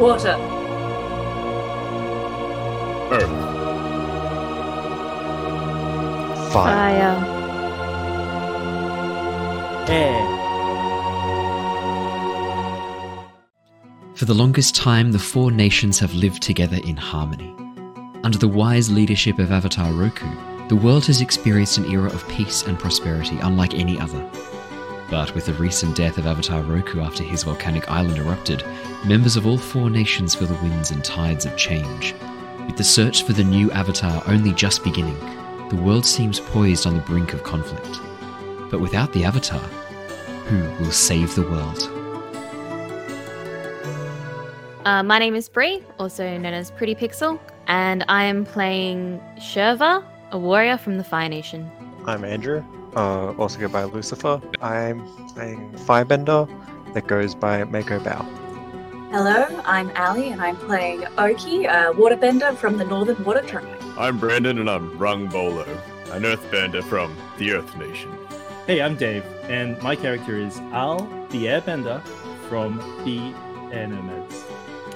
Water. Earth. Fire. Fire. Air. For the longest time, the four nations have lived together in harmony. Under the wise leadership of Avatar Roku, the world has experienced an era of peace and prosperity unlike any other. But with the recent death of Avatar Roku after his volcanic island erupted, members of all four nations feel the winds and tides of change. With the search for the new Avatar only just beginning, the world seems poised on the brink of conflict. But without the Avatar, who will save the world? Uh, my name is Bree, also known as PrettiPixel, and I am playing Shurva, a warrior from the Fire Nation. I'm Andrew, uh, also go by Lucifer. I'm playing Firebender that goes by Mako Bao. Hello, I'm Ali, and I'm playing Oki, a waterbender from the Northern Water Tribe. I'm Brandon and I'm Rung Bolo, an earthbender from the Earth Nation. Hey, I'm Dave, and my character is Aal, the Airbender from the Air Nomads.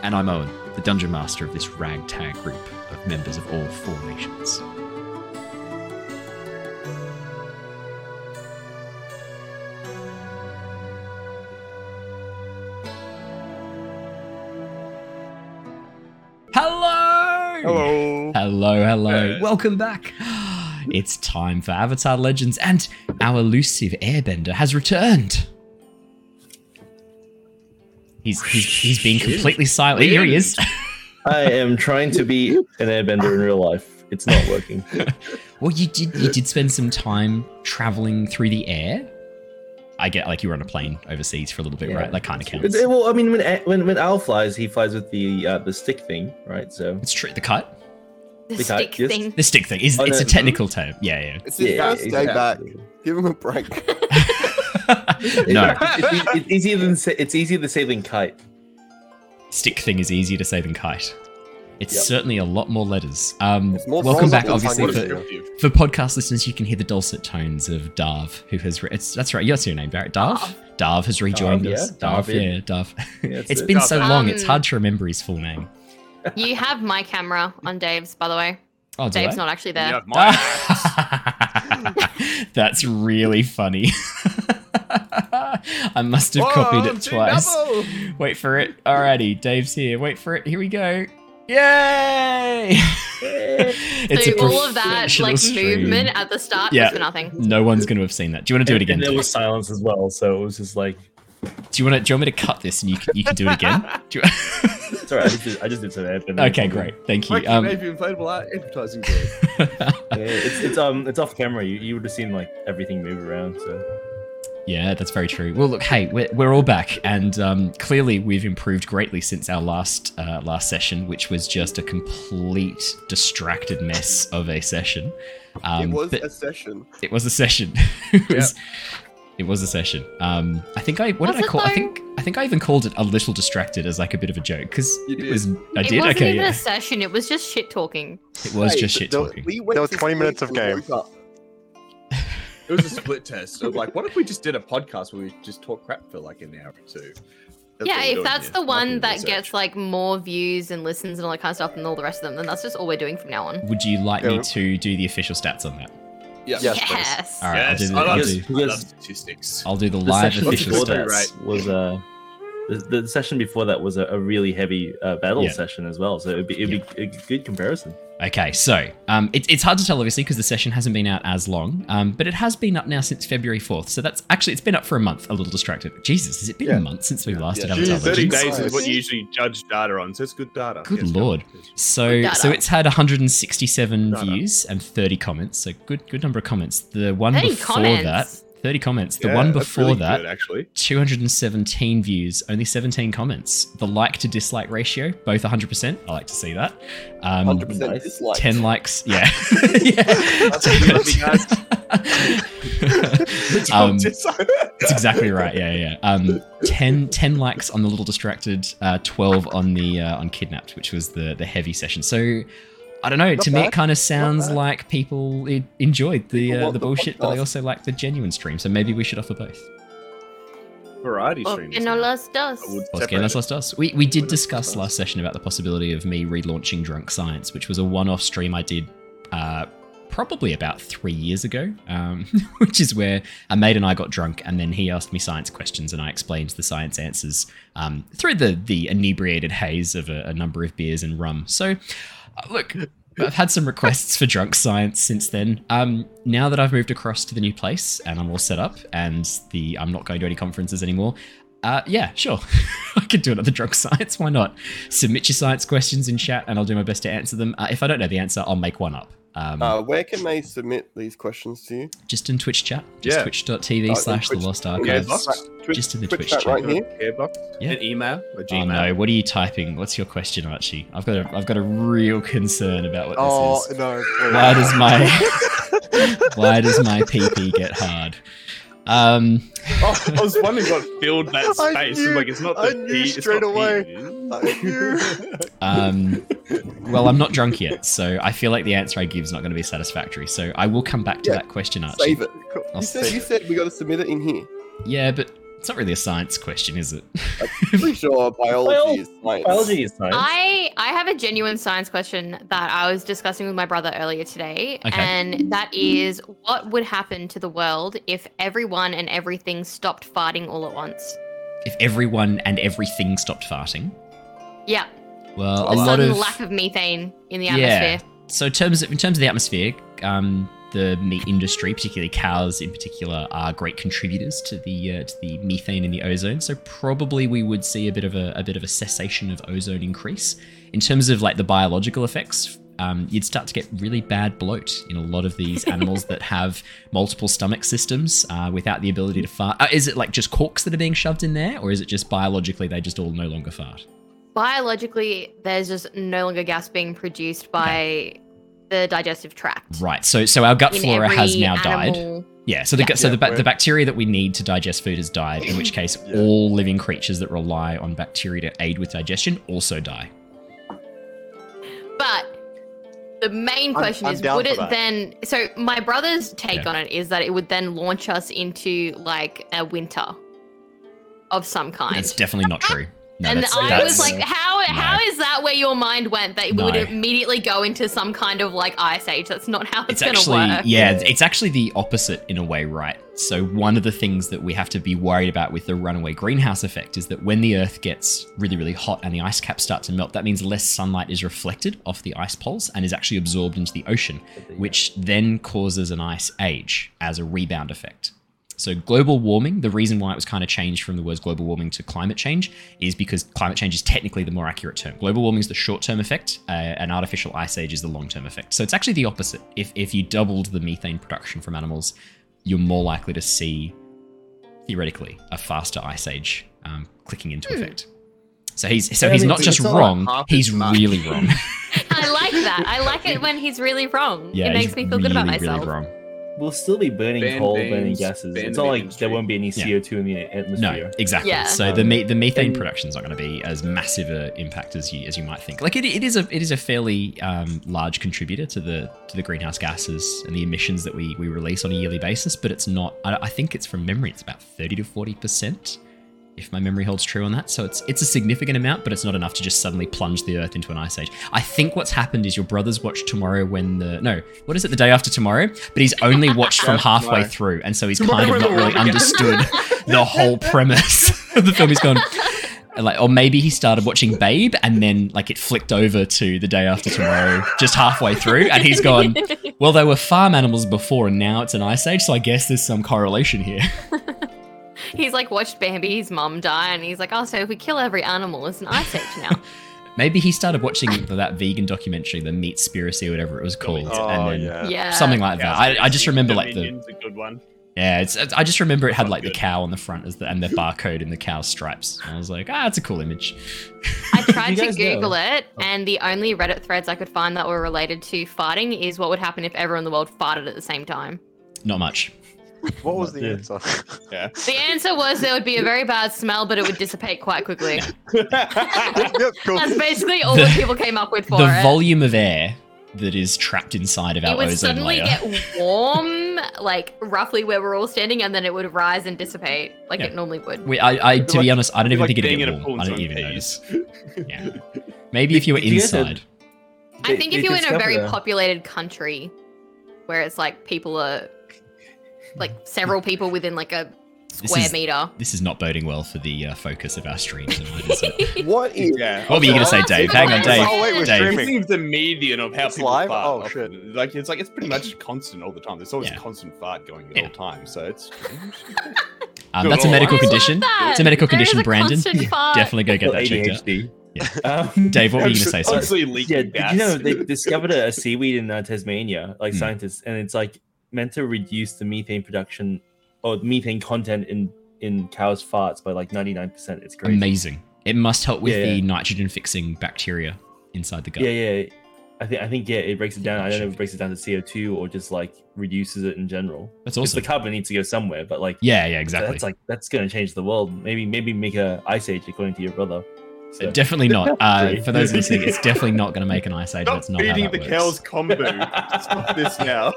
And I'm Owen, the dungeon master of this ragtag group of members of all four nations. Hello! Hello. Hello. Welcome back. It's time for Avatar Legends, and our elusive airbender has returned. He's he's, he's being completely silent. Here he is. I am trying to be an airbender in real life. It's not working. Well, you did you did spend some time traveling through the air. I get like you were on a plane overseas for a little bit, Yeah. right? That kind of counts. It's- well, I mean, when when when Aal flies, he flies with the uh, the stick thing, right? So It's true. The cut, The Okay, stick yes. thing. the stick thing is Oh, it's no, a technical term. Yeah, yeah. It's his yeah, first day back. Give him a break. no, it's, it's easier than it's easier to say than kite. stick thing is easier to say than kite. It's Yep. certainly a lot more letters. Um, more welcome back, obviously, for, for podcast listeners. You can hear the dulcet tones of Darv, who has. Re- it's, that's right. That's your name, Barrett. Darv. Darv has rejoined Darv, us. yeah. Darv, Darv, yeah. yeah, Darv. Yeah, it's it. been so Darv. long. It's Um, hard to remember his full name. You have my camera on Dave's, by the way. Oh, Dave's I? not actually You there. have my That's really funny. I must have copied it twice. Wait for it. Alrighty, Dave's here. Wait for it. Here we go. Yay! it's so a all of that like stream. movement at the start Yeah. was for nothing. No one's going to have seen that. Do you want to do it again? And there was silence as well, so it was just like, Do you want to? Do you want me to cut this and you can, you can do it again? Do you, it's alright. I just did, I just did some airbender. okay, great. Thank you. Like Um, maybe inflatable art advertising. Yeah, it's, it's um it's off camera. You, you would have seen like everything move around. So Yeah, that's very true. Well, look, hey, we're, we're all back, and um, clearly we've improved greatly since our last uh, last session, which was just a complete distracted mess of a session. Um, it was a session. it was a session. it was it was a session. Um, I think I what Was did I it call? I think I think I even called it a little distracted as like a bit of a joke because it was. I it did. wasn't Okay, even yeah. a session, it was just shit talking. It was Hey, just shit there- talking. We There was 20 minutes of game. up. It was a split test. So like, what if we just did a podcast where we just talk crap for like an hour or two? That's yeah, if that's here. the one that research. gets like more views and listens and all that kind of stuff than all the rest of them, then that's just all we're doing from now on. Would you like me to do the official stats on that? Yeah. Yes, yes. All right, I'll do the- I I'll do- I love statistics. I'll do the the live session official before stats. Right. was uh the, the session before that was a, a really heavy uh, battle Yeah. session as well. So it'd be, it'd be a good comparison. Okay, so um, it, it's hard to tell, obviously, because the session hasn't been out as long, um, but it has been up now since February 4th. So that's actually, it's been up for a month, a little distracted. Jesus, has it been Yeah. a month since we last Yeah. did Avatar Geez, 30 Legends? days is what you usually judge data on, so it's good data. Good Yes, lord. So, Good so it's had 167 Data. views and 30 comments. So good, good number of comments. The one before comments. that, 30 comments. The Yeah, one before really that, good, actually. 217 views, only 17 comments. The like to dislike ratio, both 100%. I like to see that. Um, 100% dislike. 10 likes, yeah. yeah. That's what you love me, guys. Um, That's exactly right. Yeah, yeah. yeah. Um, 10, 10 likes on the little distracted, uh, twelve on the uh, on kidnapped, which was the the heavy session. So I don't know. Not to me, it kind of sounds like people enjoyed the People uh, want the the bullshit, but they also like the genuine stream. So maybe we should offer both. variety stream. que no las dos. I would Los separate que nos it. dos. We, we did discuss last session about the possibility of me relaunching Drunk Science, which was a one off stream I did uh, probably about three years ago, um, which is where a mate and I got drunk, and then he asked me science questions, and I explained the science answers um, through the, the inebriated haze of a, a number of beers and rum. So, look. I've had some requests for drunk science since then. Um, now that I've moved across to the new place and I'm all set up, and the I'm not going to any conferences anymore, uh, yeah, sure. I could do another drunk science. Why not? Submit your science questions in chat and I'll do my best to answer them. Uh, if I don't know the answer, I'll make one up. Um, Uh, where can they submit these questions to you? just in Twitch chat. Just Yeah. twitch.tv Oh, slash the lost archives. box. Twitch, Just in the Twitch Twitch chat chat. right here. Yeah. An email. A Oh no, what are you typing? What's your question, Archie? I've got a I've got a real concern about what Oh this is. Oh no! Why does my why does my PP get hard? Um Oh, I was wondering what filled that I space. knew- like it's not I the knew P, it's straight away. it is. I knew. Um, well, I'm not drunk yet, so I feel like the answer I give is not going to be satisfactory. So I will come back to Yeah, that question, Archie. Save it. I'll You said save you said we got to submit it in here. Yeah, but it's not really a science question, is it? I'm pretty sure biology is science. Biology is science. I I have a genuine science question that I was discussing with my brother earlier today, Okay. and that is what would happen to the world if everyone and everything stopped farting all at once? if everyone and everything stopped farting, Yeah, well, a a lot sudden of lack of methane in the Yeah. atmosphere. so in terms of in terms of the atmosphere, um, the meat industry, particularly cows in particular, are great contributors to the uh, to the methane in the ozone. So probably we would see a bit of a, a bit of a cessation of ozone increase. In terms of like the biological effects, um, you'd start to get really bad bloat in a lot of these animals that have multiple stomach systems uh, without the ability to fart. Uh, is it like just corks that are being shoved in there, or is it just biologically they just all no longer fart? Biologically, there's just no longer gas being produced by the digestive tract. Right. So so our gut flora has now died. Yeah, so the Yeah. so the, Yeah, ba- the bacteria that we need to digest food has died. In which case, Yeah. all living creatures that rely on bacteria to aid with digestion also die. But the main I'm- question I'm is would it that. then so my brother's take Yeah. on it is that it would then launch us into like a winter of some kind. That's definitely not true. No, and that's, I that's, was like, how how is that where your mind went? That we would immediately go into some kind of like ice age. That's not how it's it's, gonna work. yeah, it's actually the opposite in a way, right? So one of the things that we have to be worried about with the runaway greenhouse effect is that when the Earth gets really, really hot and the ice caps start to melt, that means less sunlight is reflected off the ice poles and is actually absorbed into the ocean, which then causes an ice age as a rebound effect. So global warming, the reason why it was kind of changed from the words global warming to climate change is because climate change is technically the more accurate term. Global warming is the short-term effect, uh, and artificial ice age is the long-term effect. So it's actually the opposite. If if you doubled the methane production from animals, you're more likely to see theoretically a faster ice age um, clicking into effect. So he's so he's not just like wrong, he's really wrong. I like that. I like it when he's really wrong. yeah, it makes me feel good about myself. Really wrong. We'll still be burning Ban coal, burning gases. ban It's not like industry. there won't be any CO2 in the atmosphere. No, exactly. Yeah. So the Um, me- the methane and- production is not going to be as massive an impact as you as you might think. Like it, it is a it is a fairly um, large contributor to the to the greenhouse gases and the emissions that we we release on a yearly basis. But it's not. I, I think it's from memory. It's about thirty to forty percent, if my memory holds true on that. So it's it's a significant amount, but it's not enough to just suddenly plunge the Earth into an ice age. I think what's happened is your brothers watched tomorrow when the no, what is it, the day after tomorrow? But he's only watched from halfway tomorrow. through, and so he's Tomorrow kind of not really understood the whole premise of the film. He's gone. Like, or maybe he started watching Babe and then like it flicked over to the day after tomorrow, just halfway through, and he's gone. Well, there were farm animals before, and now it's an ice age, so I guess there's some correlation here. He's like watched Bambi's mum die, and he's like, "Oh, so if we kill every animal, it's an ice age now." Maybe he started watching that vegan documentary, the Meat Spiracy, or whatever it was called, Oh and then yeah. yeah, something like that. I, I just remember like the a good one. yeah, it's, it's- I just remember it had like the cow on the front as the, and the barcode in the cow's stripes. And I was like, ah, it's a cool image. I tried to guys know- Google it, and the only Reddit threads I could find that were related to farting is what would happen if everyone in the world farted at the same time. Not much. What was the Yeah. answer? The answer was there would be a very bad smell, but it would dissipate quite quickly. yep, cool. That's basically all The- that people came up with for the it. volume of air that is trapped inside of our it our would ozone suddenly layer. get warm like roughly where we're all standing, and then it would rise and dissipate like Yeah. it normally would. We, I, I, to be like- honest, I don't even like think it'd being get in a warm. pool I in don't even peas. notice. Yeah. Maybe if you were Did you guys have- inside. I think if you're in a very populated country, where it's like people are like several people within like a This square is- meter. This is not boding well for the uh, focus of our stream tonight, is it? What is? Yeah. What were you going to say, Dave? Hang on, Dave. Oh, wait, we're Dave. streaming. Everything's the median of how It's people live? fart. Oh, often. shit. Like it's like it's pretty much constant all the time. There's always Yeah. a constant fart going at Yeah. all times. So it's Um, that's a Oh, medical condition. that. It's a medical There is condition, a Brandon. Definitely go get that checked out. ADHD. Yeah. Um, Dave, what were you going to say? Sorry. Honestly, leaking yeah, did gas. you know they discovered a, a seaweed in uh, Tasmania, like Hmm. scientists, and it's like meant to reduce the methane production or methane content in in cows' farts by like ninety nine percent. It's crazy. Amazing. It must help with Yeah, the yeah. nitrogen fixing bacteria inside the gut. Yeah, yeah. I think I think yeah, it breaks it down. I don't know if it breaks it down to CO two or just like reduces it in general. That's awesome. The carbon needs to go somewhere, but like Yeah, yeah, exactly. that's like that's gonna change the world. Maybe maybe make a ice age according to your brother. So- Definitely not. Uh, Great. for those listening, it's definitely not going to make an ice age. Stop That's not how feeding that the works. cows kombu. Stop this now.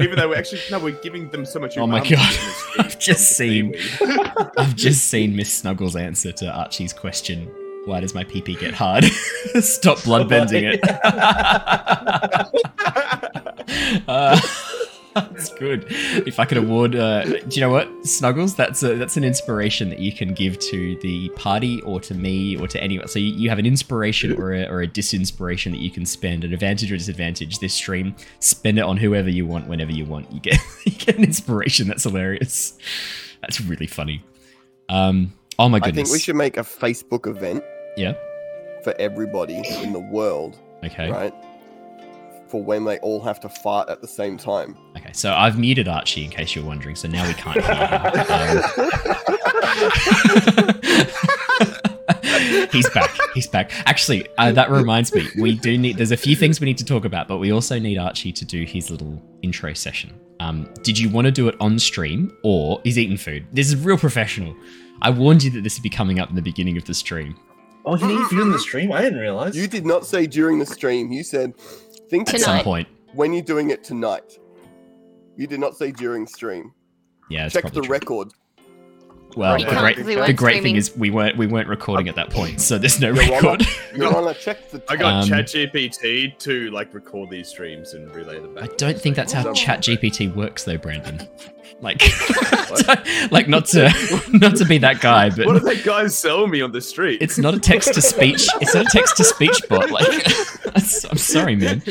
Even though we're actually no, we're giving them so much. Oh my God. in this feed I've just seen- I've just seen Miss Snuggles' answer to Archie's question. Why does my pee pee get hard? Stop blood bending it. uh, that's good. If I could award, uh, do you know what, Snuggles? That's a, that's an inspiration that you can give to the party or to me or to anyone. So you, you have an inspiration or a, or a disinspiration that you can spend, an advantage or disadvantage. This stream, spend it on whoever you want, whenever you want. You get you get an inspiration. That's hilarious. That's really funny. Um. Oh my goodness! I think we should make a Facebook event Yeah. for everybody in the world, Okay. right? For when they all have to fart at the same time. Okay. So I've muted Archie in case you're wondering. So now we can't hear him. Um, He's back. He's back. Actually, uh, that reminds me. We do need. There's a few things we need to talk about, but we also need Archie to do his little intro session. Um, did you want to do it on stream or he's eating food? This is real professional. I warned you that this would be coming up in the beginning of the stream. Oh, you need food in the stream? I didn't realize. You did not say during the stream. You said think At about some point. when you're doing it tonight. You did not say during stream. Yeah, it's Check the true. record. Well, We the can't great, 'cause we the great thing is we weren't we weren't recording at that point, so there's no You're record. You're on a check the I got Um, ChatGPT to like record these streams and relay them back. I don't think that's how. ChatGPT works, though, Brandon. Like, like not to not to be that guy, but What did that guy sell me on the street? it's not a text to speech. It's not a text to speech bot. Like, I'm sorry, man.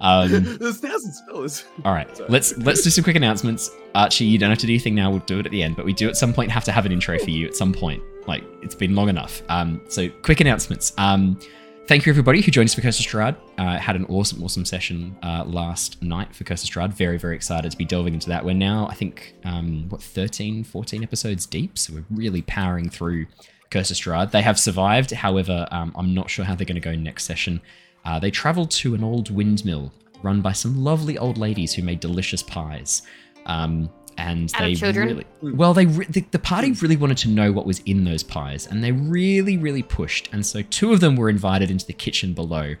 Um, There's thousands of dollars. all right, let's let's do some quick announcements. Archie, you don't have to do anything now. We'll do it at the end, but we do at some point have to have an intro for you at some point. Like, it's been long enough. Um, so quick announcements. Um, thank you everybody who joined us for Curse of Strahd. Uh, had an awesome, awesome session uh, last night for Curse of Strahd. Very, very excited to be delving into that. We're now, I think, um, what 13, 14 episodes deep, so we're really powering through Curse of Strahd. They have survived, however, um, I'm not sure how they're going to go next session. Uh, they travelled to an old windmill run by some lovely old ladies who made delicious pies. Um, and Out they children? really, well, they re- the, the party really wanted to know what was in those pies, and they really, really pushed. And so two of them were invited into the kitchen below,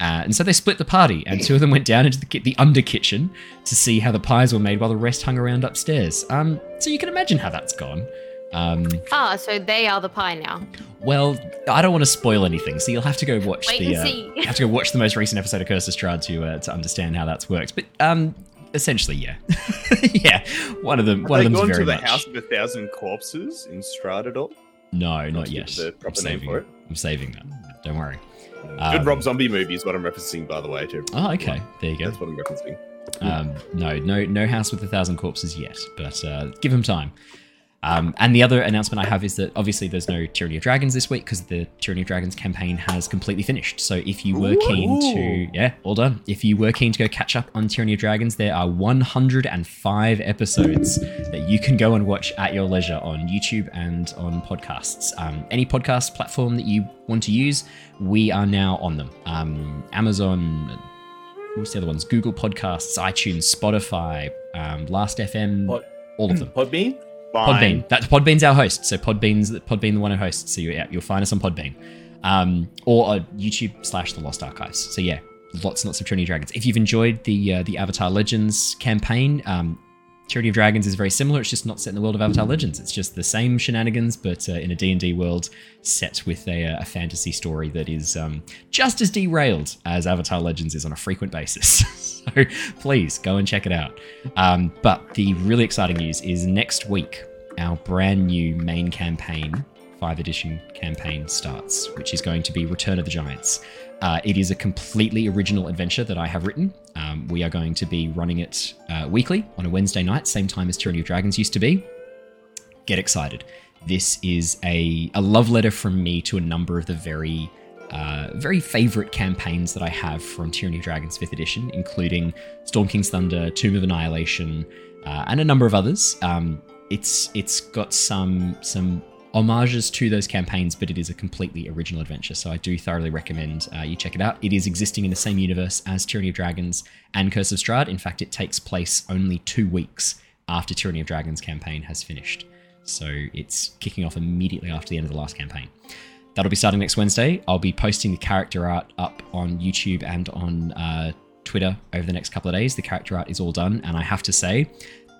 uh, and so they split the party, and two of them went down into the, ki- the under kitchen to see how the pies were made, while the rest hung around upstairs. Um, so you can imagine how that's gone. Um, Ah, so they are the pie now. well, I don't want to spoil anything, so you'll have to go watch Wait the. and Uh, see. you have to go watch the most recent episode of Curse of Strahd to uh, to understand how that's worked. But um, essentially, yeah, yeah, one of them. One they of them's gone very to the much. House of a Thousand Corpses in all? No, not to yet. the I'm proper name saving for it. I'm saving that. Don't worry. Good Um, Rob Zombie movie is what I'm referencing, by the way. Too. Oh, okay. There you go. That's what I'm referencing. Um, no, no, no house with a thousand corpses yet, but uh, give him time. Um, and the other announcement I have is that obviously there's no Tyranny of Dragons this week because the Tyranny of Dragons campaign has completely finished. So if you were keen to, yeah, all done. If you were keen to go catch up on Tyranny of Dragons, there are 105 episodes that you can go and watch at your leisure on YouTube and on podcasts. Um, any podcast platform that you want to use, we are now on them. Um, Amazon, what's the other ones? Google Podcasts, iTunes, Spotify, um, Last FM, Pod- all of them. Podbean? Podbean. That Podbean's our host. So Podbean's Podbean the one who hosts. So you, you'll find us on Podbean, um, or uh, YouTube slash The Lost Archives. So yeah, lots and lots of of Dragons. If you've enjoyed the uh, the Avatar Legends campaign, um, Tyranny of Dragons is very similar. It's just not set in the world of Avatar Legends. It's just the same shenanigans, but uh, in a D&D world set with a, uh, a fantasy story that is um, just as derailed as Avatar Legends is on a frequent basis. so please go and check it out. Um, but the really exciting news is next week, our brand new main campaign, 5 edition campaign starts, which is going to be Return of the Giants. Uh, it is a completely original adventure that I have written. Um, we are going to be running it uh, weekly on a Wednesday night, same time as Tyranny of Dragons used to be. Get excited. This is a, a love letter from me to a number of the very, uh, very favorite campaigns that I have from Tyranny of Dragons 5th edition, including Storm King's Thunder, Tomb of Annihilation, uh, and a number of others. Um, it's it's got some some homages to those campaigns, but it is a completely original adventure. So I do thoroughly recommend uh, you check it out. It is existing in the same universe as Tyranny of Dragons and Curse of Strahd. In fact, it takes place only two weeks after Tyranny of Dragons campaign has finished. So it's kicking off immediately after the end of the last campaign. That'll be starting next Wednesday. I'll be posting the character art up on YouTube and on uh, Twitter over the next couple of days. The character art is all done, and I have to say,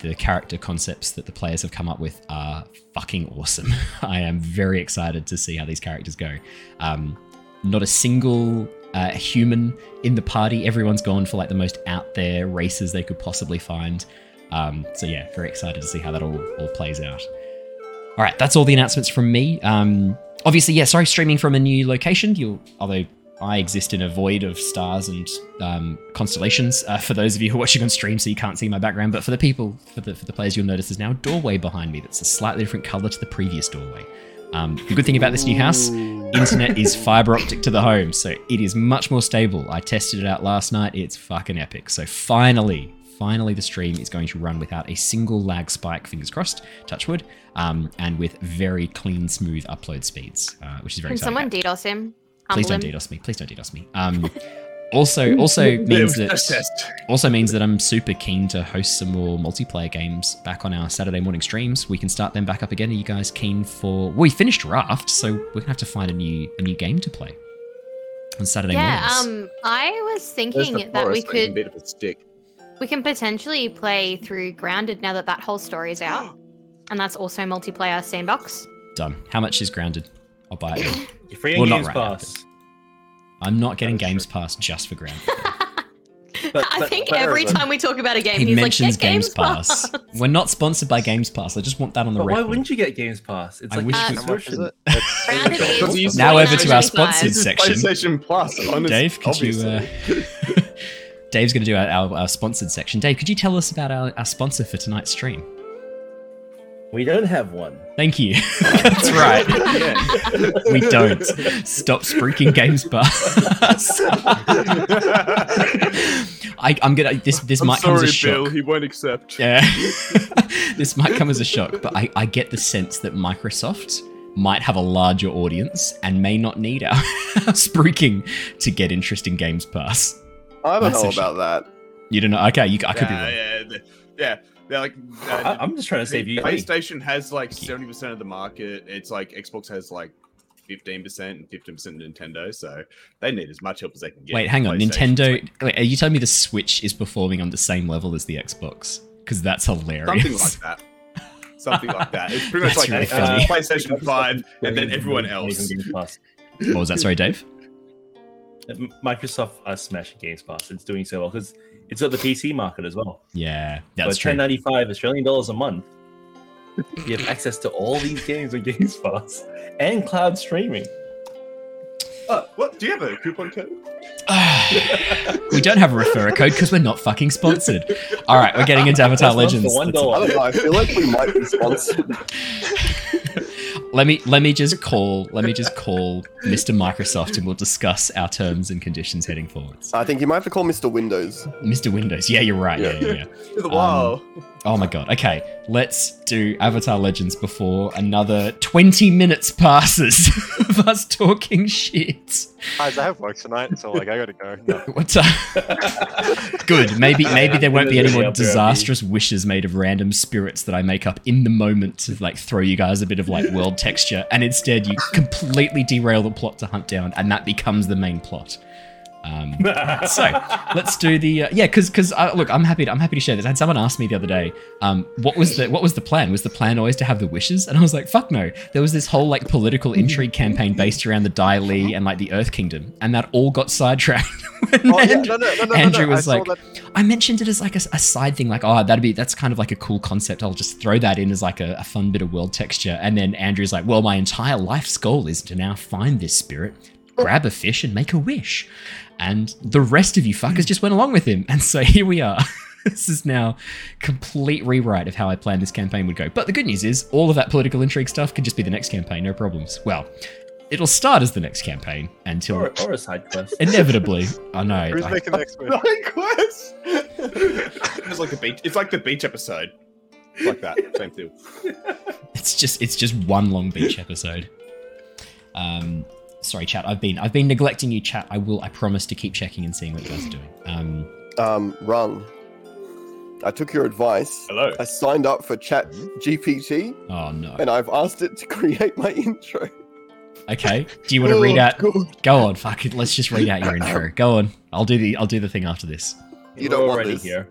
the character concepts that the players have come up with are fucking awesome. I am very excited to see how these characters go. Um, not a single uh, human in the party. Everyone's gone for like the most out there races they could possibly find. Um, so yeah, very excited to see how that all, all plays out. All right, that's all the announcements from me. Um, obviously, yeah, sorry, streaming from a new location. You'll, although I exist in a void of stars and um, constellations. Uh, for those of you who are watching on stream, so you can't see my background, but for the people, for the for the players, you'll notice there's now a doorway behind me that's a slightly different color to the previous doorway. Um, the good thing about this new house, internet is fiber optic to the home, so it is much more stable. I tested it out last night; it's fucking epic. So finally, finally, the stream is going to run without a single lag spike. Fingers crossed, touch wood, um, and with very clean, smooth upload speeds, uh, which is very Can exciting. someone DDoS him? Please don't Humble him? DDoS me. Please don't DDoS me. Um, also, also means that also means that I'm super keen to host some more multiplayer games back on our Saturday morning streams. We can start them back up again. Are you guys keen for? Well, we finished Raft, so we're gonna have to find a new a new game to play on Saturday Yeah, mornings. um, I was thinking the that we forest, but you can could beat it with a stick. we can potentially play through Grounded now that that whole story is out, and that's also multiplayer sandbox. Done. How much is grounded? I'll buy it. You're free Well, on not Games right now, Pass. I'm not getting That is Games true. Pass just for grounded. But- I but- think but- every Horizon. time we talk about a game, He he's mentions like, "Get Games Pass. We're not sponsored by Games Pass. I just want that on the But why wouldn't you get Games Pass? It's I like wish a we- How much is it? It's- Grounded it's- is Because Now over to our sponsored section. PlayStation Plus. Honest, Dave, could you? Uh, Dave's going to do our, our, our sponsored section. Dave, could you tell us about our, our sponsor for tonight's stream? We don't have one. Thank you. That's right. we don't. Stop spruiking Games Pass. I, I'm gonna. This this I'm might come as a shock. Bill. He won't accept. Yeah. this might come as a shock, but I, I get the sense that Microsoft might have a larger audience and may not need our, our spruiking to get interest in Games Pass. I don't That's know a sh- about that. You don't know? Okay, you, I could be wrong. yeah, yeah. They're like, uh, I, I'm just trying to save you. PlayStation has like seventy percent of the market. It's like Xbox has like fifteen percent and fifteen percent Nintendo. So they need as much help as they can get. Wait, hang on. Nintendo. like Wait, are you telling me the Switch is performing on the same level as the Xbox? Because that's hilarious. something like that. Something like that. It's pretty much That's like really uh. PlayStation Five and then everyone else. from Games Pass. What was that? Sorry, Dave. Uh, Microsoft are smashing Games Pass. It's doing so well because it's got the PC market as well. Yeah, For that's true. 1095 Australian dollars a month, you have access to all these games on Games Pass and cloud streaming. Oh, what? Do you have a coupon code? we don't have a referrer code because we're not fucking sponsored. All right, we're getting into Avatar Legends. for one I don't know. I feel like we might be sponsored. let me let me just call let me just call Mr. Microsoft and we'll discuss our terms and conditions heading forwards. I think you might have to call Mr. Windows. Mr. Windows, yeah, you're right. Yeah, yeah, yeah. To the Um, wall. Oh my god. Okay, let's do Avatar Legends before another 20 minutes passes of us talking shit. Guys, I have work tonight, so like I gotta go. No. What's up? Good. Maybe maybe there won't be any more disastrous wishes made of random spirits that I make up in the moment to like throw you guys a bit of like world texture, and instead you completely derail the plot to hunt down, and that becomes the main plot. Um, so let's do the uh, yeah, because because uh, look, I'm happy. To, I'm happy to share this. I had someone ask me the other day, um, what was the what was the plan? Was the plan always to have the wishes? And I was like, fuck no. There was this whole like political intrigue campaign based around the Dai Li and like the Earth Kingdom, and that all got sidetracked. Oh, yeah, Andrew, no, no, no, no, no, Andrew no, I was like, I mentioned it as like a, a side thing, like, oh, that'd be that's kind of like a cool concept. I'll just throw that in as like a, a fun bit of world texture. And then Andrew's like, well, my entire life's goal is to now find this spirit, grab a fish, and make a wish. And the rest of you fuckers just went along with him. And so here we are. this is now complete rewrite of how I planned this campaign would go. But the good news is, all of that political intrigue stuff could just be the next campaign, no problems. Well, it'll start as the next campaign until Or, or a side quest. inevitably. I know. Who's I- making the next wish? Side quest. it's like the beach. It's like the beach episode. It's like that. Same deal. it's just it's just one long beach episode. Um, sorry, chat. I've been I've been neglecting you, chat. I will. I promise to keep checking and seeing what you guys are doing. Um, Um, Rung. I took your advice. Hello. I signed up for Chat GPT, oh no. and I've asked it to create my intro. Okay. Do you want to read Oh, out? God. Go on. Fuck it. Let's just read out your intro. Go on. I'll do the I'll do the thing after this. You We're don't want already this. here.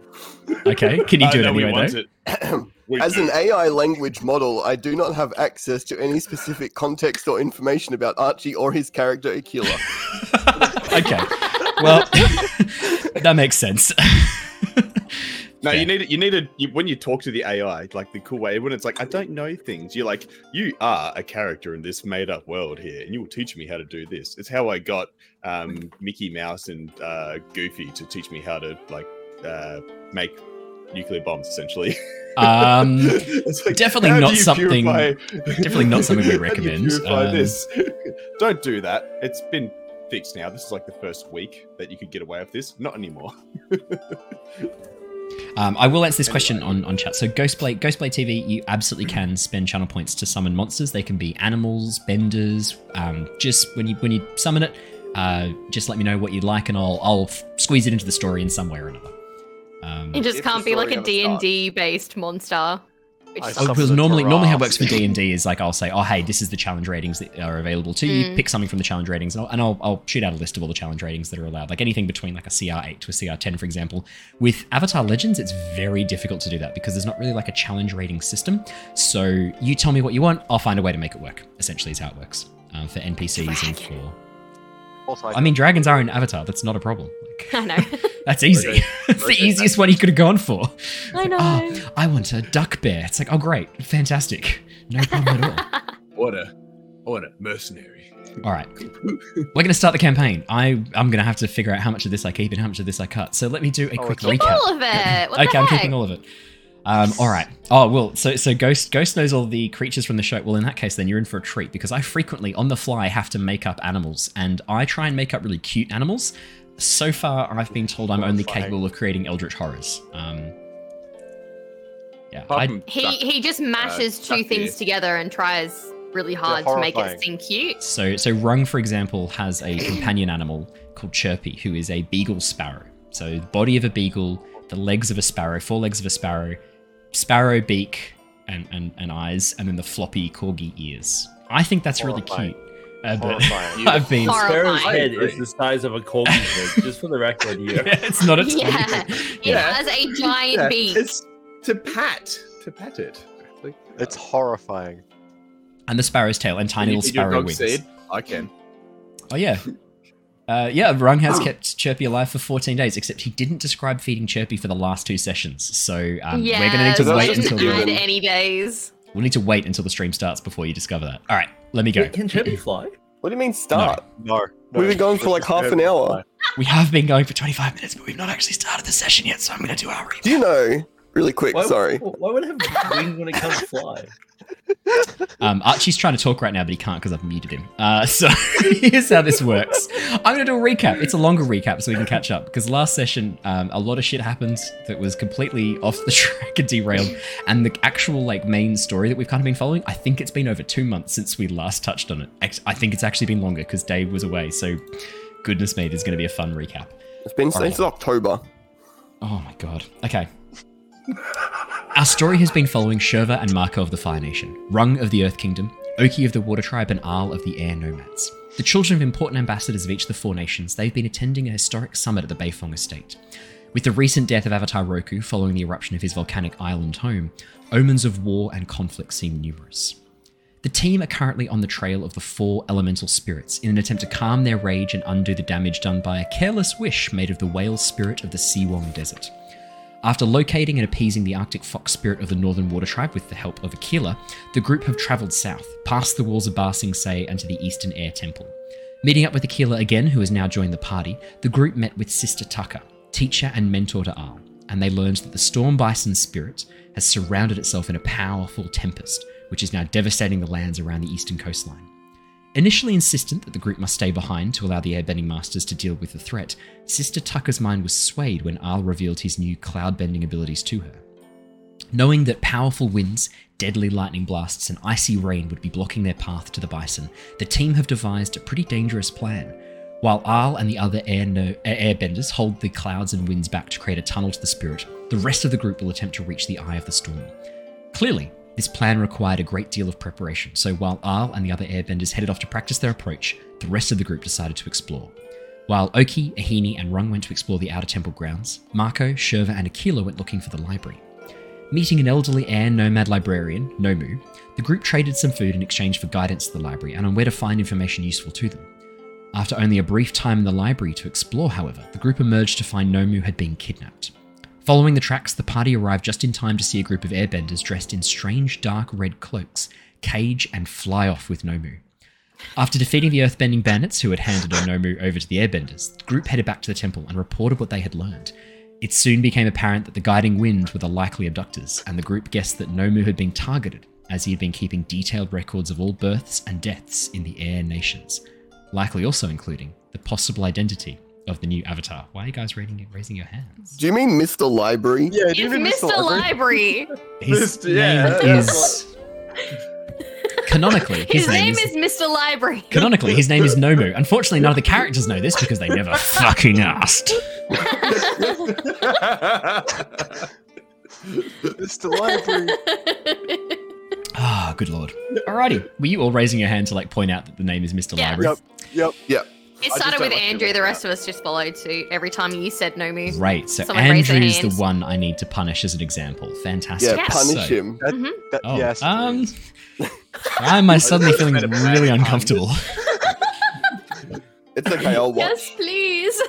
Okay. Can you I do it know we anyway want though? it. We As do. an AI language model, I do not have access to any specific context or information about Archie or his character Aquila. okay. Well, that makes sense. No, Fair. you need it. You need it you, when you talk to the AI, like the cool way. When it's like, I don't know things. You're like, you are a character in this made-up world here, and you will teach me how to do this. It's how I got um, Mickey Mouse and uh, Goofy to teach me how to like uh, make nuclear bombs, essentially. Um, like, definitely not something- purify- definitely not something we how do recommend. Um, this. don't do that. It's been fixed now. This is like the first week that you could get away with this. Not anymore. Um, I will answer this question on, on chat. So Ghostblade, Ghostblade TV, you absolutely can spend channel points to summon monsters. They can be animals, benders. Um, just when you when you summon it, uh, just let me know what you'd like, and I'll I'll f- squeeze it into the story in some way or another. Um, It just can't be like story a d&d based monster. Which Oh, because normally, normally how it works for D and D is like I'll say, oh hey, this is the challenge ratings that are available to you. Mm. Pick something from the challenge ratings, and, I'll, and I'll, I'll shoot out a list of all the challenge ratings that are allowed. Like anything between like a CR eight to a CR ten, for example. With Avatar Legends, it's very difficult to do that because there's not really like a challenge rating system. So you tell me what you want, I'll find a way to make it work. Essentially, is how it works um, for NPCs and for. Also, I mean, dragons are in Avatar. That's not a problem. Like, I know. that's easy. Okay. it's the easiest one you could have gone for. I know. Oh, I want a duck bear. It's like, oh, great, fantastic, no problem at all. What a, what a mercenary. All right, we're going to start the campaign. I I'm going to have to figure out how much of this I keep and how much of this I cut. So let me do a Oh, quick it's- Keep recap. all of it. What okay, the I'm keeping all of it. Um, all right. Oh well. So so Ghost Ghost knows all the creatures from the show. Well, in that case, then you're in for a treat because I frequently on the fly have to make up animals, and I try and make up really cute animals. So far, I've been told I'm only capable of creating eldritch horrors. Um, yeah, I, He he just mashes duck two things together and tries really hard to make it seem cute. So, so Rung, for example, has a companion animal called Chirpy, who is a beagle sparrow. So, the body of a beagle, the legs of a sparrow, four legs of a sparrow, sparrow beak and, and, and eyes, and then the floppy corgi ears. I think that's really cute. Uh, but Horrifying. I've been. Horrifying. Sparrow's head is the size of a corgi's head, just for the record here. it's not a tiny Yeah. thing. It Yeah. has a giant Yeah, beak. It's to pat, to pat it. Like, It's horrifying. And the sparrow's tail and tiny Can you little feed your sparrow dog wings. seed? I can. Oh yeah. Uh, yeah, Rung has kept Chirpy alive for 14 days, except he didn't describe feeding Chirpy for the last two sessions. So um, yeah, we're going to need to wait until the, any days. we'll need to wait until the stream starts before you discover that. All right, let me go. Can Chirpy fly? What do you mean start? No. no We've been going for like half an hour. We have been going for 25 minutes, but we've not actually started the session yet, so I'm going to do our Do you know, really quick, Why, sorry. Why would it have wings when it can't fly? Um, Archie's trying to talk right now, but he can't because I've muted him. Uh, so here's how this works. I'm going to do a recap. It's a longer recap so we can catch up because last session, um, a lot of shit happened that was completely off the track and derailed. And the actual like main story that we've kind of been following, I think it's been over two months since we last touched on it. I think it's actually been longer because Dave was away. So goodness me, there's going to be a fun recap. It's been since October. Oh my god. Okay. Our story has been following Shurva and Mako of the Fire Nation, Rung of the Earth Kingdom, Oki of the Water Tribe, and Aal of the Air Nomads. The children of important ambassadors of each of the four nations, they've been attending a historic summit at the Beifong estate. With the recent death of Avatar Roku following the eruption of his volcanic island home, omens of war and conflict seem numerous. The team are currently on the trail of the four elemental spirits in an attempt to calm their rage and undo the damage done by a careless wish made of the whale spirit of the Si Wong Desert. After locating and appeasing the Arctic fox spirit of the Northern Water Tribe with the help of Aquila, the group have travelled south, past the walls of Ba Sing Se and to the Eastern Air Temple. Meeting up with Aquila again, who has now joined the party, the group met with Sister Tucker, teacher and mentor to Aal, and they learned that the Storm Bison spirit has surrounded itself in a powerful tempest, which is now devastating the lands around the eastern coastline. Initially insistent that the group must stay behind to allow the airbending masters to deal with the threat, Sister Tucker's mind was swayed when Aal revealed his new cloud bending abilities to her. Knowing that powerful winds, deadly lightning blasts, and icy rain would be blocking their path to the bison, the team have devised a pretty dangerous plan. While Aal and the other air no- airbenders hold the clouds and winds back to create a tunnel to the spirit, the rest of the group will attempt to reach the eye of the storm. Clearly, this plan required a great deal of preparation, so while Aal and the other airbenders headed off to practice their approach, the rest of the group decided to explore. While Oki, Ahini, and Rung went to explore the outer temple grounds, Mako, Shurva, and Aquila went looking for the library. Meeting an elderly air nomad librarian, Nomu, the group traded some food in exchange for guidance to the library and on where to find information useful to them. After only a brief time in the library to explore, however, the group emerged to find Nomu had been kidnapped. Following the tracks, the party arrived just in time to see a group of airbenders dressed in strange dark red cloaks cage and fly off with Nomu. After defeating the earthbending bandits who had handed Nomu over to the airbenders, the group headed back to the temple and reported what they had learned. It soon became apparent that the guiding wind were the likely abductors, and the group guessed that Nomu had been targeted as he had been keeping detailed records of all births and deaths in the air nations, likely also including the possible identity of the new avatar. Why are you guys raising, raising your hands? Do you mean Mr. Library? Yeah, It's Mr. Library. His Mr. yeah, name that's is canonically. His name is Mr. Library. Canonically, his name is Nomu. Unfortunately, none of the characters know this because they never fucking asked. Mr. Library. Ah, good lord. Alrighty. Were you all raising your hand to like point out that the name is Mr. Yeah. Library? Yep. Yep. Yep. It started with like Andrew. The like rest of us just followed suit every time you said Nomu. Right. So Someone raise Andrew's the one I need to punish as an example. Fantastic. Yeah. Yes. Punish So- him. That, Mhm. that, Oh, yes. um, why am I suddenly feeling Made a bad really uncomfortable? It's okay. I'll watch. Yes, please.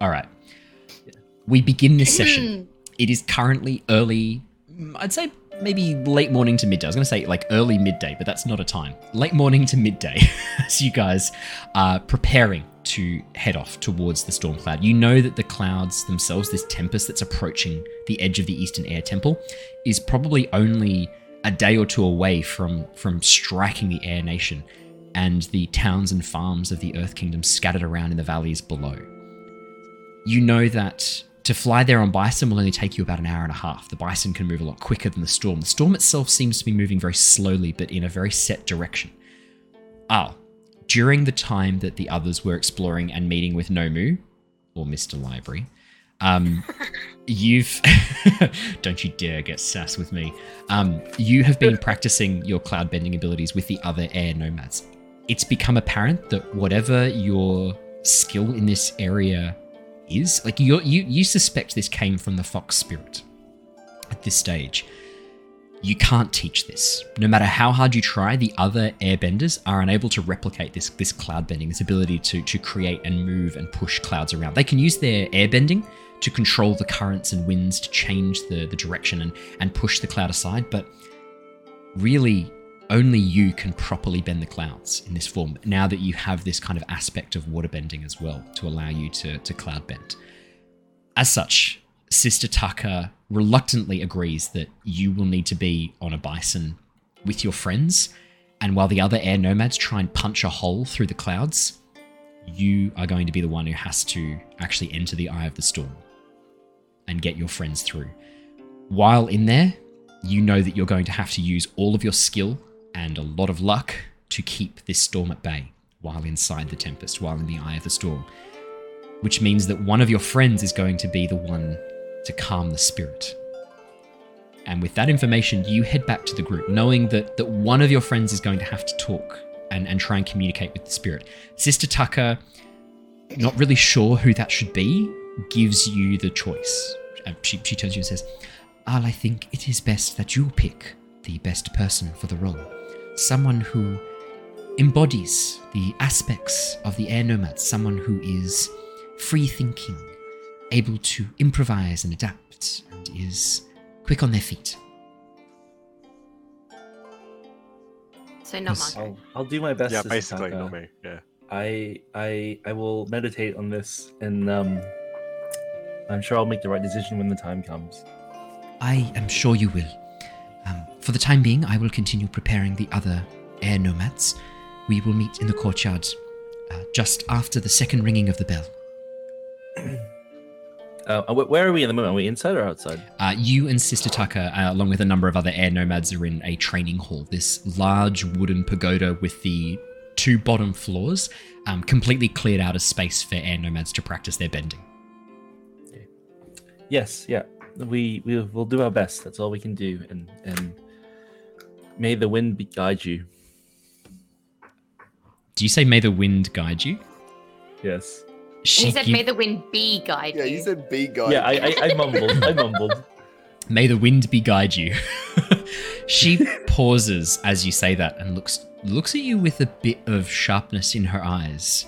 All right. We begin this session. It is currently early, mm, I'd say maybe late morning to midday. I was going to say like early midday, but that's not a time. Late morning to midday as you guys are preparing to head off towards the storm cloud. You know that the clouds themselves, this tempest that's approaching the edge of the Eastern Air Temple, is probably only a day or two away from from striking the Air Nation and the towns and farms of the Earth Kingdom scattered around in the valleys below you know that to fly there on Bison will only take you about an hour and a half. The Bison can move a lot quicker than the Storm. The Storm itself seems to be moving very slowly, but in a very set direction. Ah, during the time that the others were exploring and meeting with Nomu, or Mr. Library, um, you've. don't you dare get sass with me. Um, you have been practicing your cloud bending abilities with the other air nomads. It's become apparent that whatever your skill in this area is like you you you suspect this came from the fox spirit at this stage. You can't teach this. No matter how hard you try the other airbenders are unable to replicate this this cloud bending this ability to to create and move and push clouds around. They can use their airbending to control the currents and winds to change the the direction and and push the cloud aside but really only you can properly bend the clouds in this form now that you have this kind of aspect of water bending as well to allow you to, to cloud bend. As such, Sister Tucker reluctantly agrees that you will need to be on a bison with your friends, and while the other air nomads try and punch a hole through the clouds, you are going to be the one who has to actually enter the eye of the storm and get your friends through. While in there, you know that you're going to have to use all of your skill and a lot of luck to keep this storm at bay while inside the tempest, while in the eye of the storm. Which means that one of your friends is going to be the one to calm the spirit. And with that information, you head back to the group, knowing that, that one of your friends is going to have to talk and, and try and communicate with the spirit. Sister Tucker, not really sure who that should be, gives you the choice. Uh, She, she turns to you and says, Aal, I think it is best that you pick the best person for the role. Someone who embodies the aspects of the air nomads, someone who is free thinking, able to improvise and adapt, and is quick on their feet. So not Yes. I'll, I'll do my best. yeah, Sister basically, not me. Yeah. I I I will meditate on this, and um, I'm sure I'll make the right decision when the time comes. I am sure you will. Um, for the time being, I will continue preparing the other air nomads. We will meet in the courtyard uh, just after the second ringing of the bell. Uh, where are we in the moment? Are we inside or outside? Uh, you and Sister Taka, uh, along with a number of other air nomads, are in a training hall. This large wooden pagoda with the two bottom floors, um, completely cleared out of space for air nomads to practice their bending. Yes, yeah. We we will do our best. That's all we can do, and and may the wind be guide you. Do you say, "May the wind guide you"? Yes. he said, gi- "May the wind be guide Yeah, you." you said "be guide." Yeah, I I, I mumbled. I mumbled. May the wind be guide you. she pauses as you say that and looks looks at you with a bit of sharpness in her eyes.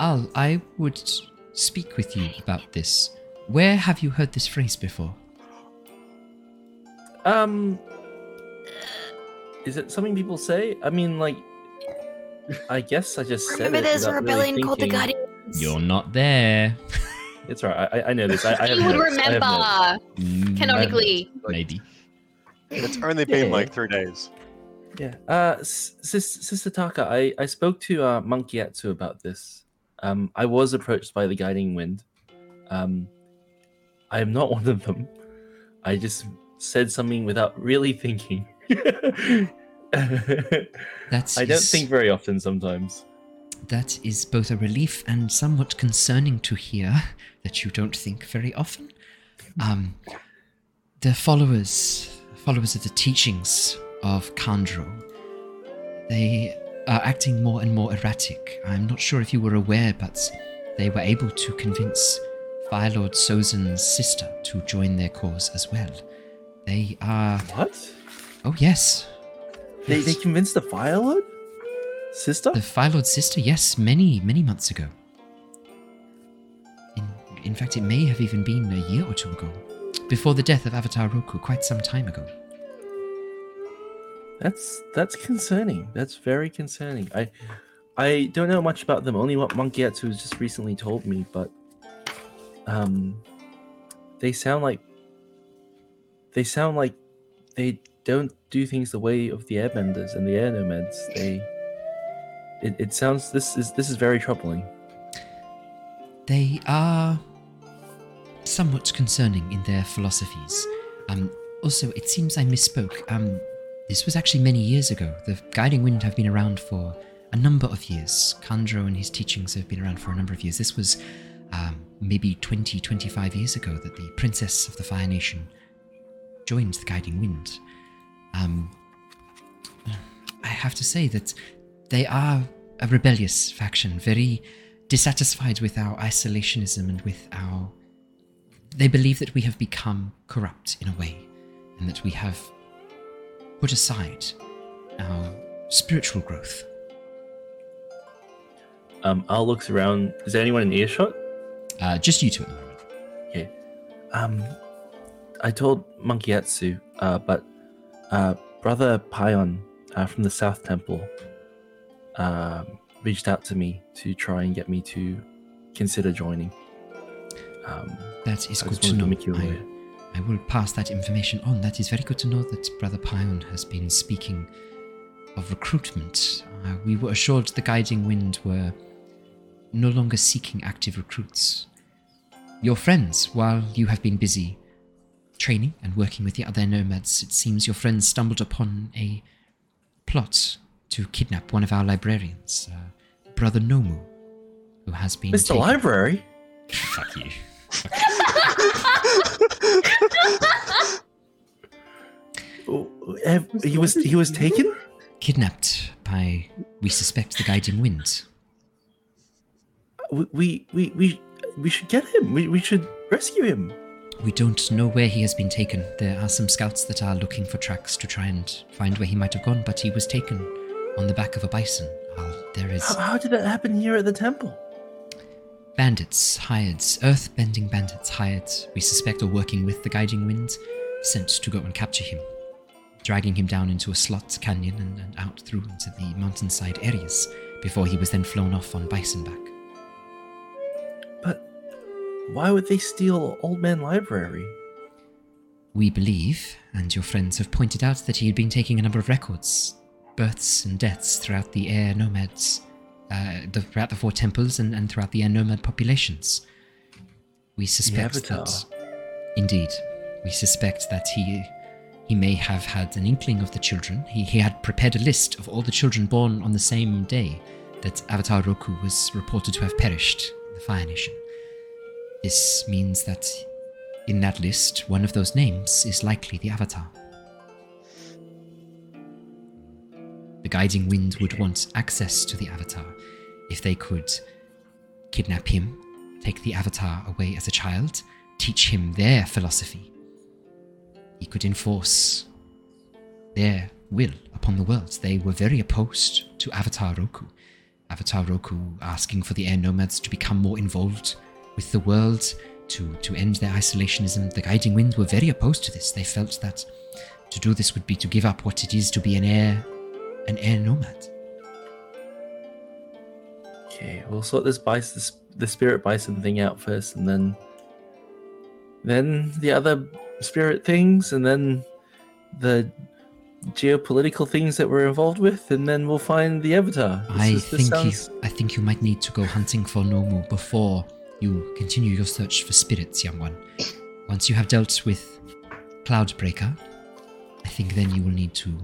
Aal, I would speak with you about this. Where have you heard this phrase before? Um, is it something people say? I mean, like, I guess I just said Remember, it there's a without really rebellion called the thinking. Guardians. You're not there. It's alright. I, I know this. I, I have you would notes. I have notes. remember Mm, canonically. Maybe. It's only been Yeah. like three days. Yeah. Uh, Sis- Sister Taka, I, I spoke to uh, Monk Gyatso about this. Um, I was approached by the guiding wind. Um, I am not one of them. I just said something without really thinking. That's I don't is- think very often sometimes. That is both a relief and somewhat concerning to hear that you don't think very often. Um, the followers, followers of the teachings of Kandro, they are acting more and more erratic. I'm not sure if you were aware, but they were able to convince Fire Lord Sozin's sister to join their cause as well. They are. What? Oh yes, They, they convinced the Fire Lord? Sister? The Fire Lord's sister, yes, many, many months ago. In, in fact, it may have even been a year or two ago. Before the death of Avatar Roku, quite some time ago. That's that's concerning. That's very concerning. I I don't know much about them. Only what Monk Gyatso has just recently told me, but um, they sound like they sound like they don't do things the way of the Airbenders and the Air Nomads. They it, it sounds this is this is very troubling. They are somewhat concerning in their philosophies. Um, also, it seems I misspoke. Um, this was actually many years ago. The Guiding Wind have been around for a number of years. Kandro and his teachings have been around for a number of years. This was um, maybe 20, 25 years ago that the Princess of the Fire Nation joined the Guiding Wind. Um, I have to say that they are a rebellious faction, very dissatisfied with our isolationism and with our. They believe that we have become corrupt in a way, and that we have put aside our spiritual growth. Um, I'll look around. Is there anyone in earshot? Uh, just you two at the moment. Okay. Um, I told Monk Gyatso, uh, but uh, brother Pion uh, from the South Temple um, reached out to me to try and get me to consider joining. Um, That is I good to know. to I. I will pass that information on. That is very good to know that Brother Pion has been speaking of recruitment. Uh, we were assured the Guiding Wind were no longer seeking active recruits. Your friends, while you have been busy training and working with the other nomads, it seems your friends stumbled upon a plot to kidnap one of our librarians, uh, Brother Nomu, who has been. Mr. taken- Library? Fuck you. Oh, he was he was taken. Kidnapped by, we suspect, the guiding wind. We we we we, should get him. We, we should rescue him. We don't know where he has been taken. There are some scouts that are looking for tracks to try and find where he might have gone, but he was taken on the back of a bison. There is How, how did that happen here at the temple? bandits hired, earth-bending bandits hired, we suspect are working with the guiding wind, sent to go and capture him, dragging him down into a slot canyon and, and out through into the mountainside areas before he was then flown off on bison back. Why would they steal Old Man Library? We believe, and your friends have pointed out, that he had been taking a number of records, births and deaths throughout the air nomads, uh, the, throughout the four temples and, and throughout the air nomad populations. We suspect that, indeed, we suspect that he he may have had an inkling of the children. He, he had prepared a list of all the children born on the same day that Avatar Roku was reported to have perished in the Fire Nation. This means that in that list, one of those names is likely the Avatar. The guiding wind would want access to the Avatar. If they could kidnap him, take the Avatar away as a child, teach him their philosophy, he could enforce their will upon the world. They were very opposed to Avatar Roku. Avatar Roku asking for the air nomads to become more involved with the world, to, to end their isolationism. The Guiding Wind were very opposed to this. They felt that to do this would be to give up what it is to be an air an air nomad. Okay, we'll sort this bison, this, the spirit bison thing out first, and then, then the other spirit things, and then the geopolitical things that we're involved with, and then we'll find the avatar. This I is- think sounds- you, I think you might need to go hunting for Nomu before you continue your search for spirits, young one. Once you have dealt with Cloudbreaker, I think then you will need to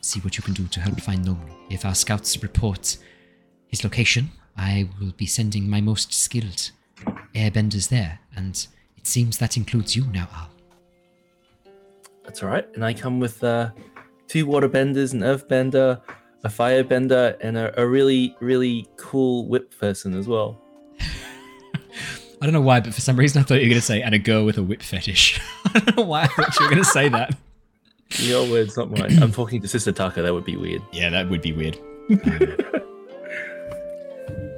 see what you can do to help find Nomu. If our scouts report his location, I will be sending my most skilled airbenders there, and it seems that includes you now, Aal. That's all right. And I come with uh, two water benders, an earth bender, a firebender, and a, a really, really cool whip person as well. I don't know why, but for some reason I thought you were going to say, and a girl with a whip fetish. I don't know why I thought you were going to say that. Your words, not mine. I'm talking to Sister Taka. That would be weird. Yeah, that would be weird.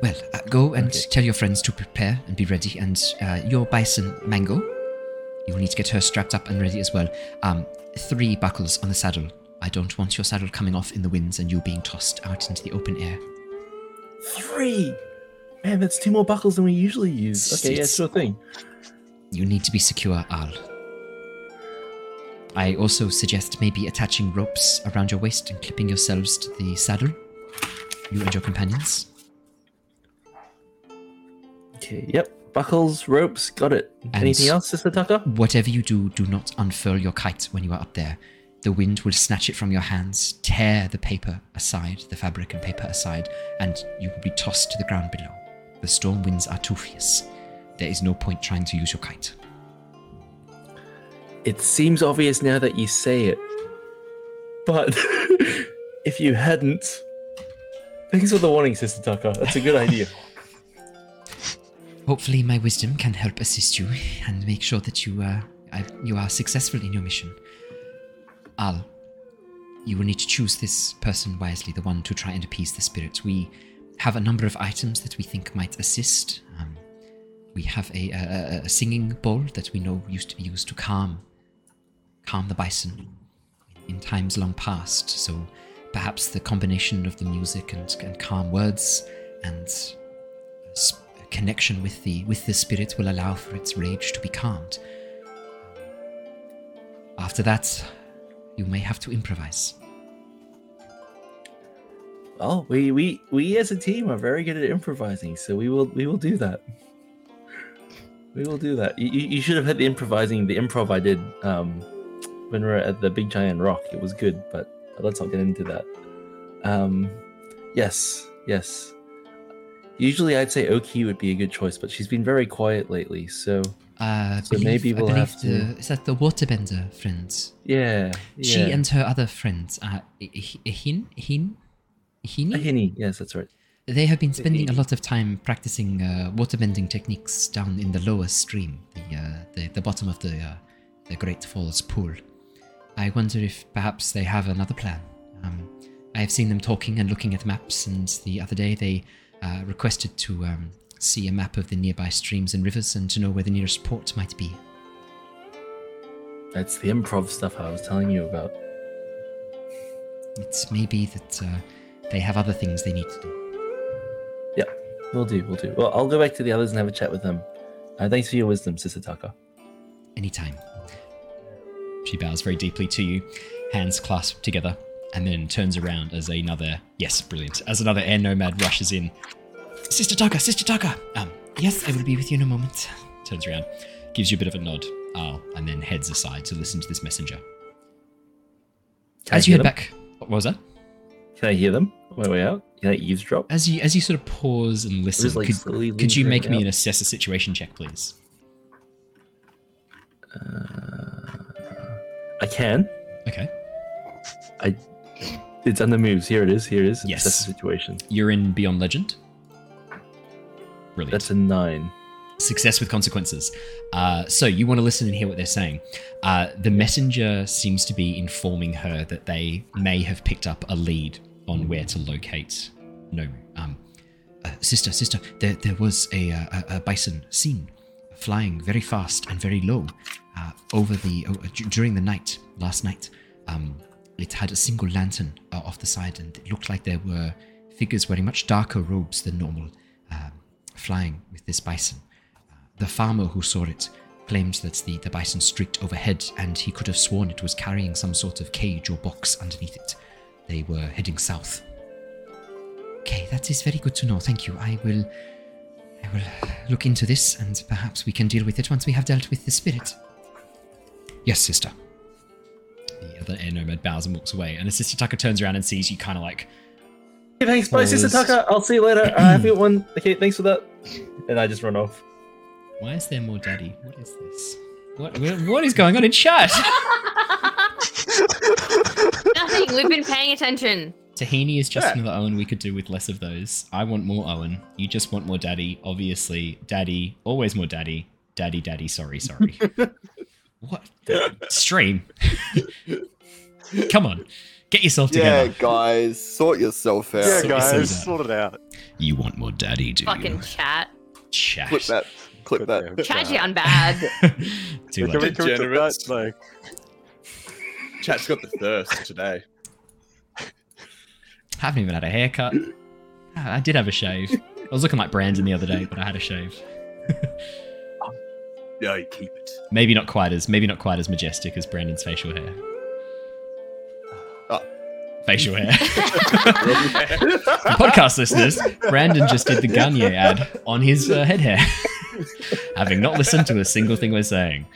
well, uh, go and tell your friends to prepare and be ready. And uh, your bison, Mango, you will need to get her strapped up and ready as well. Um, three buckles on the saddle. I don't want your saddle coming off in the winds and you being tossed out into the open air. Three. Man, that's two more buckles than we usually use. Okay, yeah, It's- sure thing. You need to be secure, Aal. I also suggest maybe attaching ropes around your waist and clipping yourselves to the saddle. You and your companions. Okay, yep. Buckles, ropes, got it. And- Anything else, Sister Taka? Whatever you do, do not unfurl your kite when you are up there. The wind will snatch it from your hands, tear the paper aside, the fabric and paper aside, and you will be tossed to the ground below. The storm winds are too fierce. There is no point trying to use your kite. It seems obvious now that you say it. But if you hadn't. Thanks for the warning, Sister Taka. That's a good idea. Hopefully, my wisdom can help assist you and make sure that you uh, you are successful in your mission. Aal, you will need to choose this person wisely, the one to try and appease the spirit. We have a number of items that we think might assist. Um, we have a, a, a- singing bowl that we know used to be used to calm calm the bison in times long past. So perhaps the combination of the music and, and calm words and s- connection with the with the spirit will allow for its rage to be calmed. After that, you may have to improvise. Well, we, we we as a team are very good at improvising, so we will we will do that. We will do that. You, you you should have had the improvising, the improv I did um, when we were at the Big Giant Rock. It was good, but let's not get into that. Um, yes, yes. Usually, I'd say Oki would be a good choice, but she's been very quiet lately. So Uh, So believe- maybe I we'll believe have to- the, is that the waterbender friends? yeah, She and her other friends, uh, Hin, Hin, Hin, Hini? Ahini. Yes, that's right. They have been spending a lot of time practicing uh, waterbending techniques down in the lower stream, the uh, the, the bottom of the uh, the Great Falls pool. I wonder if perhaps they have another plan. Um, I have seen them talking and looking at maps, and the other day they uh, requested to um, see a map of the nearby streams and rivers and to know where the nearest port might be. That's the improv stuff I was telling you about. It's maybe that uh, they have other things they need to do. Yeah, we'll do. We'll do. Well, I'll go back to the others and have a chat with them. Uh, thanks for your wisdom, Sister Taka. Anytime. She bows very deeply to you, hands clasped together, and then turns around as another yes, brilliant. As another air nomad rushes in. Sister Taka, Sister Taka! Um, yes, I will be with you in a moment. Turns around, gives you a bit of a nod, oh, and then heads aside to listen to this messenger. Can as I you head them? back, what was that? Can I hear them on my way out? Can I eavesdrop? As you as you sort of pause and listen, like, could, could you make me out. an assess a situation check, please? I can. Okay. I. It's under moves. Here it is. Here it is. Yes. That's the situation. You're in Beyond Legend. Brilliant. That's a nine. success with consequences. Uh, so you want to listen and hear what they're saying. Uh, the messenger seems to be informing her that they may have picked up a lead on where to locate No, Um, uh, sister, sister, there, there was a, uh, a, a bison seen flying very fast and very low uh, over the uh, d- during the night last night. Um, it had a single lantern uh, off the side, and it looked like there were figures wearing much darker robes than normal, flying with this bison. Uh, the farmer who saw it claimed that the, the bison streaked overhead and he could have sworn it was carrying some sort of cage or box underneath it. They were heading south. Okay, that is very good to know. Thank you. I will I will look into this and perhaps we can deal with it once we have dealt with the spirit. Yes, sister. The other air nomad bows and walks away, and as Sister Taka turns around and sees you kind of like thanks. Bye, Sister Pause. Taka. I'll see you later. Uh, have a good one. Okay, thanks for that. And I just run off. Why is there more daddy? What is this? What, what is going on in chat? Nothing. We've been paying attention. Tahini is just Yeah. another Owen we could do with less of those. I want more Owen. You just want more daddy. Obviously, daddy, always more daddy. Daddy, daddy, sorry, sorry. what? Stream. Come on. Get yourself together. Yeah, guys, sort yourself out. Yeah, So- guys, so- sort it out. You want more daddy, do Fucking you? chat. Chat. Clip that. Clip that. Chat down bad. Too Can we, late. can we clip Degenerates. that? Like, Chat's got the thirst today. Haven't even had a haircut. Ah, I did have a shave. I was looking like Brandon the other day, but I had a shave. Yeah, keep it. Maybe not quite as maybe not quite as majestic as Brandon's facial hair. Facial hair. Podcast listeners, Brandon just did the Gagne ad on his uh, head hair, having not listened to a single thing we're saying.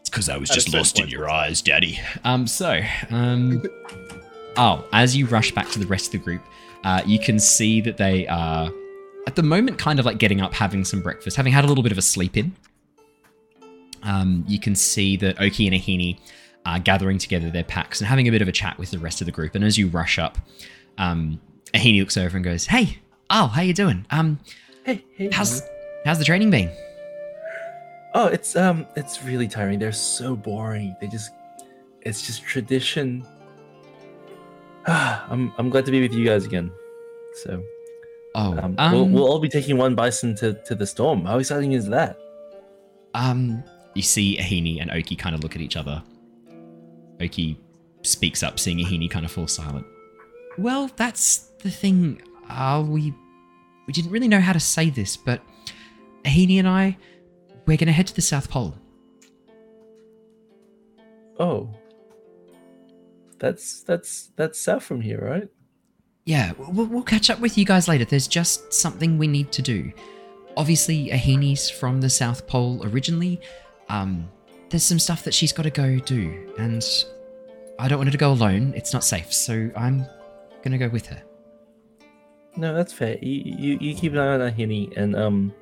It's because I was At just certain lost in your eyes, Daddy. Um, so, um, oh, as you rush back to the rest of the group, uh, you can see that they are at the moment kind of like getting up, having some breakfast, having had a little bit of a sleep in. Um, you can see that Oki and Ahini are gathering together their packs and having a bit of a chat with the rest of the group. And as you rush up, um, Ahini looks over and goes, "Hey, oh, how you doing? Um, hey, hey. how's how's the training been?" Oh, it's um, it's really tiring. They're so boring. They just, it's just tradition. I'm I'm glad to be with you guys again. So, Oh, um, um, we'll we'll all be taking one bison to to the storm. How exciting is that? Um, you see Ahini and Oki kind of look at each other. Oki speaks up, seeing Ahini kind of fall silent. Well, that's the thing. Uh, we we didn't really know how to say this, but Ahini and I, we're gonna head to the South Pole. Oh, that's that's that's south from here, right? Yeah, we'll, we'll catch up with you guys later. There's just something we need to do. Obviously, Ahini's from the South Pole originally. Um, there's some stuff that she's got to go do, and I don't want her to go alone. It's not safe, so I'm gonna go with her. no, that's fair. You you, you keep an eye on Ahini, and um,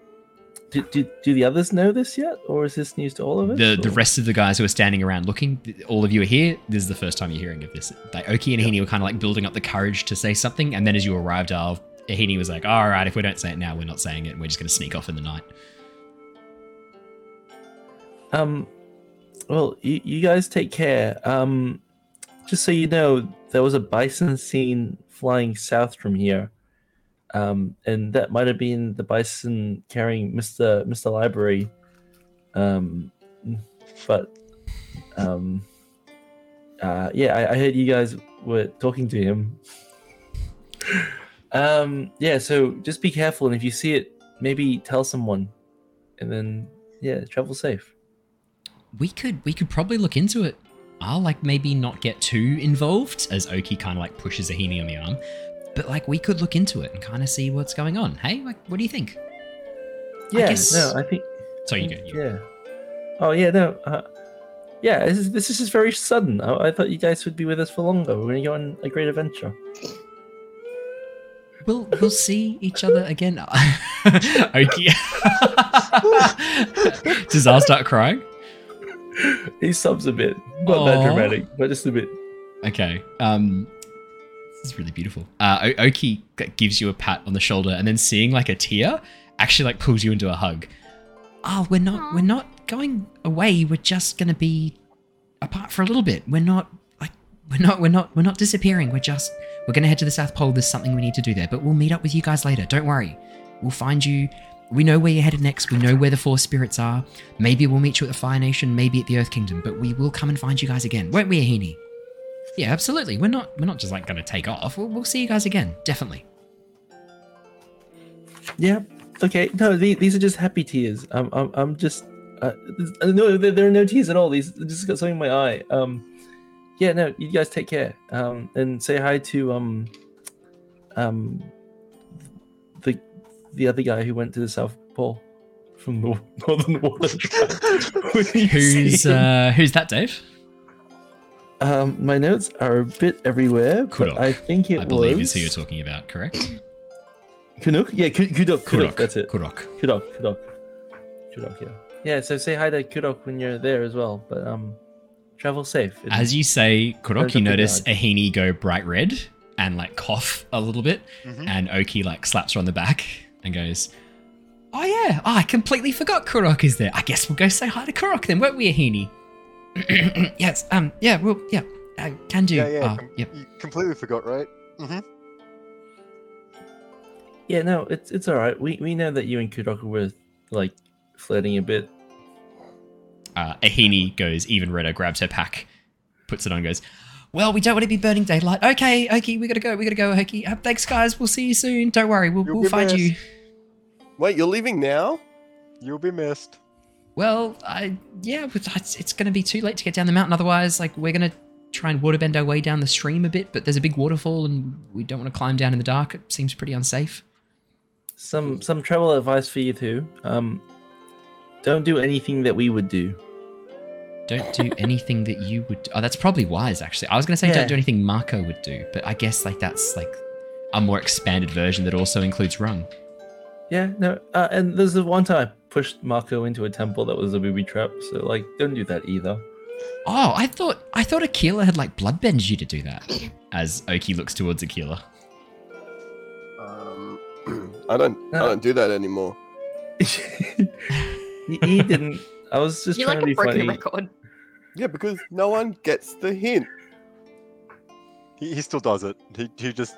do, do do the others know this yet, or is this news to all of us? The the rest of the guys who are standing around looking, all of you are here. This is the first time you're hearing of this. Like Oki and Ahini were kind of like building up the courage to say something, and then as you arrived, Aal, Ahini was like, "All right, if we don't say it now, we're not saying it. and We're just going to sneak off in the night." Um, well, you, you guys take care. Um, just so you know, there was a bison seen flying south from here. Um, and that might have been the bison carrying Mister Mister Library. Um, but um, uh, yeah, I, I heard you guys were talking to him. um, yeah, so just be careful, and if you see it, maybe tell someone, and then yeah, travel safe. We could we could probably look into it. I'll like maybe not get too involved as Oki kind of like pushes Ahini on the arm, but like we could look into it and kind of see what's going on. Hey, like what do you think? I guess- no, I think. So you go. You. Yeah. Oh yeah, no. Uh, yeah, this is this is just very sudden. I, I thought you guys would be with us for longer. We're going to go on a great adventure. We'll we'll see each other again. Oki. Does Aal start crying? He subs a bit, not that dramatic, but just a bit. Okay. Um, this is really beautiful. Uh, O- Oki gives you a pat on the shoulder, and then seeing like a tear, actually like pulls you into a hug. Oh, we're not we're not going away. We're just gonna be apart for a little bit. We're not like we're not we're not we're not disappearing. We're just we're gonna head to the South Pole. There's something we need to do there, but we'll meet up with you guys later. Don't worry. We'll find you. We know where you're headed next. We know where the four spirits are. Maybe we'll meet you at the Fire Nation. Maybe at the Earth Kingdom. But we will come and find you guys again, won't we, Ahini? Yeah, absolutely. We're not we're not just like gonna take off. We'll, we'll see you guys again, definitely. Yeah. Okay. No, the- these are just happy tears. I'm I'm, I'm just. Uh, no, there, are no tears at all. These just got something in my eye. Um, yeah. No, you guys take care. Um, and say hi to um, um, the other guy who went to the South Pole from the Northern Water. Tribe. When you Who's uh who's that, Dave? Um, my notes are a bit everywhere, but I think it I believe was is who you're talking about, correct? Kunuk. Yeah, Ku- Kudok. Kudok. Kurok. That's it. Kurok. Kudok. Kudok. Kudok. Yeah. Yeah. So say hi to Kudok when you're there as well. But um, travel safe. and- As you say Kurok, There's you notice nod. Ahini go bright red and like cough a little bit, Mhm. and Oki like slaps her on the back and goes, "Oh yeah, oh, I completely forgot Kurok is there. I guess we'll go say hi to Kurok then, won't we, Ahini?" yes. Um. Yeah. Well. Yeah. Uh, can do. Yeah, yeah. Uh, com- yep. You completely forgot, right? Mm-hmm. Yeah. No, it's it's all right. We we know that you and Kurok were like flirting a bit. Uh, Ahini goes even redder, grabs her pack, puts it on, goes, Well, we don't want to be burning daylight. Okay, Oki, we gotta go, we gotta go, Oki. Uh, thanks, guys. We'll see you soon. Don't worry, we'll, You'll we'll be find you. Missed. Wait, you're leaving now? You'll be missed. Well, I yeah, but it's, it's gonna be too late to get down the mountain. Otherwise, like we're gonna try and waterbend our way down the stream a bit. But there's a big waterfall, and we don't want to climb down in the dark. It seems pretty unsafe. Some some travel advice for you too. Um, don't do anything that we would do. Don't do anything that you would. Oh, that's probably wise, actually. I was gonna say Yeah. don't do anything Mako would do, but I guess like that's like a more expanded version that also includes Rung. Yeah, no. Uh, and there's the one time I pushed Mako into a temple that was a booby trap. So like, don't do that either. Oh, I thought I thought Aquila had like bloodbended you to do that. As Oki looks towards Aquila. Um, I don't. I Uh, don't do that anymore. he, he didn't. I was just You're trying like to a be broken funny. record. Yeah, because no one gets the hint. He, he still does it. He, he just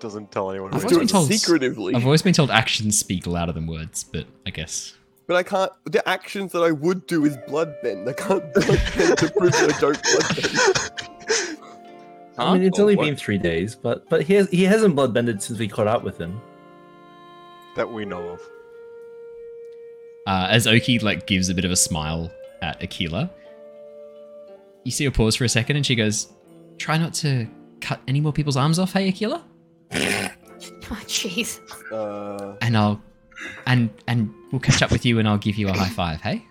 doesn't tell anyone. I've always been told- secretively. I've always been told actions speak louder than words, but I guess. But I can't. The actions that I would do is bloodbend. I can't bloodbend to prove that I don't bloodbend. I mean, it's Or only what? been three days, but but he has, he hasn't bloodbended since we caught up with him. That we know of. Uh, as Oki like gives a bit of a smile at Aquila, you see her pause for a second, and she goes, "Try not to cut any more people's arms off, hey Aquila." Oh, jeez. Uh, And I'll, and and we'll catch up with you, and I'll give you a high five, hey.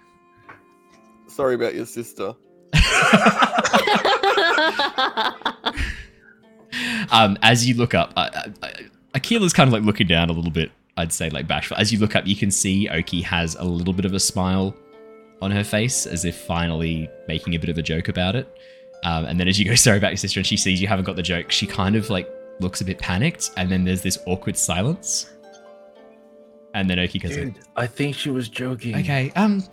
sorry about your sister. um, as you look up, I, I, Aquila's kind of like looking down a little bit. I'd say like bashful. As you look up, you can see Oki has a little bit of a smile on her face, as if finally making a bit of a joke about it. Um, and then as you go, sorry about your sister, and she sees you haven't got the joke, she kind of like looks a bit panicked, and then there's this awkward silence. And then Oki goes, Dude, I think she was joking. "Okay, um,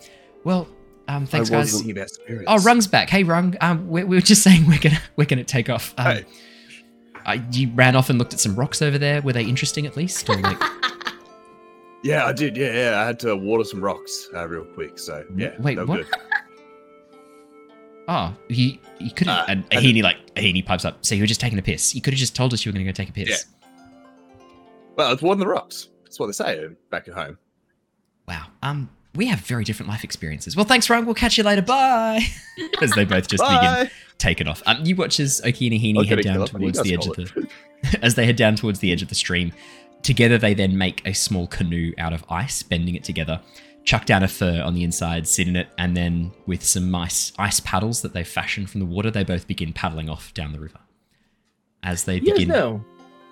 well, um, thanks, I guys." wasn't. about spirits. Oh, Rung's back. Hey, Rung. Um, we, we were just saying we're gonna we're gonna take off. Um, Hey. uh, you ran off and looked at some rocks over there. Were they interesting at least? Or like, Yeah, I did. Yeah, yeah. I had to water some rocks uh, real quick. So yeah. Wait, what? good. Oh, you you could have. Uh, and Ahini like Ahini pipes up. So you were just taking a piss. You could have just told us you were gonna go take a piss. Yeah. Well, it's one of the rocks. That's what they say back at home. Wow. Um, we have very different life experiences. Well, thanks, Rung. We'll catch you later. Bye. as they both just begin Bye. taking off. Um, you watch as Oki and Ahini head down kill up when you towards the edge of the as they head down towards the edge of the stream. Together, they then make a small canoe out of ice, bending it together, chuck down a fur on the inside, sit in it, and then with some ice ice paddles that they fashion from the water, they both begin paddling off down the river. As they You guys begin, know,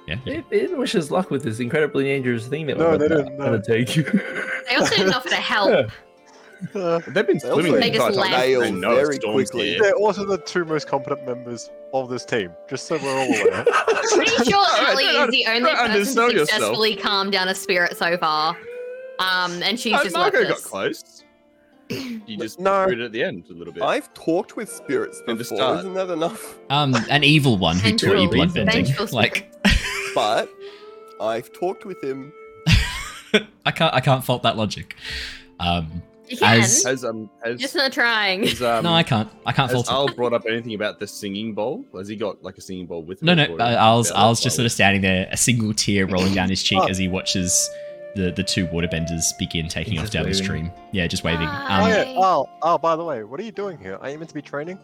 yeah, they, they didn't wish us luck with this incredibly dangerous thing that No, we're they about didn't, to no. undertake. They also didn't offer to help. Uh, They've been They also swimming the They just entire They know very quickly. here. they're also the two most competent members of this team, just so we're all aware. Pretty sure Alright, is the only person undersell to yourself. successfully calm down a spirit so far. Um, and she's Uh, just Mako left got us. close. You just No. screwed it at the end a little bit. I've talked with spirits From before. Isn't that enough? um, an evil one who taught you Vengeful. bloodbending. Like, But I've talked with him. I can't, I can't fault that logic. Um, You can, As- Has um has, just not trying. has, um, no, I can't, I can't has fault it. Aal brought up anything about the singing bowl? Has he got like a singing bowl with him? No, no, or uh, anything Aal's, Aal's just sort of standing there, a single tear rolling down his cheek Oh. as he watches the, the two waterbenders begin taking He's off just down the stream. Yeah, just waving. oh, Um, yeah. Oh, oh, by the way, what are you doing here? Are you meant to be training?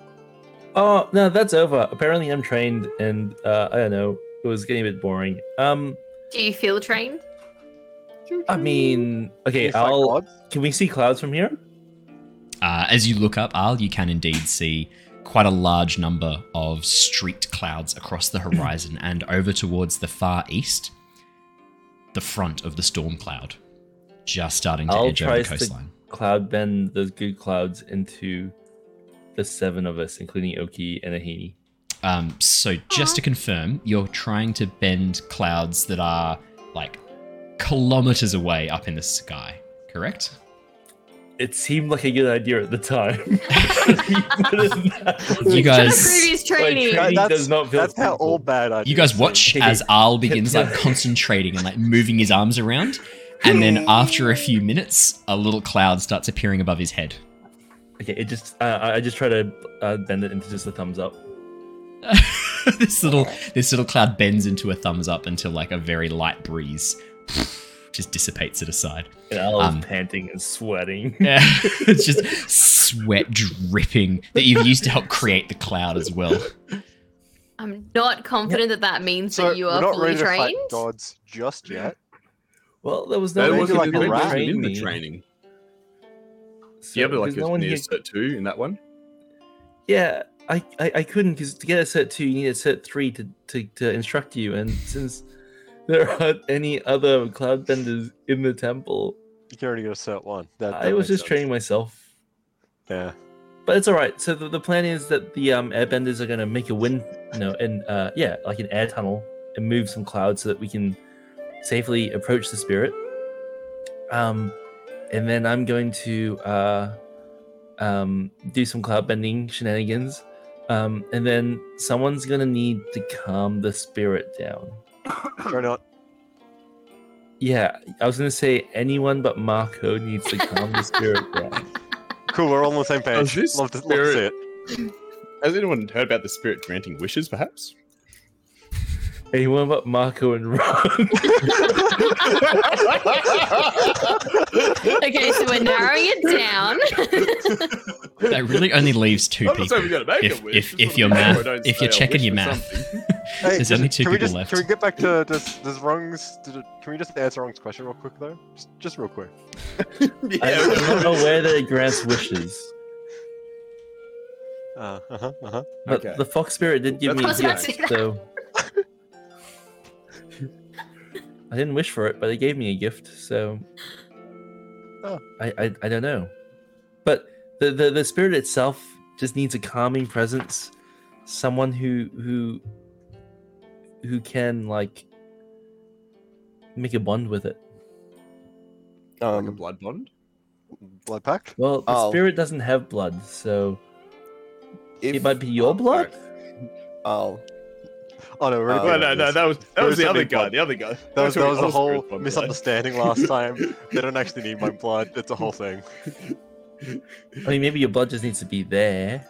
Oh no, that's over. Apparently, I'm trained, and uh, I don't know. It was getting a bit boring. Um, Do you feel trained? I mean, okay, You I'll. gods? Can we see clouds from here? Uh, as you look up, Aal, you can indeed see quite a large number of streaked clouds across the horizon and over towards the far east, the front of the storm cloud, just starting to Aal edge over the tries to coastline. cloud bend those good clouds into the seven of us, including Oki and Ahini. Um, so just to confirm, you're trying to bend clouds that are like kilometers away up in the sky, correct? It seemed like a good idea at the time. You guys- Previous training. Like, training That's- does not feel That's how all bad ideas. You guys watch Okay. as Aal begins like concentrating and like moving his arms around, and then after a few minutes, a little cloud starts appearing above his head. Okay, it just uh, I I just try to uh, bend it into just a thumbs up. this little this little cloud bends into a thumbs up until like a very light breeze just dissipates it aside. And Aal's Um, panting and sweating. Yeah, it's just sweat dripping that you've used to help create the cloud as well. I'm not confident that that means So that you we're fully ready to fight trained. gods just yet. Well, there was That no one wasn't like here a to train in the training. So Do you have like there's a no one near here- cert two in that one? Yeah, I, I, I couldn't because to get a set two, you need a set three to, to, to instruct you. And since there aren't any other cloud benders in the temple, You can already a cert one. That, I was just sense. training myself. Yeah. But it's all right. So the, the plan is that the um, airbenders are going to make a wind, you know, and uh, yeah, like an air tunnel and move some clouds so that we can safely approach the spirit. Um, and then I'm going to uh, um, do some cloud bending shenanigans. Um, and then someone's going to need to calm the spirit down. Or not. Yeah, I was going to say anyone but Mako needs to calm the spirit down. Cool, we're all on the same Does page. Love to, love to see spirit- it. Has anyone heard about the spirit granting wishes, perhaps? Anyone but Mako and Ron. Okay, so we're narrowing it down. That really only leaves 2 I'm people. saying we gotta make If a wish. if just if wanna you're make sure I math, if you're checking your math. Hey, There's only two people just, left. Can we get back to does does Rung's did it, can we just answer Rung's question real quick though? Just, just real quick. I, I'm not aware where it grants wishes. Uh huh. Uh huh. But Okay. the fox spirit did give That's me what I was gifts, about to so I didn't wish for it, but they gave me a gift, so Oh. I, I I don't know. But the, the the spirit itself just needs a calming presence, someone who who who can like make a bond with it. Like a Um, blood bond. blood pact. Well, the Oh. spirit doesn't have blood, so If, it might be your blood. oh, Oh no, we're Oh, already Well, no, no, that was that There was was the other guy. blood. The other guy. That was, That's that was a whole screwed up, misunderstanding last time. they don't actually need my blood. It's a whole thing. I mean, maybe your blood just needs to be there.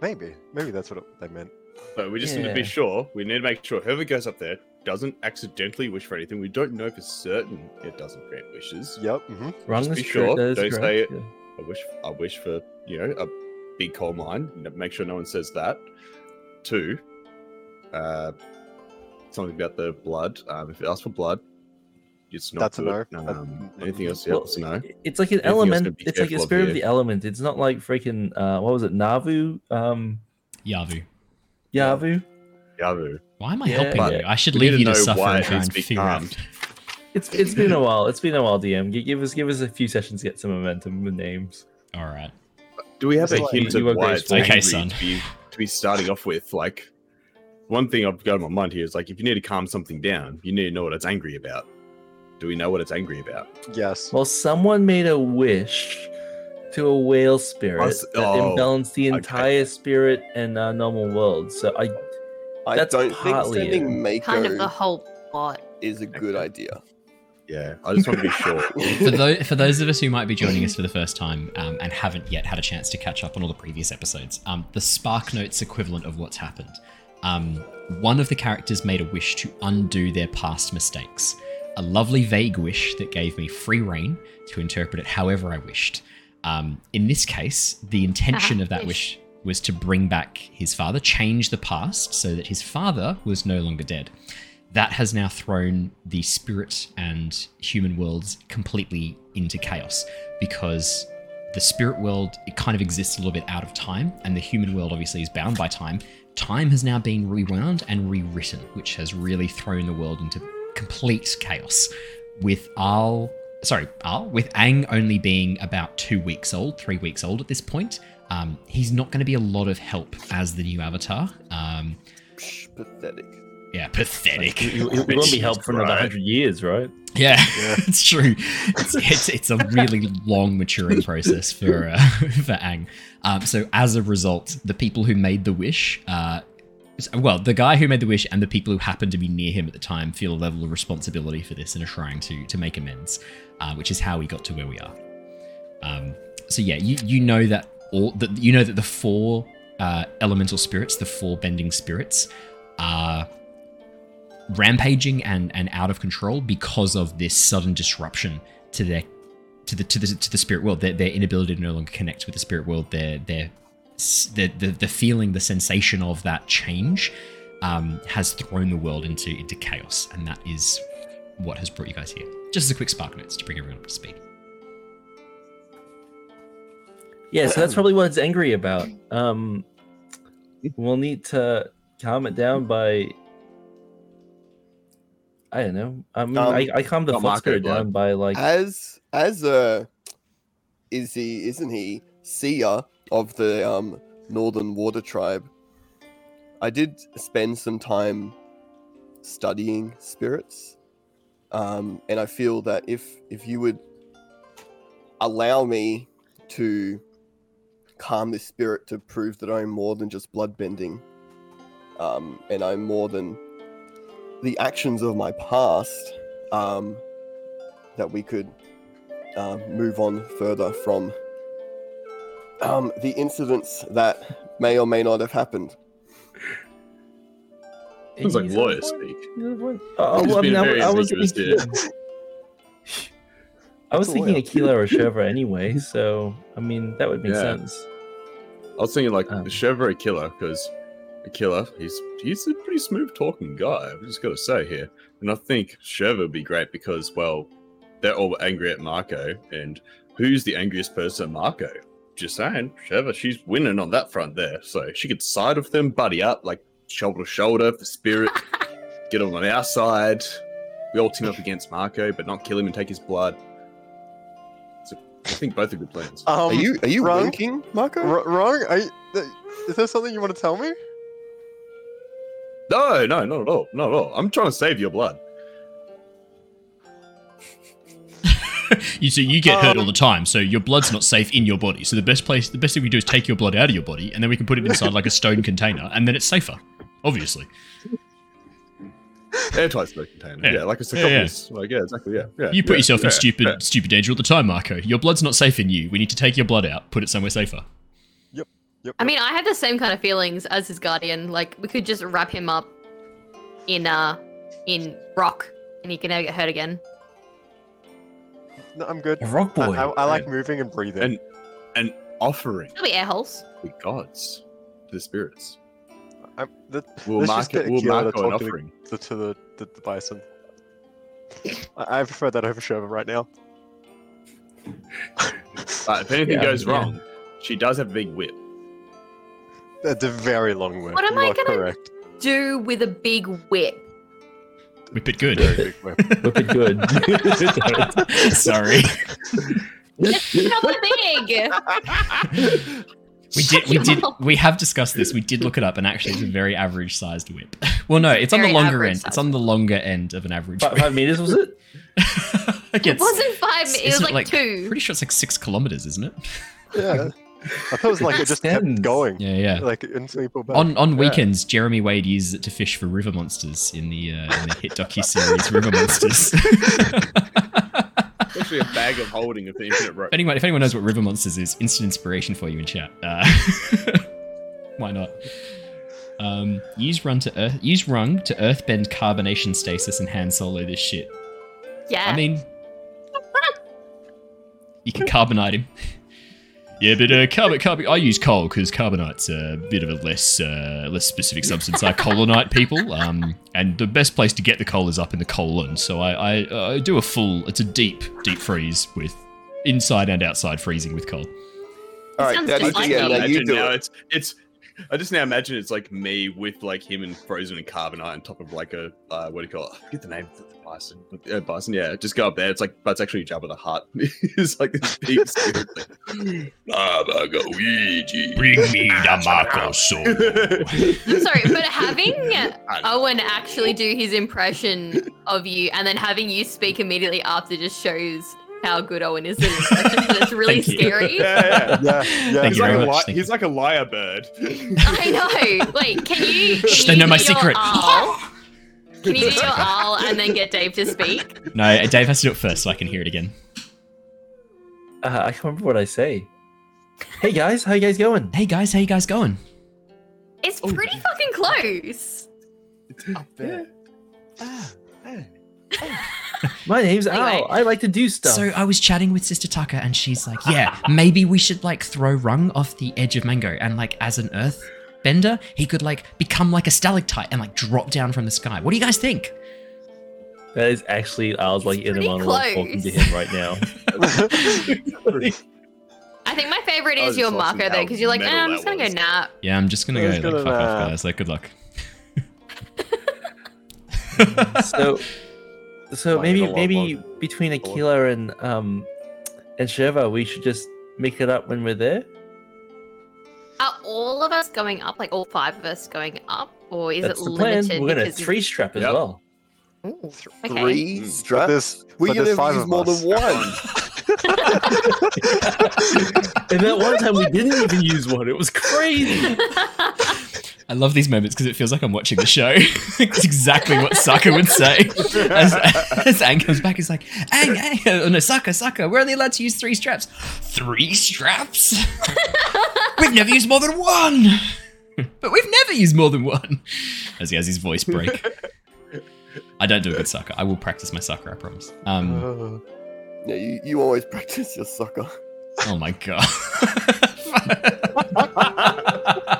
Maybe, maybe that's what it, they meant. So we just need to be sure. We need to make sure whoever goes up there doesn't accidentally wish for anything. We don't know for certain it doesn't grant wishes. Yep. Mm-hmm. Wrong Just is be sure, don't correct, say it. yeah. I wish I wish for you know a big coal mine. Make sure no one says that. Two, uh, something about the blood. Um, if it asks for blood, it's not That's a no. Um, That- anything else? Yeah, Well, it's a no. It's like an Anything element. It's like a careful of spirit of the element. It's not like freaking uh, what was it, Navu? Um, Yavu. Yavu. Yavu. Why am I Yeah. helping you? I should leave you to know suffer and it try needs and to be figure out. calmed. It's it's been a while. It's been a while. DM, give us give us a few sessions to get some momentum with names. All right. Do we have It's a like- hint You of were why it's. Okay, angry son. To be, to be starting off with, like, one thing I've got in my mind here is like, if you need to calm something down, you need to know what it's angry about. Do we know what it's angry about? Yes. Well, someone made a wish to a whale spirit Us- that oh, imbalanced the okay. entire spirit and uh, normal world. So I I That's don't think partly it. sending Mako Kind of the whole plot. is a good idea. Yeah, I just want to be sure. For, tho- for those of us who might be joining us for the first time um, and haven't yet had a chance to catch up on all the previous episodes, um, the Spark Notes equivalent of what's happened. Um, one of the characters made a wish to undo their past mistakes. A lovely vague wish that gave me free reign to interpret it however I wished. Um, in this case, the intention Ah, of that wish. wish was to bring back his father, change the past so that his father was no longer dead that has now thrown the spirit and human worlds completely into chaos because the spirit world it kind of exists a little bit out of time and the human world obviously is bound by time time has now been rewound and rewritten which has really thrown the world into complete chaos with Aal sorry Aal with Aang only being about two weeks old three weeks old at this point um, he's not going to be a lot of help as the new avatar um, pathetic. Yeah pathetic it, it won't be helped for another hundred years, right? Yeah, Yeah. it's true. It's, it's it's a really long maturing process for uh, for Aang. Um, so as a result, the people who made the wish, uh, well, the guy who made the wish and the people who happened to be near him at the time feel a level of responsibility for this and are trying to to make amends, uh, which is how we got to where we are. Um, so yeah, you you know that all that you know that the four uh, elemental spirits, the four bending spirits, are rampaging and and out of control because of this sudden disruption to their to the to the to the spirit world their, their inability to no longer connect with the spirit world their their the, the, the feeling the sensation of that change um, has thrown the world into into chaos and that is what has brought you guys here just as a quick spark notes to bring everyone up to speed Yeah, so that's probably what it's angry about. Um, we'll need to calm it down by. I don't know. I mean, Um, I, I calmed the not foot Mako spirit blood. down by like. As as a is he isn't he seer of the um Northern Water Tribe? I did spend some time studying spirits, um, and I feel that if if you would allow me to calm this spirit to prove that I'm more than just bloodbending, um, and I'm more than the actions of my past, um, that we could um, move on further from um, the incidents that may or may not have happened. Sounds like lawyer speak. He's. Oh, well, I mean, I, I was ambiguous thinking, here. I was That's a thinking lawyer. Aquila or Shurva anyway, so I mean that would make Yeah. sense. I was thinking like Um. Chevrolet Killer because Killer he's he's a pretty smooth talking guy. I've just got to say here, and I think Shurva would be great because well, they're all angry at Mako, and who's the angriest person Mako? Just saying, Shurva, she's winning on that front there, so she could side with them, buddy up, like shoulder to shoulder for spirit, get them on our side. we all team up against Mako, but not kill him and take his blood. So I think both are good plans. Um, are you are you wrong? winking, Mako? R- wrong? Are you, th- is there something you want to tell me? No, no, not at all. Not at all. I'm trying to save your blood. You so you get hurt all Um, the time, so your blood's not safe in your body. So the best place, the best thing we do is take your blood out of your body, and then we can put it inside like a stone container, and then it's safer. Obviously. Airtight smoke container. Yeah. Yeah, like a Yeah, yeah. Like, yeah, exactly. Yeah. yeah You put yeah, yourself in stupid yeah. stupid danger all the time, Mako. Your blood's not safe in you. We need to take your blood out, put it somewhere safer. Yep. Yep. I mean, I had the same kind of feelings as his guardian. Like we could just wrap him up in uh in rock, and he can never get hurt again. no, I'm good. A rock I, boy. I, I like moving and breathing. And an offering There'll be air holes. the gods, the spirits. I'm, the, We'll let's mark it. We'll mark an talk to the, offering. to, to the, the, the bison. I, I prefer that over Sherman right now. But if anything Yeah, goes yeah. wrong, she does have a big whip. That's a very long whip. What am you I are gonna- correct. Do with a big whip. Whip it good. Very big whip. Whip it good. Sorry. It's not big. We did we did we have discussed this. We did look it up and actually it's a very average sized whip. Well no, it's on the longer average end. It's on the longer end of an average five, whip. five meters was it? Like, It wasn't five. It was isn't like, two. Pretty sure it's like six kilometers, isn't it? Yeah. I thought it was like it just kept going. Yeah, yeah. Like until you. On on Yeah. weekends, Jeremy Wade uses it to fish for river monsters in the uh, in the hit docu series River Monsters. Actually, a bag of holding of the infinite rope. if anyone if anyone knows what River Monsters is, instant inspiration for you in chat. Uh, why not? Um, use Rung to earth. Use Rung to earthbend carbonation stasis and Han Solo this shit. Yeah. I mean, you can carbonite him. Yeah, but uh, carbon, carbon. I use coal because carbonite's a bit of a less uh, less specific substance. I colonite people, um, and the best place to get the coal is up in the colon. So I, I, I do a full. It's a deep deep freeze with inside and outside freezing with coal. All right, sounds Daddy, just like yeah, you do now it. it's it's. I just now imagine it's like me with like him and frozen and carbonite on top of like a uh, what do you call it? I forget the name of the bison. Uh, bison, yeah. Just go up there. It's like, but it's actually Jabba the Hutt. it's like this big spirit. thing. Baba Luigi. Bring me the Mako I'm sorry, but having Owen actually do his impression of you and then having you speak immediately after just shows how good Owen is at impressions. and it's really Thank you. scary. Yeah, yeah. Yeah, yeah. He's you like, very a much. li- Thank he's like a lyre bird. I know. Wait, can you? Can Shh, you they know my your secret. owl? Can you do your owl and then get Dave to speak? No, Dave has to do it first so I can hear it again. Uh, I can't remember what I say. Hey guys, how you guys going? Hey guys, how you guys going? It's pretty fucking close. It's up there. Ah, hey. My name's Anyway. Aal. I like to do stuff. So I was chatting with Sister Tucker, and she's like, "Yeah, maybe we should like throw Rung off the edge of Mango, and like as an Earth bender, he could like become like a stalactite and like drop down from the sky. What do you guys think?" that is actually Aal's like in a pretty monologue talking to him right now. I think my favorite is your just watching Mako though, because you're like, eh, I'm just gonna go nap. Yeah, I'm just gonna I go was like, gonna, fuck off, uh, guys. Like, good luck. so, so Might maybe get a lot maybe more- between Aquila and um and Shurva, we should just make it up when we're there. Are all of us going up, like all five of us going up, or is That's it the plan. limited? We're gonna because- tree strap as Yep. well. Ooh, okay. Three. But straps. there's, We're but gonna five use more us. than one. and that one time we didn't even use one. It was crazy. I love these moments because it feels like I'm watching the show. it's exactly what Sokka would say. As, as Aang comes back, he's like, Aang, Aang, oh, no, Sokka, Sokka, we're only allowed to use three straps. Three straps? we've never used more than one. but we've never used more than one. As he has his voice break. I don't do a good Sokka. I will practice my Sokka, I promise. Um, Uh, Yeah, you, you always practice your soccer. oh my god.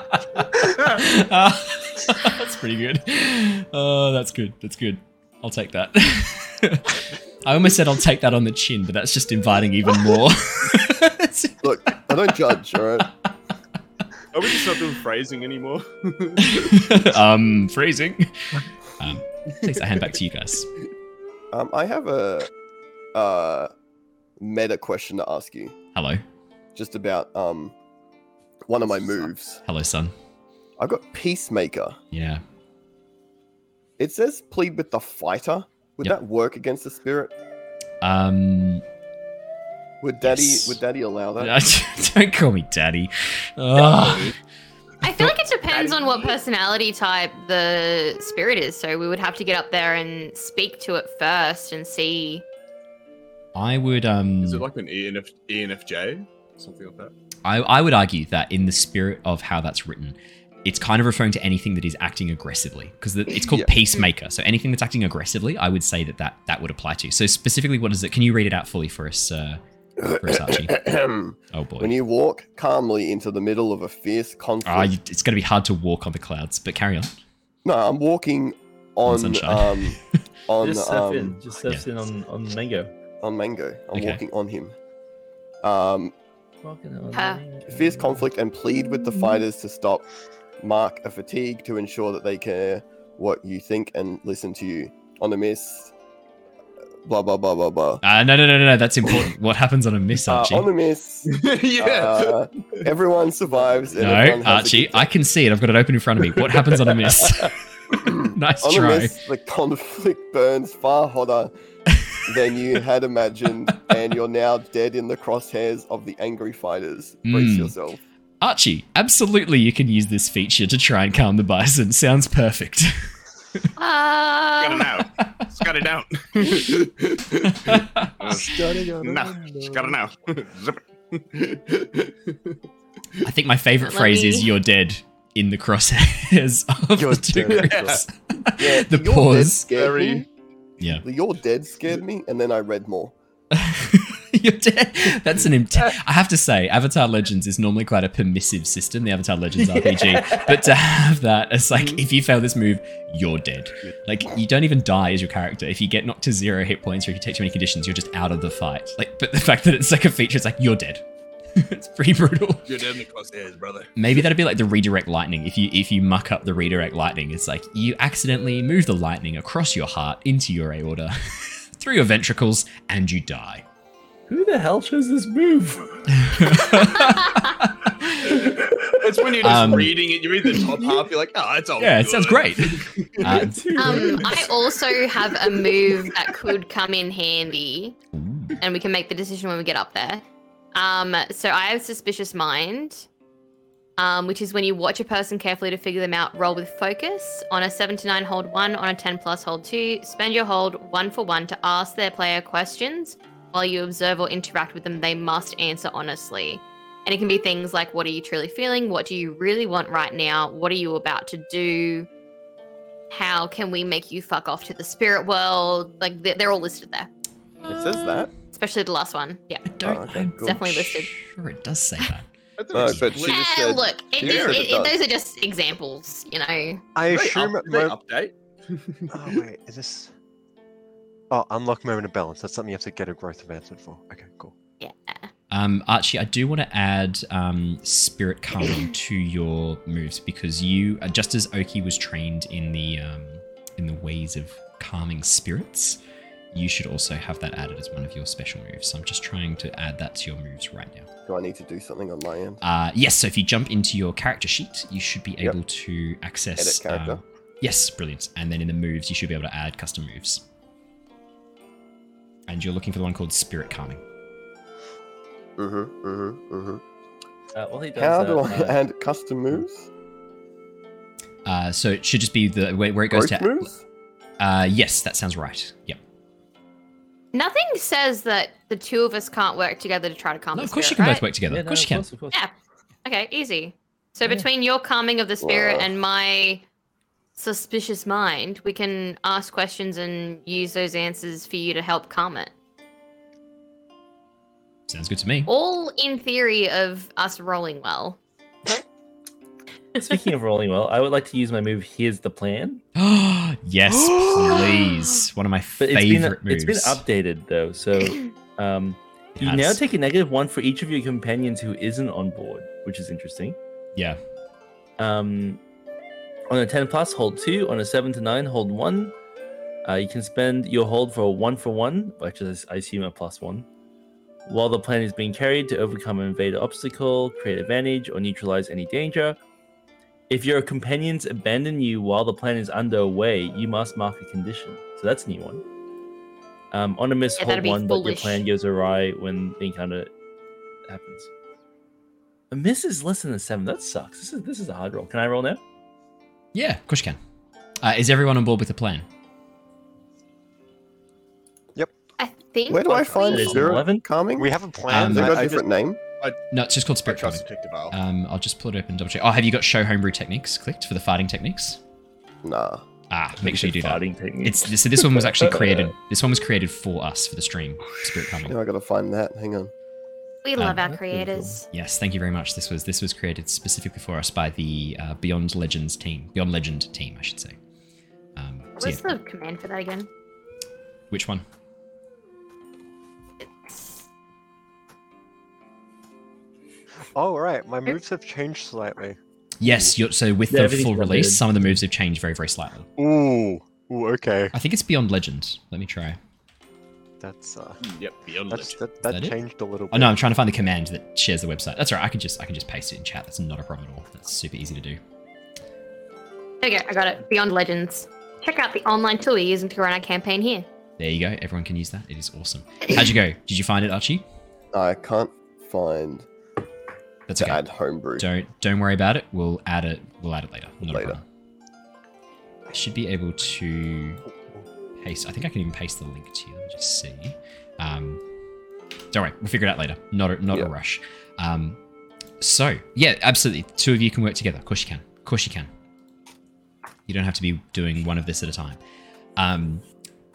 Uh, that's pretty good. Oh, that's good. That's good. I'll take that. I almost said I'll take that on the chin, but that's just inviting even more. Look, I don't judge, all right? Are we just not doing phrasing anymore? um, phrasing. Um, please, I hand back to you guys. Um, I have a uh meta question to ask you, Hello. just about um one of my moves. Hello, son. I got Peacemaker. Yeah. It says plead with the fighter. Would Yep. that work against the spirit? Um. Would Daddy Yes. would Daddy allow that? Don't call me daddy. Ugh. I feel like it depends on what personality type the spirit is. So we would have to get up there and speak to it first and see. I would um. Is it like an ENF, ENFJ? Something like that? I, I would argue that in the spirit of how that's written, it's kind of referring to anything that is acting aggressively because it's called Yeah. peacemaker. So anything that's acting aggressively, I would say that that, that would apply to. So specifically, what is it? Can you read it out fully for us, uh, for us, Archie? Oh boy, when you walk calmly into the middle of a fierce conflict. Ah, you- it's going to be hard to walk on the clouds, but carry on. no, I'm walking on sunshine. um on just surf um in. Just surf in on, on Mango. on Mango. I'm Okay. walking on him. Um, Walking on Mango. fierce conflict and plead with the fighters to stop. Mark a fatigue to ensure that they care what you think and listen to you. On a miss, blah blah blah blah blah. Uh, no, no, no, no, no. That's important. what happens on a miss, Uh, Archie? on a miss, yeah. uh, everyone survives. and no, everyone Archie, I can see it. I've got it open in front of me. What happens on a miss? nice On a miss, the conflict burns far hotter than you had imagined, and you're now dead in the crosshairs of the angry fighters. Brace Mm. yourself. Archie, absolutely, you can use this feature to try and calm the bison. Sounds perfect. Um, got it out. It's got it out. no, it's got it out. Zip it. I think my favorite Let phrase is "You're dead" in the crosshairs of You're the two dead. groups. Yeah, the You're Dead pause. scared Very- me. Yeah, The You're Dead scared me, and then I read more. you're dead. That's an. Int- uh, I have to say, Avatar Legends is normally quite a permissive system, the Avatar Legends RPG. But to have that, it's like mm. if you fail this move, you're dead. Like you don't even die as your character. If you get knocked to zero hit points or if you take too many conditions, you're just out of the fight. Like, but the fact that it's like a feature, it's like you're dead. it's pretty brutal. You're dead in the crosshairs, brother. Maybe that'd be like the redirect lightning. If you if you muck up the redirect lightning, it's like you accidentally move the lightning across your heart into your aorta, through your ventricles, and you die. Who the hell chose this move? It's when you're just Um, reading it, you read the top half, you're like, oh, it's all Yeah, it sounds great. Uh, um, I also have a move that could come in handy, and we can make the decision when we get up there. Um, so I have suspicious mind, um, which is when you watch a person carefully to figure them out. Roll with focus on a seven to nine, hold one. On a ten plus, hold two. Spend your hold one for one to ask their player questions. While you observe or interact with them, they must answer honestly. And it can be things like, "What are you truly feeling? What do you really want right now? What are you about to do?" how can we make you fuck off to the spirit world? Like they're, they're all listed there, It says that. especially the last one. Yeah, I don't. Oh, okay, I'm cool. definitely listed. Sure, it does say that. No, but she just Yeah, said- look, it, she it, it it- those are just examples, you know. I assume up- it did they update. Oh wait, is this? Oh, unlock moment of balance. That's something you have to get a growth advancement for. Okay, cool. Yeah. Um, Archie, I do want to add um, spirit calming to your moves because you, uh, just as Oki was trained in the um, in the ways of calming spirits, you should also have that added as one of your special moves. So I'm just trying to add that to your moves right now. Do I need to do something on my end? Uh, yes, so if you jump into your character sheet, you should be Yep. able to access. Edit character. um, yes, brilliant. And then in the moves, you should be able to add custom moves. And you're looking for the one called Spirit Calming. Mm-hmm. Mm-hmm. Mm-hmm. Uh, while he does How that, do I uh, add custom moves? Uh, so it should just be the where, where it goes Growth to. moves? Uh, yes, that sounds right. Yep. Nothing says that the two of us can't work together to try to calm No, the of course you can right? both work together. yeah, of no, course you can. Of course. Yeah. Okay, easy. So Yeah. between your calming of the spirit Wow. and my suspicious mind, we can ask questions and use those answers for you to help calm it. Sounds good to me. All in theory of us rolling well. Speaking of rolling well, I would like to use my move. Here's the plan. yes, please. One of my But it's favorite been moves. it's been updated though, so um, It you has. now take a negative one for each of your companions who isn't on board, which is interesting. Yeah. Um, on a ten plus, hold two. On a seven to nine, hold one. Uh, you can spend your hold for a one for one, which is, I assume, a plus one. While the plan is being carried to overcome an invader obstacle, create advantage, or neutralize any danger. If your companions abandon you while the plan is underway, you must mark a condition. So that's a new one. Um, on a miss, Yeah, hold one, but your plan goes awry when the encounter happens. A miss is less than a seven. That sucks. This is this is a hard roll. Can I roll now? Yeah, of course you can. Uh, is everyone on board with the plan? Yep. I think. Where do I find It is spirit 11? calming? We have a plan. Um, Has it got I- I a different name? No, it's just called I Spirit trust Detective Aal. Um, I'll just pull it up and double check. Oh, have you got show homebrew techniques clicked for the fighting techniques? Nah. Ah, make sure you do that. Fighting technique. It's so this one was actually created. This one was created for us for the stream. Spirit Calming. Now I gotta find that. Hang on. We love Um, our that's cool. creators. Yes, thank you very much. This was this was created specifically for us by the uh, Beyond Legends team, Beyond Legend team, I should say. Um, so What's yeah, the command for that again? which one? It's... Oh, right. My moves have changed slightly. Yes, you're, so with Yeah, the full release, updated. some of the moves have changed very very slightly. Ooh. Ooh, okay. I think it's Beyond Legend. Let me try. That's uh Yep, beyond that's legend. that, that, that it? changed a little bit. Oh no, I'm trying to find the command that shares the website. That's all right. I can just I can just paste it in chat. That's not a problem at all. That's super easy to do. There you go. I got it. Beyond Legends. Check out the online tool we're using to run our campaign here. There you go. Everyone can use that. It is awesome. How'd you go? Did you find it, Archie? I can't find That's to okay. add homebrew. Don't don't worry about it. We'll add it. We'll add it later. Not Later. a problem. I should be able to paste. I think I can even paste the link to you. Let me just see. Um, don't worry. We'll figure it out later. Not a, not Yeah. a rush. Um, so yeah, absolutely. Two of you can work together. Of course you can. Of course you can. You don't have to be doing one of this at a time. Um,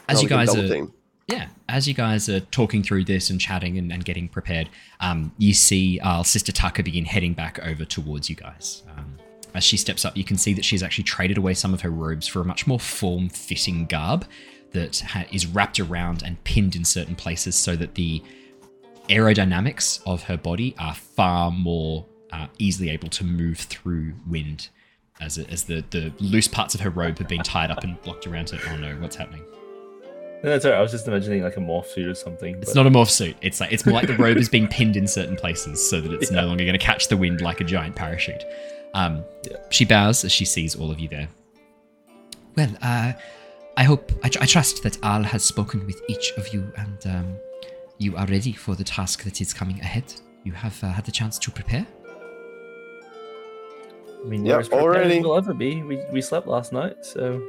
as No, you guys are team. yeah, as you guys are talking through this and chatting and, and getting prepared, um, you see uh, Sister Tucker begin heading back over towards you guys. Um, as she steps up, you can see that she's actually traded away some of her robes for a much more form-fitting garb that ha- is wrapped around and pinned in certain places so that the aerodynamics of her body are far more uh, easily able to move through wind as, it, as the, the loose parts of her robe have been tied up and blocked around her. Oh no, what's happening? No, that's all right. I was just imagining like a morph suit or something. It's not a morph suit. It's like it's more like the robe is being pinned in certain places so that it's Yeah. no longer going to catch the wind like a giant parachute. Um, Yeah. She bows as she sees all of you there. Well, uh, I hope I, tr- I trust that Aal has spoken with each of you, and um, you are ready for the task that is coming ahead. You have uh, had the chance to prepare. I mean, Yeah, we're as prepared already. we'll ever be. We, we slept last night, so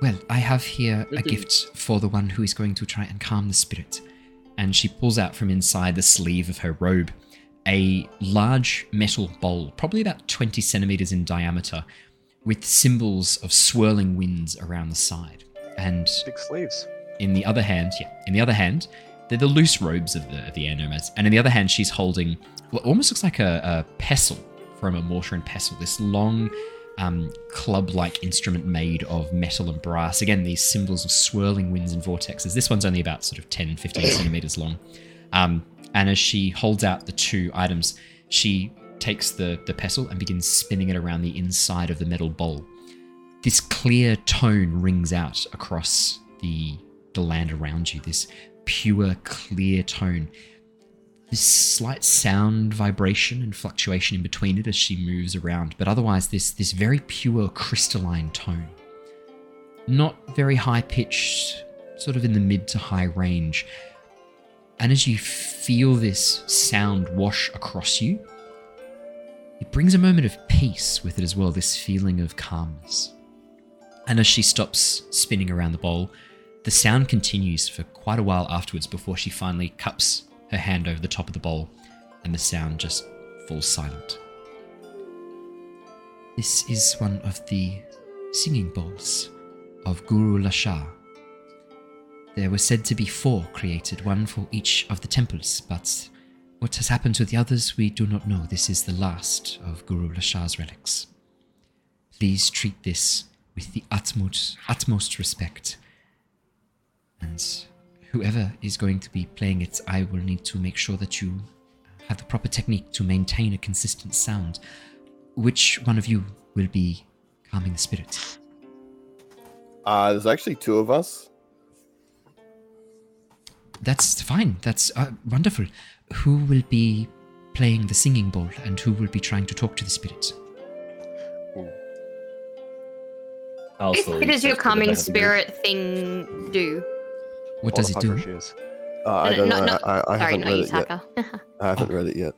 Well, I have here a Mhm. gift for the one who is going to try and calm the spirit. And she pulls out from inside the sleeve of her robe a large metal bowl, probably about 20 centimeters in diameter, with symbols of swirling winds around the side. And Big sleeves. in the other hand, yeah, in the other hand, they're the loose robes of the, of the air nomads. And in the other hand, she's holding what almost looks like a, a pestle from a mortar and pestle. This long, um, club-like instrument made of metal and brass. Again, these symbols of swirling winds and vortexes. This one's only about sort of 10, 15 centimeters long. Um, and as she holds out the two items, she takes the, the pestle and begins spinning it around the inside of the metal bowl. This clear tone rings out across the the land around you this pure clear tone. This slight sound vibration and fluctuation in between it as she moves around but otherwise this this very pure crystalline tone. Not very high pitched sort of in the mid to high range. And as you feel this sound wash across you it brings a moment of peace with it as well this feeling of calmness and as she stops spinning around the bowl, the sound continues for quite a while afterwards before she finally cups her hand over the top of the bowl and the sound just falls silent. This is one of the singing bowls of Guru Lashar. There were said to be four created, one for each of the temples, but what has happened to the others we do not know. This is the last of Guru Lashar's relics. Please treat this with the utmost, utmost respect. And whoever is going to be playing it, I will need to make sure that you have the proper technique to maintain a consistent sound. Which one of you will be calming the spirit? Uh, there's actually two of us. That's fine. That's uh, wonderful. Who will be playing the singing bowl and who will be trying to talk to the spirits? I'll What does your search for the calming better spirit thing do? What does it do? Uh, I don't no, know. no, I, I Sorry, haven't read you, it yet. I haven't read it yet.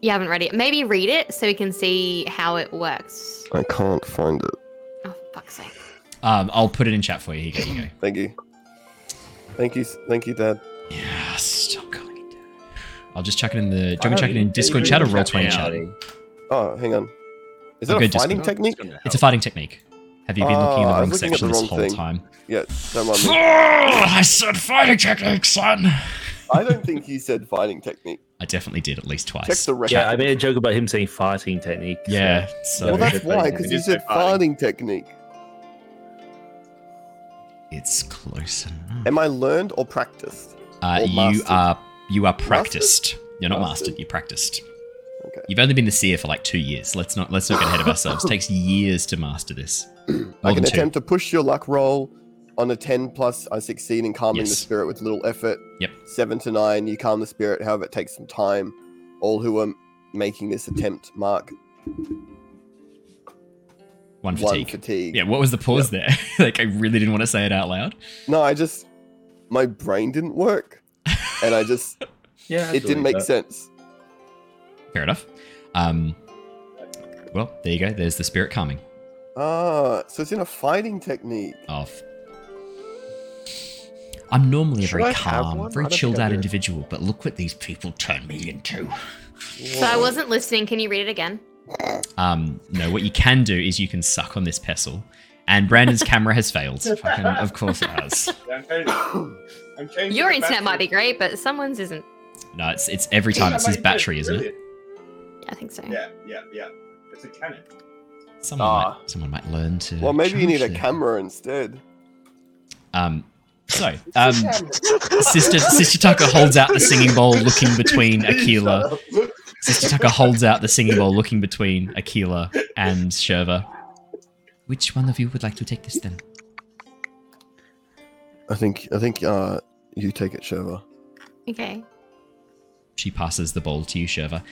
you haven't read it. Maybe read it so we can see how it works. I can't find it. Oh, for fuck's sake. Um, I'll put it in chat for you. Here you go. Thank you. Thank you. Thank you, Dad. Yeah, stop calling it. I'll just chuck it in the. Do you want me to chuck it in Discord chat or roll twenty chat? Oh, hang on. Is I'll that a go fighting Discord. technique? It's a fighting technique. Have you been looking in the Oh, I wrong was looking at section the this wrong whole thing. time? Yeah, don't mind me. I said fighting technique, son. I don't think he said fighting technique. I definitely did at least twice. Check the record. Yeah, I made a joke about him saying farting technique. so- Yeah, so- well, that's why, because He he did say said farting technique. It's close enough. Am I learned or practiced? Uh, or you mastered? are you are practiced. You're not mastered. Mastered? You're practiced. Okay. You've only been the seer for like two years. Let's not let's not get ahead of ourselves. It takes years to master this. I can than two. attempt to push your luck roll. On a 10 plus, I succeed in calming the spirit with little effort. Yep. 7 to 9, you calm the spirit, however, it takes some time. All who are making this attempt mark One one fatigue. fatigue. Yeah, what was the pause there? like I really didn't want to say it out loud. No, I just. My brain didn't work. And I just. Yeah, it didn't make that. sense. Fair enough. Um well, there you go. There's the spirit calming. Ah, so it's in a fighting technique. of I'm normally a very I calm, very chilled out individual, but look what these people turn me into. So I wasn't listening. Can you read it again? Um, no, what you can do is you can suck on this pestle, and Brandon's camera has failed. Fucking, of course it has. I'm changing. I'm changing Your the internet might be great, but someone's isn't. No, it's it's every time. It's his battery, isn't it? Yeah, I think so. Yeah, yeah, yeah. It's a cannon. Someone Ah. might someone might learn to. Well, maybe you need a their- camera instead. Um, so um, Sister Sister Tucker holds out the singing bowl, looking between Aquila. Sister Tucker holds out the singing bowl, looking between Aquila and Shurva. Which one of you would like to take this then? I think I think uh you take it, Shurva. Okay. She passes the ball to you, Shurva.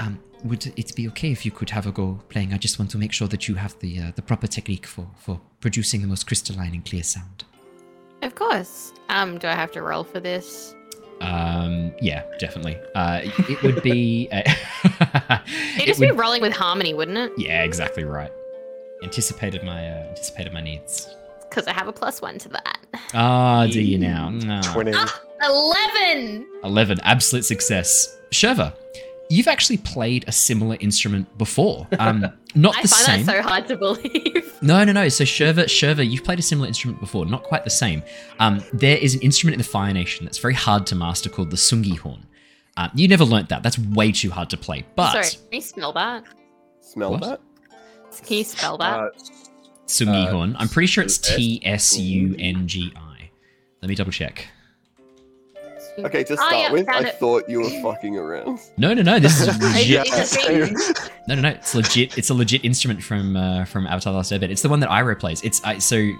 Um, would it be okay if you could have a go playing? I just want to make sure that you have the uh, the proper technique for for producing the most crystalline and clear sound. Of course. Um, do I have to roll for this? Um, yeah, definitely. Uh, it would be. A It'd it just would- be rolling with harmony, wouldn't it? Yeah, exactly right. Anticipated my uh, anticipated my needs. Because I have a plus one to that. Ah, do you now? No. Twinning. Ah, Eleven. Eleven, absolute success. Shurva, you've actually played a similar instrument before. Um, not I the find same. that so hard to believe. No, no, no. So Shurva, Shurva, you've played a similar instrument before, not quite the same. Um, there is an instrument in the Fire Nation that's very hard to master called the Tsungi horn. Uh, you never learnt that. That's way too hard to play. But Sorry, can you spell that? Smell What? that? Can you spell that? Uh, Tsungi Uh, horn. I'm pretty sure it's T S U N G I. Let me double check. Okay, to Oh, start yeah, with, I it. thought you were fucking around. No, no, no. This is legit. did the thing. No, no, no. It's legit. It's a legit instrument from uh, from Avatar: The Last Airbender. It's the one that Iroh plays. It's I so.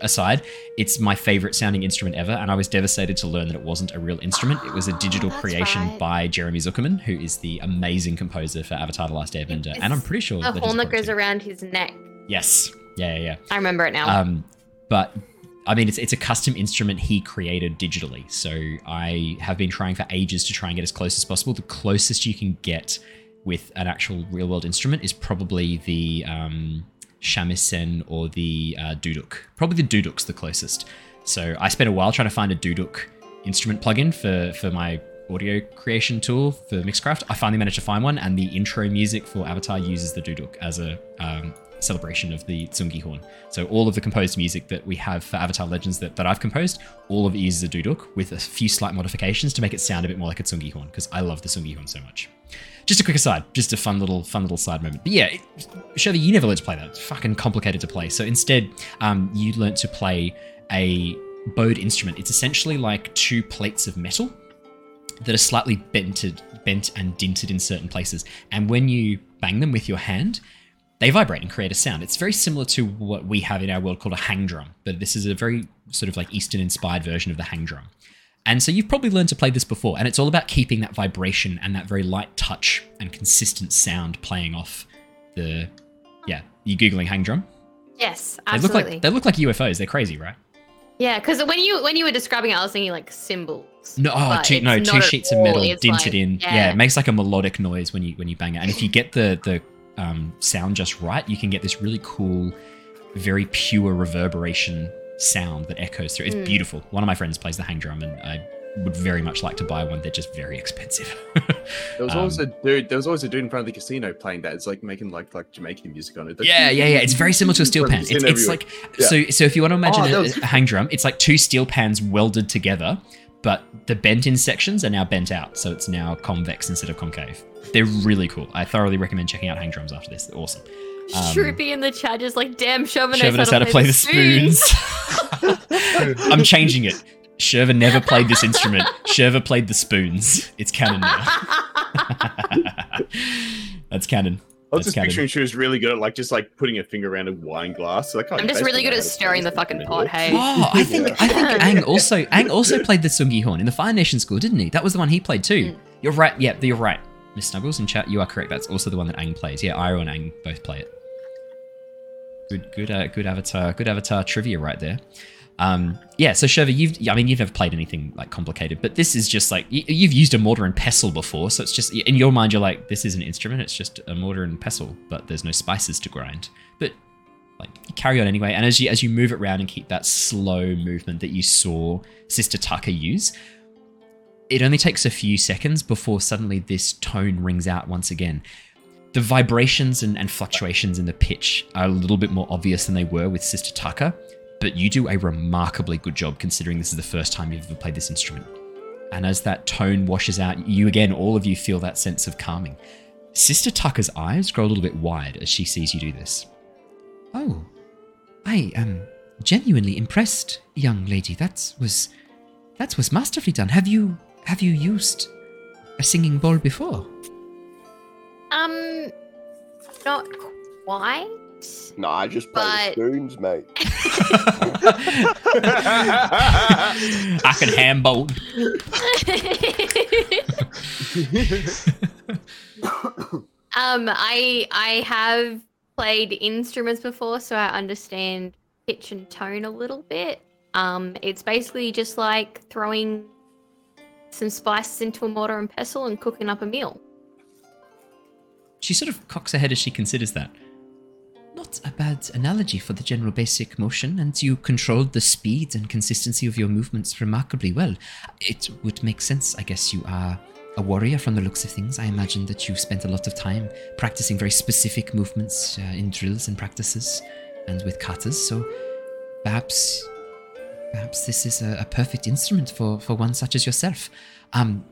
Aside, it's my favorite sounding instrument ever, and I was devastated to learn that it wasn't a real instrument. It was a digital creation right. by Jeremy Zuckerman, who is the amazing composer for Avatar: The Last Airbender, It's and I'm pretty sure The Legends horn that goes around his neck. Yes, yeah, yeah, yeah. I remember it now. Um, but I mean, it's it's a custom instrument he created digitally. So I have been trying for ages to try and get as close as possible. The closest you can get with an actual real world instrument is probably the um, shamisen or the uh, duduk. Probably the duduk's the closest. So I spent a while trying to find a duduk instrument plugin for for my audio creation tool for Mixcraft. I finally managed to find one, and the intro music for Avatar uses the duduk as a um, celebration of the Tsungi horn. So all of the composed music that we have for Avatar Legends that, that I've composed, all of it uses a duduk with a few slight modifications to make it sound a bit more like a Tsungi horn because I love the Tsungi horn so much. Just a quick aside, just a fun little fun little side moment. But yeah, it, you never learned to play that. It's fucking complicated to play. So instead, um, you learnt to play a bowed instrument. It's essentially like two plates of metal that are slightly bented, bent and dinted in certain places. And when you bang them with your hand, they vibrate and create a sound. It's very similar to what we have in our world called a hang drum, but this is a very sort of like Eastern inspired version of the hang drum. And so you've probably learned to play this before, and it's all about keeping that vibration and that very light touch and consistent sound playing off the. Yeah, you googling hang drum? Yes, absolutely. They look like they look like UFOs. They're crazy, right? yeah, because when you when you were describing it, I was thinking like cymbals. No, oh, two, no, two sheets of metal dinted like- in. Yeah. it makes like a melodic noise when you when you bang it. And if you get the the um, sound just right, you can get this really cool, very pure reverberation sound that echoes through. It's Mm. beautiful. One of my friends plays the hang drum, and I would very much like to buy one. They're just very expensive. There was Um, always a dude. There was always a dude in front of the casino playing that. It's like making like like Jamaican music on it. Yeah, yeah, yeah. It's very similar to a steel pan. It's, it's like Yeah. so. So if you want to imagine Oh, a, was- a hang drum, it's like two steel pans welded together, but the bent-in sections are now bent out, so it's now convex instead of concave. They're really cool. I thoroughly recommend checking out hang drums after this. They're awesome. Um, Shroopy in the chat is like, damn, Sherman Shurva knows how to play the spoons. I'm changing it. Shurva never played this instrument. Shurva played the spoons. It's canon now. That's canon. I That's was just canon. picturing she was really good at like just like putting a finger around a wine glass. So, like, oh, I'm just really good at how to play stirring the fucking instrument. pot. Hey. Oh, I think I think Aang also Aang also played the Tsungi horn in the Fire Nation school, didn't he? That was the one he played too. You're right. Yeah, you're right. Miss Snuggles in chat, you are correct. That's also the one that Aang plays. Yeah, Iroh and Aang both play it. Good, good, uh, good avatar, good avatar trivia right there. Um, yeah, so Shurva, you've, I mean, you've never played anything like complicated, but this is just like you, you've used a mortar and pestle before, so it's just in your mind, you're like, this is an instrument, it's just a mortar and pestle, but there's no spices to grind. But like you carry on anyway, and as you as you move it around and keep that slow movement that you saw Sister Tucker use, it only takes a few seconds before suddenly this tone rings out once again. The vibrations and, and fluctuations in the pitch are a little bit more obvious than they were with Sister Tucker, but you do a remarkably good job considering this is the first time you've ever played this instrument. And as that tone washes out, you again, all of you feel that sense of calming. Sister Tucker's eyes grow a little bit wide as she sees you do this. Oh, I am genuinely impressed, young lady. That was that was masterfully done. Have you have you used a singing bowl before? Um, not quite. No, I just play But- spoons, mate. I can hand bowl. um, I I have played instruments before, so I understand pitch and tone a little bit. Um, it's basically just like throwing some spices into a mortar and pestle and cooking up a meal. She sort of cocks her head as she considers that. Not a bad analogy for the general basic motion, and you controlled the speed and consistency of your movements remarkably well. It would make sense, I guess you are a warrior from the looks of things. I imagine that you spent a lot of time practicing very specific movements uh, in drills and practices and with katas, so perhaps perhaps this is a, a perfect instrument for, for one such as yourself. Um,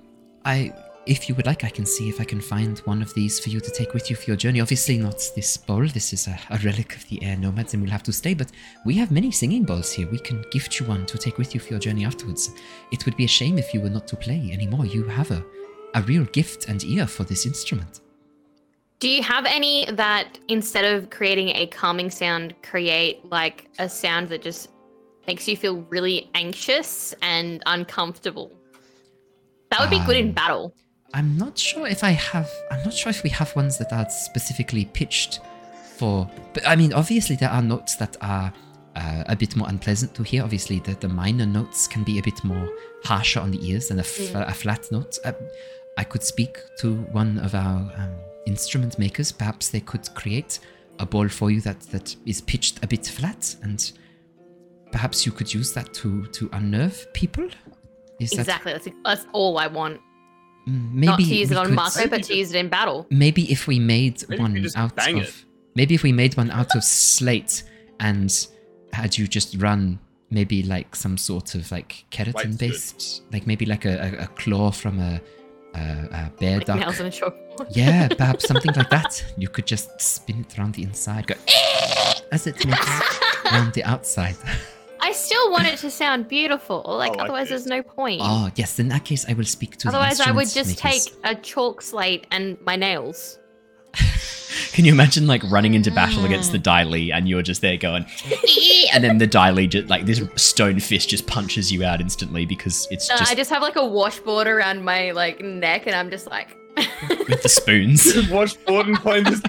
I, if you would like, I can see if I can find one of these for you to take with you for your journey. Obviously, not this bowl. This is a, a relic of the air nomads and we'll have to stay. But we have many singing bowls here. We can gift you one to take with you for your journey afterwards. It would be a shame if you were not to play anymore. You have a, a real gift and ear for this instrument. Do you have any that instead of creating a calming sound, create like a sound that just makes you feel really anxious and uncomfortable? That would be good in Um, battle. I'm not sure if I have. I'm not sure if we have ones that are specifically pitched for. But I mean, obviously there are notes that are uh, a bit more unpleasant to hear. Obviously, the, the minor notes can be a bit more harsher on the ears than a, f- Mm. a flat note. Uh, I could speak to one of our um, instrument makers. Perhaps they could create a ball for you that that is pitched a bit flat, and perhaps you could use that to to unnerve people. Is that Exactly. That's, that's all I want. Mm, maybe Not to use it on could- Mako, but to use it in battle. Maybe if we made Maybe one just out of it. maybe if we made one out of slate and had you just run maybe like some sort of like keratin based like maybe like a, a, a claw from a, a, a bear Like duck nails on a chalkboard. yeah perhaps something like that you could just spin it around the inside go as it moves around the outside I still want it to sound beautiful. Like, like otherwise, this. there's no point. oh yes in that case i will speak to otherwise, the I would just makers. take a chalk slate and my nails. Can you imagine like running into battle against the Dai Li and you're just there going, and then the Dai Li just like this stone fist just punches you out instantly because it's Uh, just I just have like a washboard around my like neck, and I'm just like, with the spoons. Just washboard and playing this.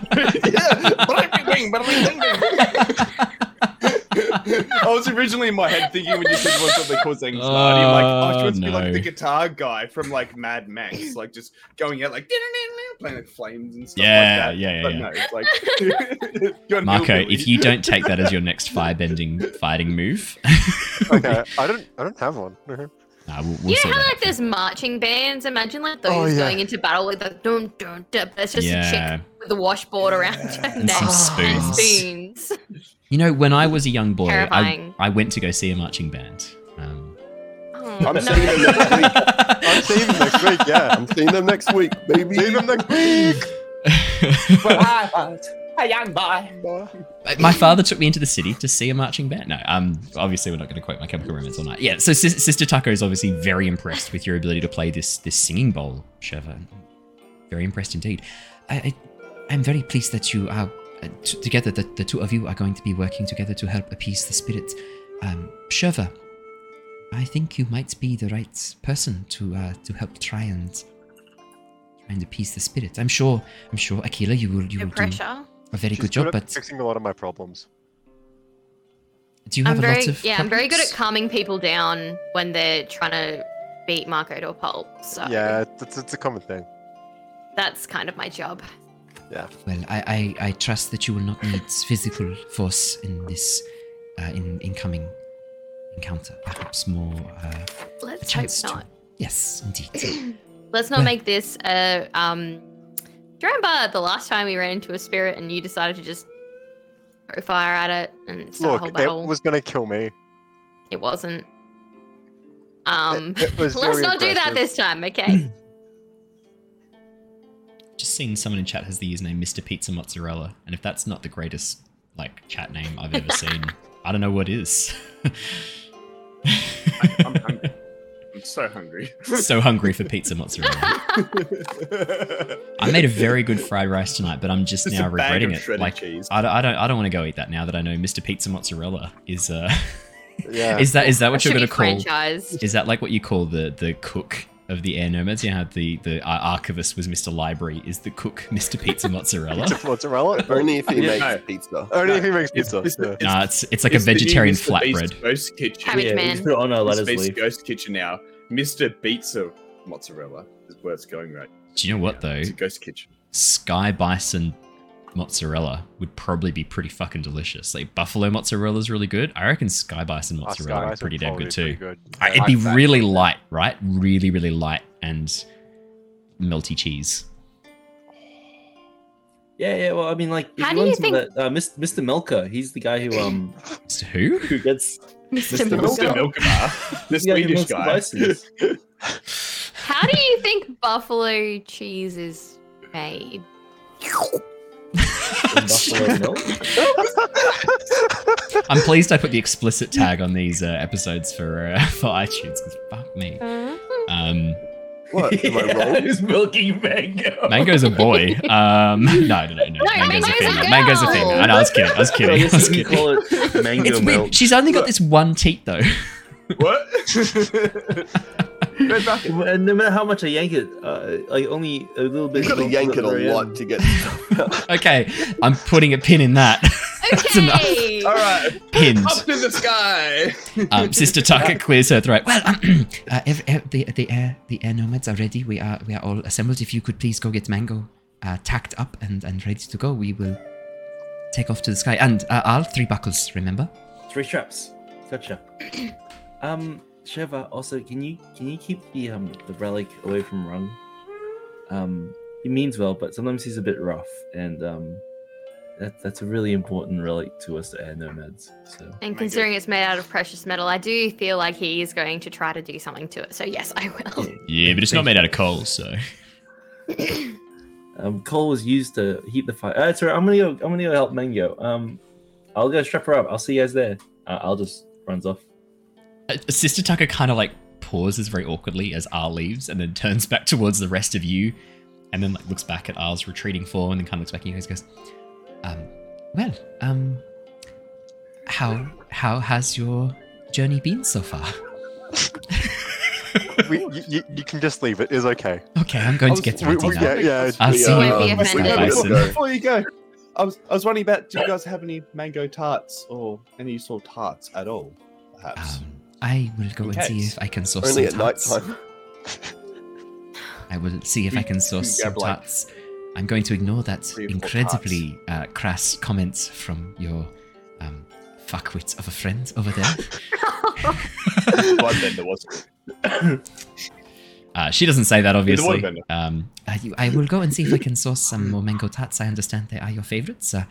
I was originally in my head thinking when you said what's something called saying Smarty, I'm like, oh, she wants to be like the oh, guitar guy from like Mad Max, like just going out like playing like flames and stuff Yeah, like that. yeah, yeah, But yeah. no, it's like you're Mako, hillbilly. if you don't take that as your next firebending fighting move, Okay, I don't. I don't have one. nah, we'll, we'll you know how like there's marching bands? Imagine like those Oh, yeah. going into battle with the dun dun dun. But it's just Yeah. a chick with the washboard around your And some spoons. Spoons. You know, when I was a young boy, I, I went to go see a marching band. Um, Oh, I'm no. seeing them next week. I'm seeing them next week. Yeah, I'm seeing them next week, baby. see them next week. A young boy. my father took me into the city to see a marching band. No, um, obviously we're not going to quote My Chemical Romance all night. Yeah, so Sis- Sister Taco is obviously very impressed with your ability to play this this singing bowl, Shurva. Very impressed indeed. I, I I'm very pleased that you are t- together. That the two of you are going to be working together to help appease the spirit. Um, Shurva, I think you might be the right person to uh, to help try and try and appease the spirit. I'm sure. I'm sure, Aquila, you will you No will do a very She's good job. at But fixing a lot of my problems. do you have I'm a very lot of yeah. I'm very good at calming people down when they're trying to beat Mako to a pulp. So Yeah, it's, it's a common thing. that's kind of my job. Well, I, I, I trust that you will not need physical force in this uh, in incoming encounter. Perhaps more. Uh, Let's hope chance to. not. Yes, indeed. Let's not Well- make this a um. Do you remember the last time we ran into a spirit and you decided to just throw fire at it and start a whole Look, battle? it was gonna kill me. It wasn't. Um, It- it was let's very not do that this time, okay? Just seen someone in chat has the username Mr. Pizza Mozzarella, and if that's not the greatest like chat name I've ever seen, I don't know what is. I'm hungry. I'm so hungry. so hungry for pizza mozzarella. I made a very good fried rice tonight, but I'm just Just now a bag regretting of it. Like cheese. I don't, I don't, I don't want to go eat that now that I know Mr. Pizza Mozzarella is. uh Yeah. Is that is that what That you're gonna call? franchised. Is that like what you call the the cook of the air nomads? You know how the the uh, archivist was Mr. Library. Is the cook Mr. Pizza Mozzarella? Pizza mozzarella? Only if he Yeah, makes no. pizza. Only No, if he makes pizza. it's the- yeah. no, it's it's like a It's the new vegetarian Beast flatbread. Ghost Kitchen. Cabbage yeah, man. put on our Mr. letters Beast leaf. Ghost Kitchen now. Mr. Pizza Mozzarella is where it's going right. Do you know what now. though? It's a ghost kitchen. Sky Bison mozzarella would probably be pretty fucking delicious. Like buffalo mozzarella is really good. I reckon Sky Bison Oh, mozzarella Sky is Rice pretty damn good too. good. Uh, Yeah. It'd be that. really light, right? Really, really light and melty cheese. Yeah, yeah. Well, I mean, like, if How you do want you some of think- that, uh, Mr. Milker, he's the guy who um who? who gets Mr. Mr. Milker. Mr. Milk Bar, the Swedish guy. How do you think buffalo cheese is made? From Buffalo Milk. I'm pleased I put the explicit tag on these uh, episodes for uh, for iTunes. 'cause fuck me. Um, What? Am I wrong? Who's milking mango? Mango's a boy. Um, no, no, no, no. No, Mango's, a Mango's a female. Mango's a girl. female. I know. I was kidding. I was kidding. I was kidding. call it mango It's milk. weird. She's only got this one teat though. What? Go back. And no matter how much I yank it, uh, like only a little bit. You've got to yank it a lot end. to get okay, I'm putting a pin in that. That's enough. Okay. All right, Pins. up in the sky. Um, Sister Tucker clears her throat. Well, um, uh, ev- ev- the the air the air nomads are ready. We are we are all assembled. If you could please go get Mango uh, tacked up and, and ready to go, we will take off to the sky. And uh, all three buckles, remember? Three straps. Gotcha. Um, Shurva, also, can you can you keep the um the relic away from Rung? Um, he means well, but sometimes he's a bit rough, and um, that that's a really important relic to us air nomads. So And considering it's made out of precious metal, I do feel like he is going to try to do something to it. So yes, I will. Yeah, but it's not made out of coal, so. um, coal was used to heat the fire. Uh, it's alright. I'm gonna go. I'm gonna go help Mango. Um, I'll go strap her up. I'll see you guys there. Uh, I'll just runs off. Uh, Sister Tucker kind of like pauses very awkwardly as Aal leaves and then turns back towards the rest of you and then like looks back at Aal's retreating form, and then kind of looks back at you guys. and Goes, um, well, um, how how has your journey been so far? we, you, you, you can just leave it. It's okay. Okay, I'm going I to was- get we- ready we- now. yeah, yeah. I'll We, see you. Won't be um, offended. we- Bison. we- Before you go, I was I was wondering about do you guys have any mango tarts or any sort of tarts at all? Perhaps. Um, I will go In and see case. if I can source Only some at night tarts. time. I will see if I can source some grab, like, tarts. I'm going to ignore that three or four incredibly uh, crass comment from your um, fuckwit of a friend over there. Wasn't. it? Uh, she doesn't say that, obviously. Um, I, I will go and see if I can source some more mango tarts. I understand they are your favorites. Uh,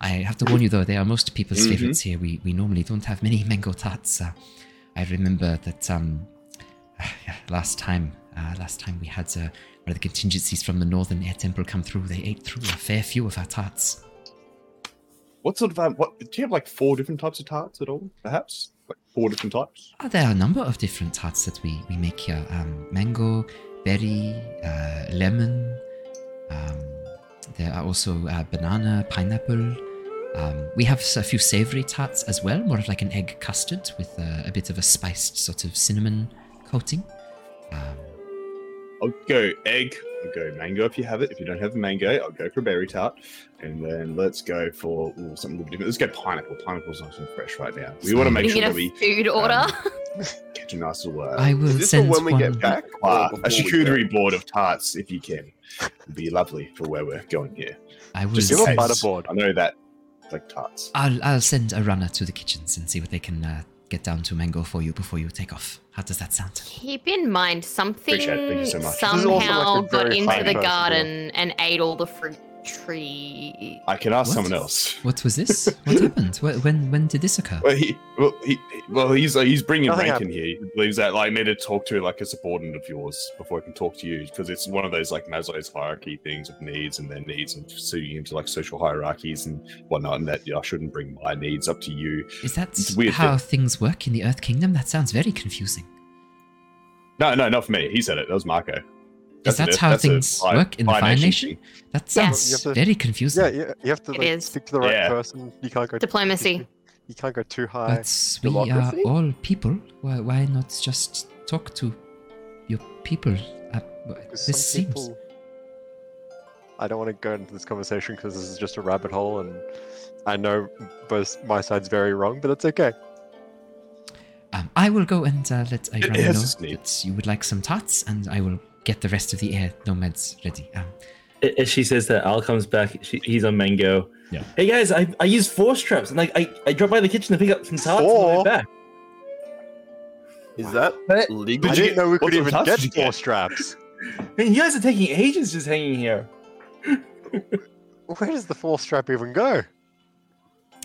I have to warn you, though, they are most people's Mhm. favorites here. We, we normally don't have many mango tarts. Uh, I remember that um, last time, uh, last time we had uh, one of the contingencies from the Northern Air Temple come through. They ate through a fair few of our tarts. What sort of um, what do you have like four different types of tarts at all? Perhaps like four different types. Uh, there are a number of different tarts that we, we make here um, mango, berry, uh, lemon. Um, there are also uh, banana, pineapple. Um, we have a few savory tarts as well, more of like an egg custard with uh, a bit of a spiced sort of cinnamon coating. Um, I'll go egg. I'll go mango if you have it. If you don't have the mango, I'll go for berry tart. And then let's go for ooh, something a little bit different. Let's go pineapple. Pineapple's nice and fresh right now. We want to make sure that we food order. um, catch a nice little. Uh, I will Is this for send when we one. get back? uh, a we charcuterie board of tarts, if you can. Would be lovely for where we're going here. I will. Just Give a send- case. butterboard. I know that like tarts. I'll I'll send a runner to the kitchens and see what they can uh, get down to mango for you before you take off. How does that sound? Keep in mind, something Appreciate it. Thank you so much. This is also, like, somehow a got very into funny the person, garden and ate all the fruit tree. I can ask What? someone else. What was this? What happened? Wh- When when did this occur? Well, he, well, he, well, he's uh, he's bringing Nothing rank in here. He believes that like I need to talk to like a subordinate of yours before I can talk to you because it's one of those like Maslow's hierarchy things of needs and their needs and suiting into like social hierarchies and whatnot, and that I shouldn't bring my needs up to you. Is that weird how thing. things work in the Earth Kingdom? That sounds very confusing. No, no, not for me. He said it. That was Mako. Is an- that how that's a things Fire- work in the Fire Fire Nation Nation? That sounds You to- very confusing. Yeah, yeah, you have to It like, is. stick to the right Yeah. person. You can't go Diplomacy. You can't go too high. But we are all people. Why, why not just talk to your people? Uh, this some seems. people- I don't want to go into this conversation because this is just a rabbit hole, and I know both my side's very wrong, but it's okay. Um, I will go and uh, let It Irana know that you would like some tarts, and I will get the rest of the air nomads ready. Um, As she says that, Aal comes back. She, he's on mango. Yeah. Hey guys, I I used four straps, and like I I dropped by the kitchen to pick up some tarts on the way back. Is that But- legal? I Did you- didn't know we could even get did you four get? straps. Man, you guys are taking ages just hanging here. Where does the fourth strap even go?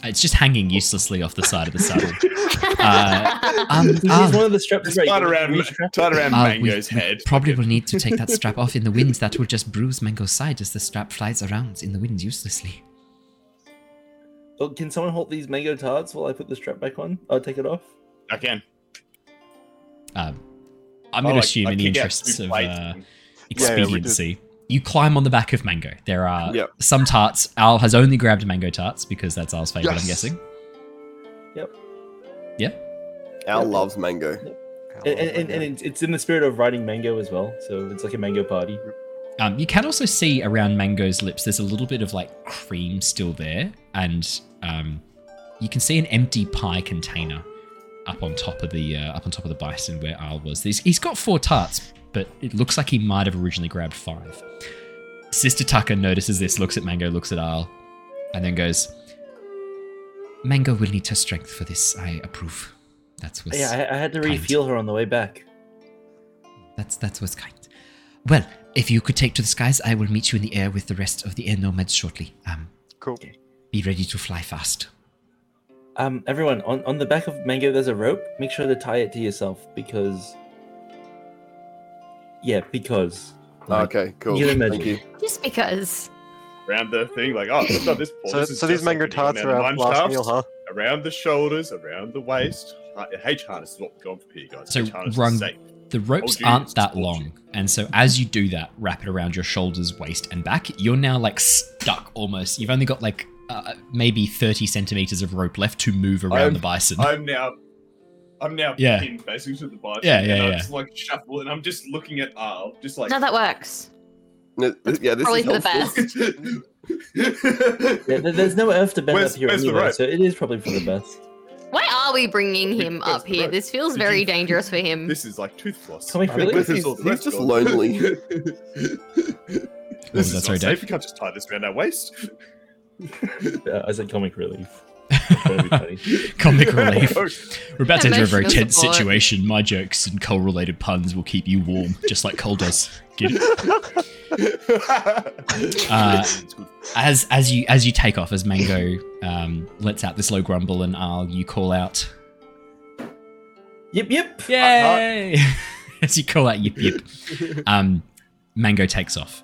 It's just hanging uselessly off the side of the saddle. Uh, um, He's one of the straps. Just tied around, tied around Aal, we- Mango's we head. probably will need to take that strap off in the wind. That will just bruise Mango's side as the strap flies around in the wind uselessly. Oh, can someone hold these mango tarts while I put the strap back on? I'll take it off. I can. Um, I'm I going like- to assume, I in the interests of uh, and- Yeah, yeah, expediency, you climb on the back of Mango. There are Yep. some tarts. Aal has only grabbed mango tarts because that's Aal's favorite. I'm guessing. Yep. Yeah. Aal loves mango. And, and, and, and it's- it's in the spirit of riding mango as well, so it's like a mango party. Um, you can also see around Mango's lips, there's a little bit of like cream still there, and um, you can see an empty pie container up on top of the uh, up on top of the bison where Aal was. He's, he's got four tarts, but it looks like he might have originally grabbed five. Sister Taka notices this, looks at Mango, looks at Aal, and then goes, "Mango will need her strength for this. I approve. That's what's Yeah, I, I had to kind. refuel her on the way back. That's that's what's kind. Well, if you could take to the skies, I will meet you in the air with the rest of the air nomads shortly. Um, Cool. be ready to fly fast. Um, everyone, on, on the back of mango, there's a rope. Make sure to tie it to yourself because. Yeah, because. like, Okay, cool. You can Thank you. Just because. Around the thing, like, oh, it's not this ball. So, this so these just mango tarts are our last meal, huh? Around the shoulders, around the waist. H harness is what we're going for here, guys. So, H harness rung- is safe. The ropes aren't that long, and so as you do that, wrap it around your shoulders, waist, and back, you're now like stuck almost. You've only got like uh, maybe 30 centimeters of rope left to move around I'm- the bison. I'm now, I'm now Yeah. pinned basically to the bison. Yeah, yeah, and I'm just like shuffle, and I'm just looking at Aal, just like. No, that works. No, th- yeah, this Probably is for the best. Yeah, there's no earth to bend Where's- up here anyway, rope? so it is probably for the best. Why are we bringing him Because up here? the- This feels Did very you- dangerous for him. This is like tooth floss. Comic I think relief? this is He's- all the he's just of it. lonely. was this that, is sorry, not safe. Dave? We can't just tie this around our waist. Uh, I said comic relief. That'd be funny. Comic relief. We're about to enter a very tense support. situation. My jokes and coal related puns will keep you warm, just like coal does. Get it? Uh, As as you as you take off, as Mango um, lets out this low grumble and Aal, you call out, Yep, yep. "Yay!" as you call out, "Yip yip." Um, Mango takes off.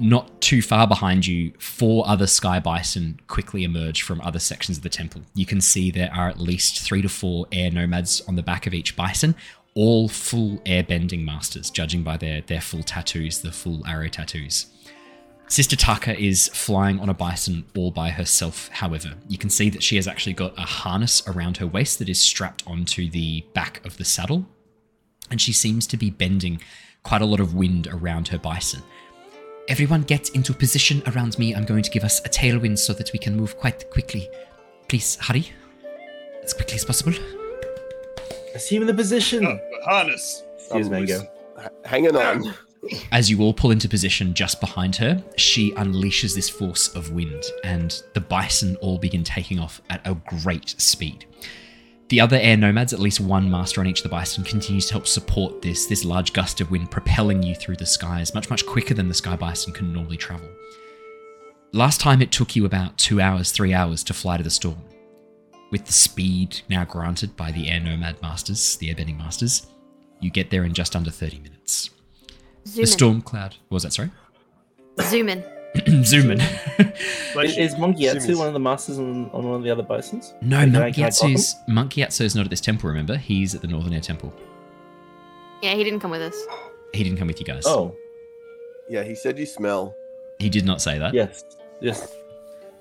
Not too far behind you, four other sky bison quickly emerge from other sections of the temple. You can see there are at least three to four air nomads on the back of each bison, all full airbending masters, judging by their, their full tattoos, the full arrow tattoos. Sister Taka is flying on a bison all by herself, however. You can see that she has actually got a harness around her waist that is strapped onto the back of the saddle, and she seems to be bending quite a lot of wind around her bison. Everyone get into position around me. I'm going to give us a tailwind so that we can move quite quickly. Please hurry. As quickly as possible. I see him in the position. Oh, harness. Excuse Oh, Mango. H- Hanging on. As you all pull into position just behind her, she unleashes this force of wind, and the bison all begin taking off at a great speed. The other air nomads, at least one master on each of the bison, continues to help support this this large gust of wind propelling you through the skies much much quicker than the sky bison can normally travel. Last time it took you about two hours, three hours to fly to the storm. With the speed now granted by the air nomad masters, the airbending masters, you get there in just under 30 minutes. Zoom The in. storm cloud. What was that, sorry? Zoom in. Zoom in. Is, is Monk Gyatso one of the masters on, on one of the other bisons? no, Can I- Monk can I clock him? Gyatso's, Monk Gyatso's not at this temple, remember? He's at the Northern Air Temple. Yeah, he didn't come with us. He didn't come with you guys. Oh, Yeah, he said you smell. He did not say that. yes, yes.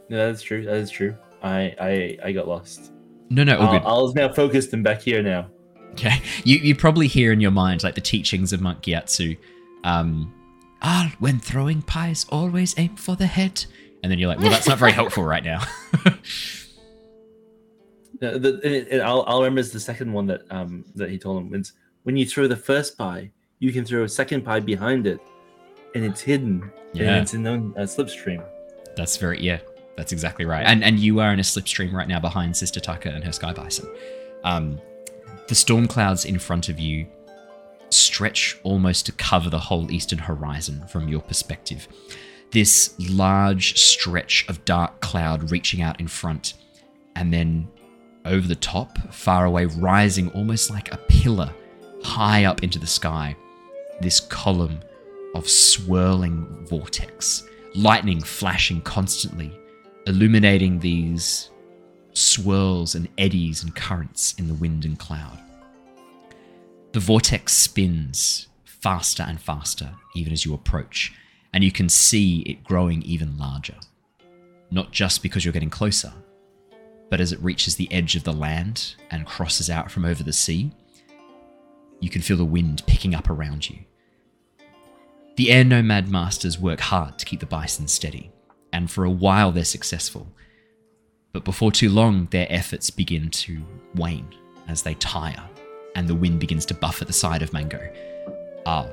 No, that is true. That is true. I I, I got lost. No, no, all Aal, good. Aal's now focused and back here now. Okay. You you probably hear in your mind like the teachings of Monk Gyatso. Um Ah, when throwing pies, always aim for the head. And then you're like, well, that's not very helpful right now. The, the, and, and Aal, Aal remembers the second one that um that he told him. When, when you throw the first pie, you can throw a second pie behind it, and it's hidden. Yeah. and it's in a uh, slipstream. That's very yeah. That's exactly right. And and you are in a slipstream right now behind Sister Taka and her sky bison. Um, the storm clouds in front of you stretch almost to cover the whole eastern horizon from your perspective. This large stretch of dark cloud reaching out in front, and then over the top, far away, rising almost like a pillar high up into the sky. This column of swirling vortex, lightning flashing constantly, illuminating these swirls and eddies and currents in the wind and cloud. The vortex spins faster and faster even as you approach, and you can see it growing even larger. Not just because you're getting closer, but as it reaches the edge of the land and crosses out from over the sea, you can feel the wind picking up around you. The air nomad masters work hard to keep the bison steady, and for a while they're successful. But before too long, their efforts begin to wane as they tire, and the wind begins to buffet the side of Mango. Ah,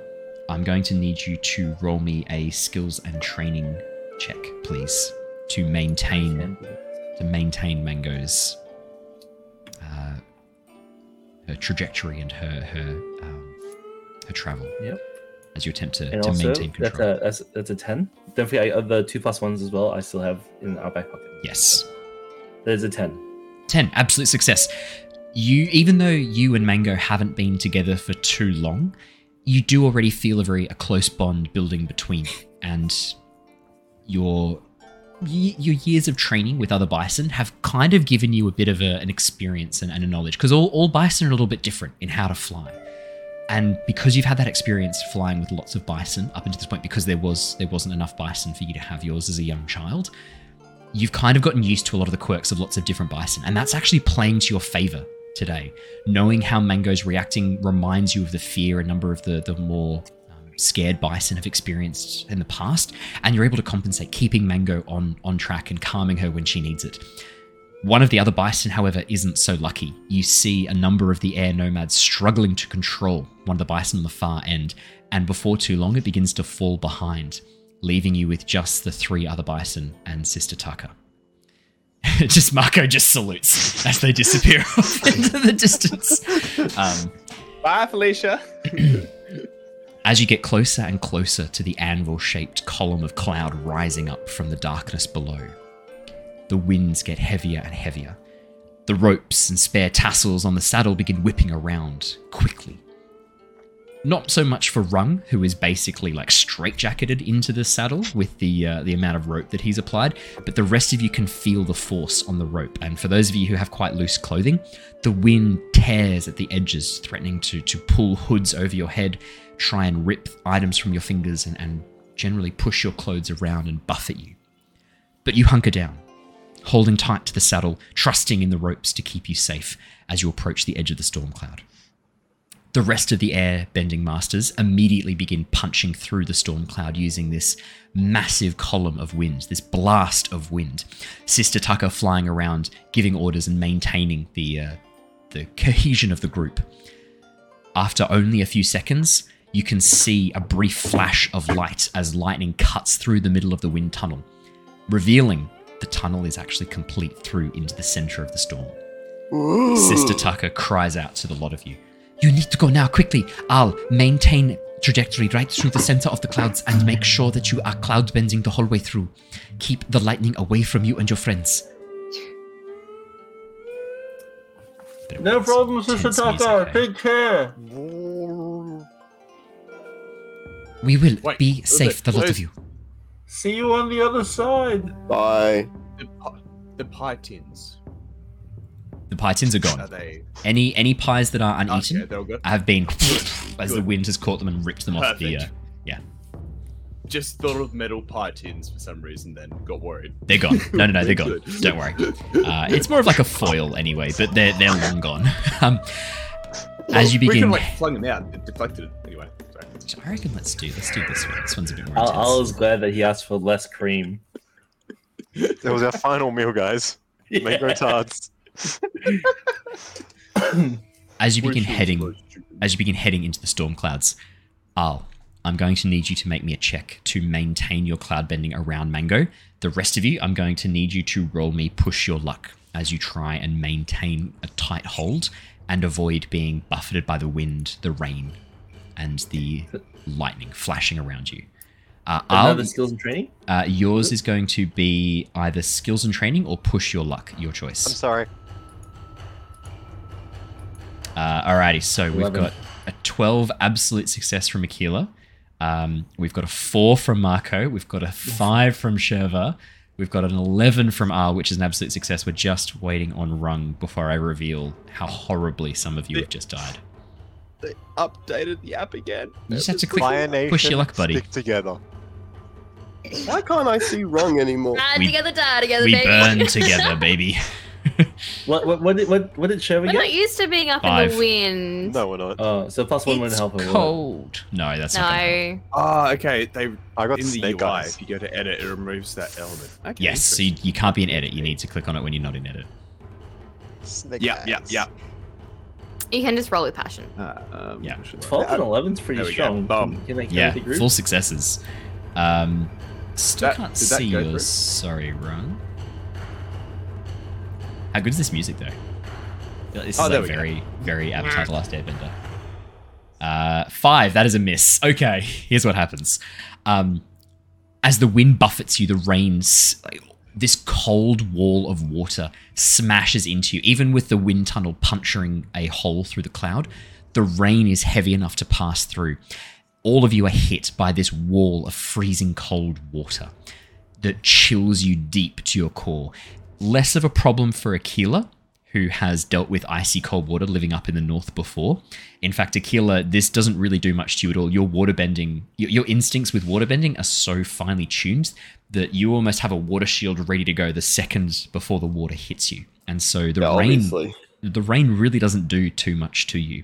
I'm going to need you to roll me a skills and training check, please, to maintain to maintain Mango's uh, her trajectory and her her um, her travel. Yep. As you attempt to, And to also, maintain that's control. a that's, that's a ten. Don't forget uh, the two plus ones as well. I still have in our back pocket. yes. There's a ten. 10 absolute success you even though you and mango haven't been together for too long you do already feel a very a close bond building between and your your years of training with other bison have kind of given you a bit of a, an experience and, and a knowledge. Because all, all bison are a little bit different in how to fly. And because you've had that experience flying with lots of bison up until this point, because there was there wasn't enough bison for you to have yours as a young child, you've kind of gotten used to a lot of the quirks of lots of different bison, and that's actually playing to your favor today. Knowing how Mango's reacting reminds you of the fear a number of the the more um, scared bison have experienced in the past, and you're able to compensate, keeping Mango on on track and calming her when she needs it. One of the other bison, however, isn't so lucky. You see a number of the air nomads struggling to control one of the bison on the far end, and before too long, it begins to fall behind, leaving you with just the three other bison and Sister Taka. just Mako just salutes as they disappear off into the distance. Um, Bye, Felicia. as you get closer and closer to the anvil shaped column of cloud rising up from the darkness below, the winds get heavier and heavier. The ropes and spare tassels on the saddle begin whipping around quickly. Not so much for Rung, who is basically like straitjacketed into the saddle with the uh, the amount of rope that he's applied, but the rest of you can feel the force on the rope. And for those of you who have quite loose clothing, the wind tears at the edges, threatening to to pull hoods over your head, try and rip items from your fingers, and, and generally push your clothes around and buffet you. But you hunker down, holding tight to the saddle, trusting in the ropes to keep you safe as you approach the edge of the storm cloud. The rest of the air bending masters immediately begin punching through the storm cloud using this massive column of wind, this blast of wind. Sister Taka flying around, giving orders and maintaining the uh, the cohesion of the group. After only a few seconds, you can see a brief flash of light as lightning cuts through the middle of the wind tunnel, revealing the tunnel is actually complete through into the center of the storm. Sister Taka cries out to the lot of you. You need to go now, quickly. I'll maintain trajectory right through the center of the clouds and make sure that you are cloud bending the whole way through. Keep the lightning away from you and your friends. No problem, Sister Tense music Taka. Take care. We will Wait, be safe, the lot of you. See you on the other side. Bye. The, pi- the pie tins. The pie tins are Are gone. they? Any any pies that are uneaten Okay, they're good. have been as the wind has caught them and ripped them off the. Uh, yeah, Just thought of metal pie tins for some reason, then got worried. they're gone. No, no, no, they're gone. Good. Don't worry. Uh, it's more of like a foil anyway, but they're they're long gone. um, as you we begin, could like flung them out. It deflected it anyway. Sorry. I reckon let's do let's do this one. This one's a bit more I, intense. Aal is glad that he asked for less cream. It was our final meal, guys. Mango Yeah. tarts. as you begin heading as you begin heading into the storm clouds, Aal, I'm going to need you to make me a check to maintain your cloud bending around Mango. The rest of you, I'm going to need you to roll me push your luck as you try and maintain a tight hold and avoid being buffeted by the wind, the rain, and the lightning flashing around you. Uh, Aal, Another skills and training. uh, yours is going to be either skills and training or push your luck, your choice. I'm sorry. Uh, alrighty, so we've got a 12 absolute success from Aquila. Um, we've got a 4 from Mako. We've got a 5 from Shurva. We've got an 11 from R, which is an absolute success. We're just waiting on Rung before I reveal how horribly some of you have just died. They updated the app again. You just have to click Fire push your luck, buddy. Stick together. Why can't I see Rung anymore? Ah, We- together, die together, We baby. burn together, baby. What what what did what, what did Trevor We're get? not used to being up in the wind. No, we're not. Oh, so plus one wouldn't It's help him. will it? cold. No, that's not. gonna help. No. Ah, okay. They I got in the snake UI. eyes. If you go to edit, it removes that element. Okay, Yes, so you, you can't be in edit. You need to click on it when you're not in edit. Snake Yeah, yeah, eyes. yeah. You can just roll with passion. Uh, um, Yeah. push Twelve and eleven's pretty There we go. strong. Boom. Can, can I carry Yeah, the group? full successes. Um, still That- can't did that see go yours. through? Sorry, Rung. How good is this music though? This Oh, is there like we go. very, very Avatar: The Last Airbender. Uh, five. That is a miss. Okay, here's what happens. Um, as the wind buffets you, the rain, like, this cold wall of water smashes into you. Even with the wind tunnel puncturing a hole through the cloud, the rain is heavy enough to pass through. All of you are hit by this wall of freezing cold water that chills you deep to your core. Less of a problem for Aquila, who has dealt with icy cold water living up in the north before. In fact, Aquila, this doesn't really do much to you at all. Your waterbending, your, your instincts with water bending are so finely tuned that you almost have a water shield ready to go the second before the water hits you. And so the Yeah, rain obviously. the rain really doesn't do too much to you.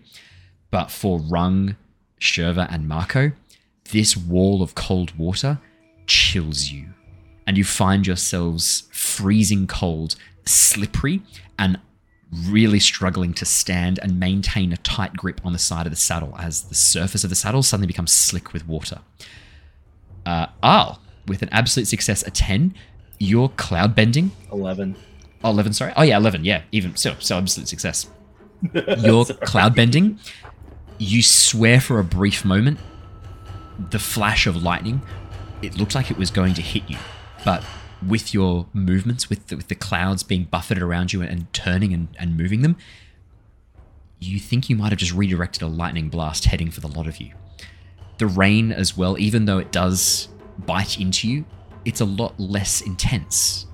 But for Rung, Shurva, and Mako, this wall of cold water chills you. And you find yourselves freezing cold, slippery, and really struggling to stand and maintain a tight grip on the side of the saddle as the surface of the saddle suddenly becomes slick with water. Uh, Aal, with an absolute success, a 10, you're cloud bending 11. Oh, 11, sorry. Oh, yeah, 11. Yeah, even so, so absolute success. You're cloud bending, you swear for a brief moment, the flash of lightning, it looked like it was going to hit you. But with your movements, with the, with the clouds being buffeted around you and, and turning and, and moving them, you think you might have just redirected a lightning blast heading for the lot of you. The rain, as well, even though it does bite into you, it's a lot less intense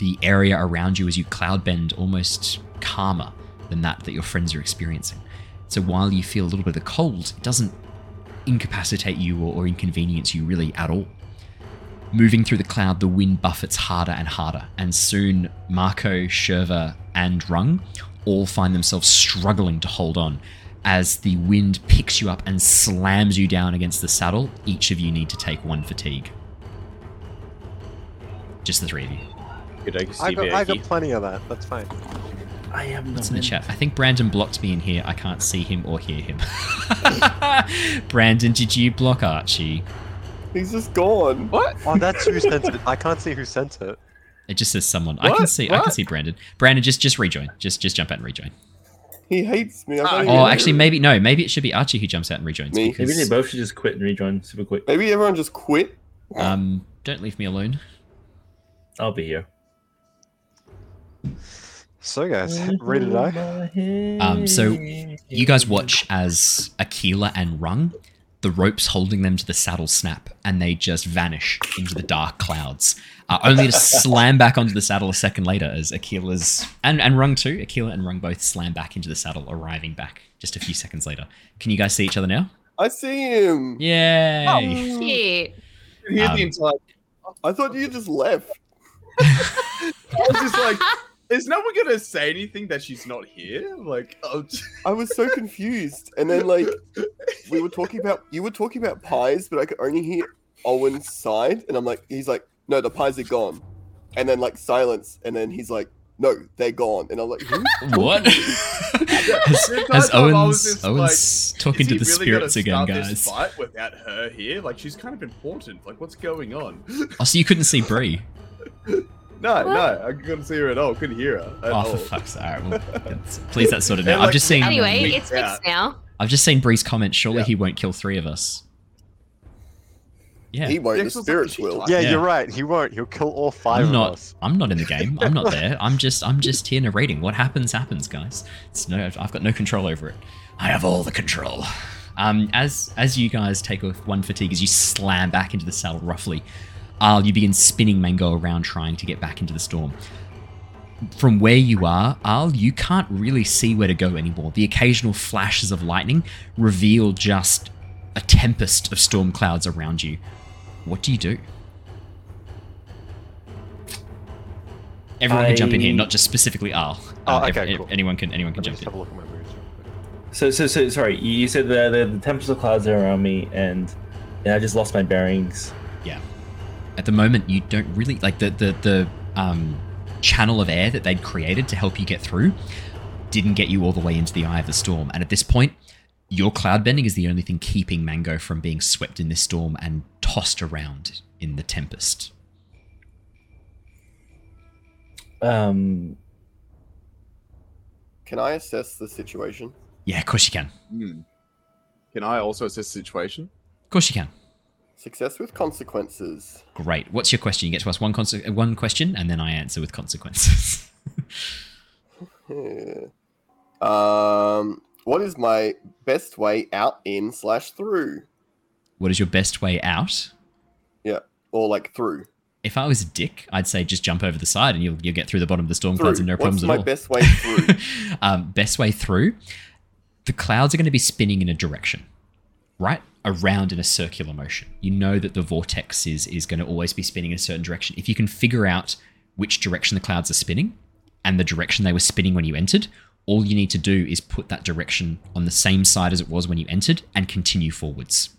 the area around you as you cloud bend almost calmer than that that your friends are experiencing. So while you feel a little bit of the cold, it doesn't incapacitate you or, or inconvenience you really at all. Moving through the cloud, the wind buffets harder and harder, and soon Mako, Shurva, and Rung all find themselves struggling to hold on as the wind picks you up and slams you down against the saddle. Each of you need to take one fatigue. Just the three of you. Good I Steve got, I got plenty of that. That's fine. I am What's in the chat? I think Brandon blocked me in here. I can't see him or hear him. Brandon, did you block Archie? He's just gone. What? Oh, that's who sent it. I can't see who sent it. It just says someone. I can What? see. I can see Brandon. Brandon, just just rejoin. Just just jump out and rejoin. He hates me. I Oh, actually, maybe no. Maybe it should be Archie who jumps out and rejoins. Me. Because, Maybe they both should just quit and rejoin super quick. Maybe everyone just quit. Um, don't leave me alone. I'll be here. So, guys, ready to die? Um, so you guys watch as Aquila and Rung, the ropes holding them to the saddle snap, and they just vanish into the dark clouds, uh, only to slam back onto the saddle a second later as Aquila's and and Rung too. Aquila and Rung both slam back into the saddle, arriving back just a few seconds later. Can you guys see each other now? I see him. Yay! Shit. Um, the entire. I thought you just left. I was just like, is no one gonna say anything that she's not here? Like, oh, I was so confused. And then like we were talking about you were talking about pies, but I could only hear Owen's side, and I'm like, he's like, no, the pies are gone. And then like silence, and then he's like, no, they're gone. And I'm like, who? What? has, The as entire time I was Owen's just Owen's talking to the really spirits again, start guys. This fight without her here, like she's kind of important. Like, what's going on? Oh, so you couldn't see Bree? No, no, I couldn't see her at all. Couldn't hear her at Oh, all. for fuck's sake! All right, well, please, that's sorted They're out. I've just seen. Anyway, Weak it's fixed out. now. I've just seen Bree's comment. Surely Yeah. he won't kill three of us. Yeah, He won't. The spirits will. Yeah, Yeah. you're right. He won't. He'll kill all 5 I'm of not. us. I'm not in the game. I'm not there. I'm just. I'm just here narrating. What happens, happens, guys. It's no. I've got no control over it. I have all the control. Um, as as you guys take off one fatigue, as you slam back into the saddle roughly, Aal, you begin spinning Mango around trying to get back into the storm. From where you are, Aal, you can't really see where to go anymore. The occasional flashes of lightning reveal just a tempest of storm clouds around you. What do you do? Everyone can jump in here, not just specifically Aal. Oh, Um, okay, ev- cool. Anyone can. Anyone can Let jump in. have a look at my moves. So, so, so, sorry. You you said the the, the tempest of clouds are around me, and, and I just lost my bearings. At the moment, you don't really like the the the um, channel of air that they'd created to help you get through. Didn't get you all the way into the eye of the storm, and at this point, your cloud bending is the only thing keeping Mango from being swept in this storm and tossed around in the tempest. Um, Can I assess the situation? Yeah, of course you can. Hmm. Can I also assess the situation? Of course you can. Success with consequences. Great. What's your question? You get to ask one conse- one question, and then I answer with consequences. Um, what is my best way out, in slash through, what is your best way out? Yeah, or like through? if I was a dick, I'd say just jump over the side and you'll you'll get through the bottom of the storm Through. clouds and no What's problems at all. my best way through? um, best way through. The clouds are going to be spinning in a direction, right around in a circular motion. You know that the vortex is is going to always be spinning in a certain direction. If you can figure out which direction the clouds are spinning and the direction they were spinning when you entered, all you need to do is put that direction on the same side as it was when you entered and continue forwards.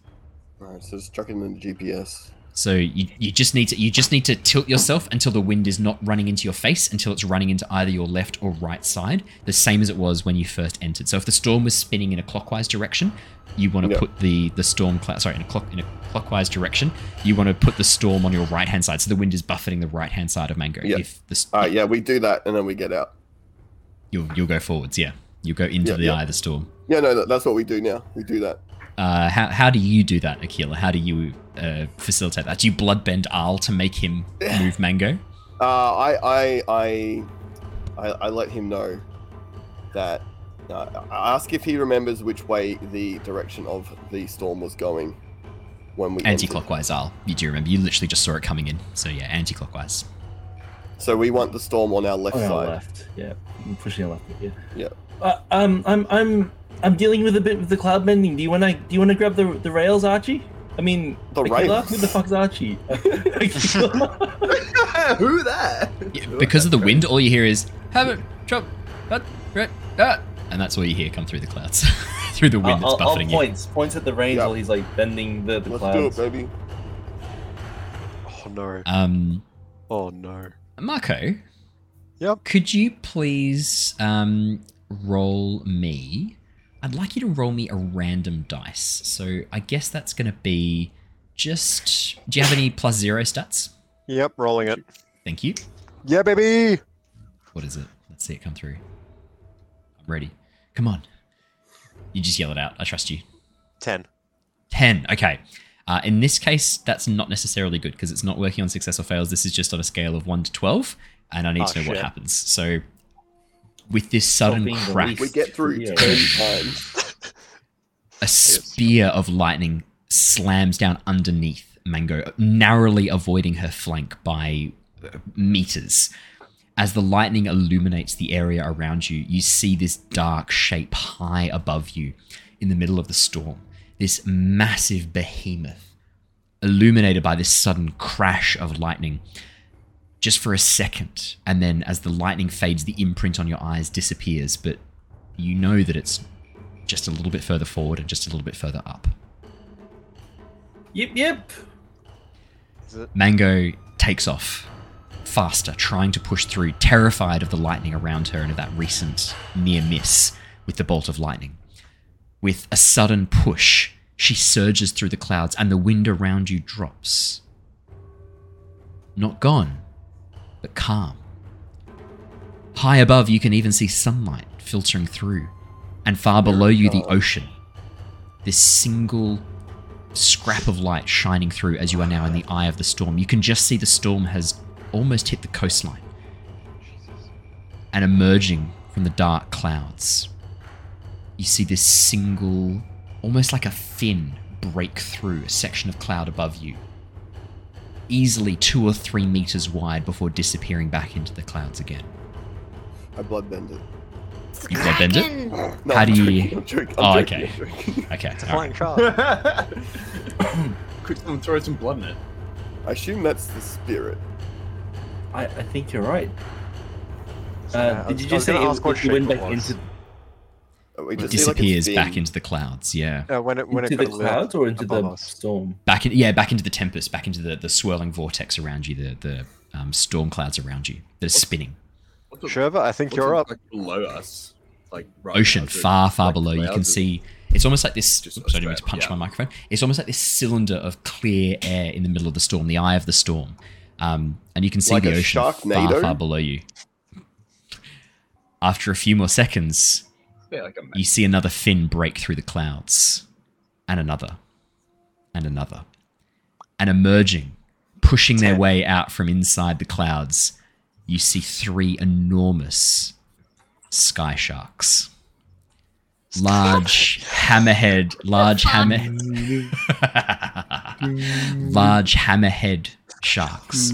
Alright, so just chuck in the GPS. So you, you just need to you just need to tilt yourself until the wind is not running into your face until it's running into either your left or right side, the same as it was when you first entered. So if the storm was spinning in a clockwise direction, you want to Yeah. put the the storm cloud sorry in a clock in a clockwise direction. You want to put the storm on your right hand side, so the wind is buffeting the right hand side of Mango. Yeah. If the s- Alright, yeah, we do that and then we get out. you'll you'll go forwards, yeah. You'll go into Yeah, the yeah. eye of the storm. Yeah, no, that- that's what we do now. We do that. Uh, how, how do you do that, Aquila? How do you uh, facilitate that? Do you bloodbend Aal to make him move Mango? Uh, I, I, I, I, I let him know that. Uh, I ask if he remembers which way the direction of the storm was going when we. Anti-clockwise, Aal. You do remember? You literally just saw it coming in. So yeah, anti-clockwise. So we want the storm on our left On our side. left, yeah. I'm pushing our left, yeah. Yeah. Uh, um, I'm, I'm, I'm dealing with a bit with the cloud bending. Do you wanna, do you wanna grab the the rails, Archie? I mean, The Aquila? rails? Who the fuck's Archie? Who that? Yeah, because of the wind, all you hear is have it drop, but right, ah, and that's all you hear come through the clouds, through the wind I'll, that's I'll- I'll buffeting you. points, points at the reins Yeah. while he's like bending the, the Let's clouds. do it, baby. Oh no. Um, Oh no. Mako. Yep. Could you please um roll me? I'd like you to roll me a random dice. So I guess that's going to be just. Do you have any plus zero stats? Yep, rolling it. Thank you. Yeah, baby. What is it? Let's see it come through. I'm ready. Come on. You just yell it out. I trust you. Ten. 10. Okay. Uh, in this case, that's not necessarily good because it's not working on success or fails. This is just on a scale of 1 to 12, and I need Oh, to know what happens. So, with this sudden being the crack, We get through Yeah. ten times. a spear of lightning slams down underneath Mango, narrowly avoiding her flank by uh, meters. As the lightning illuminates the area around you, you see this dark shape high above you in the middle of the storm. This massive behemoth, illuminated by this sudden crash of lightning, just for a second. And then, as the lightning fades, the imprint on your eyes disappears, but you know that it's just a little bit further forward and just a little bit further up. Yep, yep. Is it? Mango takes off faster, trying to push through, terrified of the lightning around her and of that recent near miss with the bolt of lightning. With a sudden push, she surges through the clouds and the wind around you drops. Not gone, but calm. High above, you can even see sunlight filtering through, and far below you, the ocean. This single scrap of light shining through as you are now in the eye of the storm. You can just see the storm has almost hit the coastline. And emerging from the dark clouds, you see this single, almost like a fin, break through a section of cloud above you. Easily two or three meters wide before disappearing back into the clouds again. I bloodbend it. You bloodbend it? No, How I'm do joking, you- I'm joking, Oh, I'm joking, okay. I'm. Okay. It's a all right. flying shark. Quick, someone throw some blood in it. I assume that's the spirit. I, I think you're right. So, Uh, I did you I just was say gonna it, ask what it went back into we It just see, like, disappears back into the clouds, yeah. Uh, when it when into it the clouds or into the us. storm? Back in, yeah, back into the tempest, back into the, the swirling vortex around you, the the um, storm clouds around you that are spinning. What's it- Shurva, I think you're up. Like below us, like right Ocean, now, far, far like below. You can see. It's almost like this. Just Oops, I didn't mean to punch Australia, my microphone. It's almost like this cylinder of clear air in the middle of the storm, the eye of the storm, um, and you can see Like the a ocean far, Sharknado? far below you. After a few more seconds, Yeah, like a you see another fin break through the clouds, and another, and another, and emerging, pushing their way out from inside the clouds. You see three enormous sky sharks, large hammerhead, large hammer, large hammerhead sharks.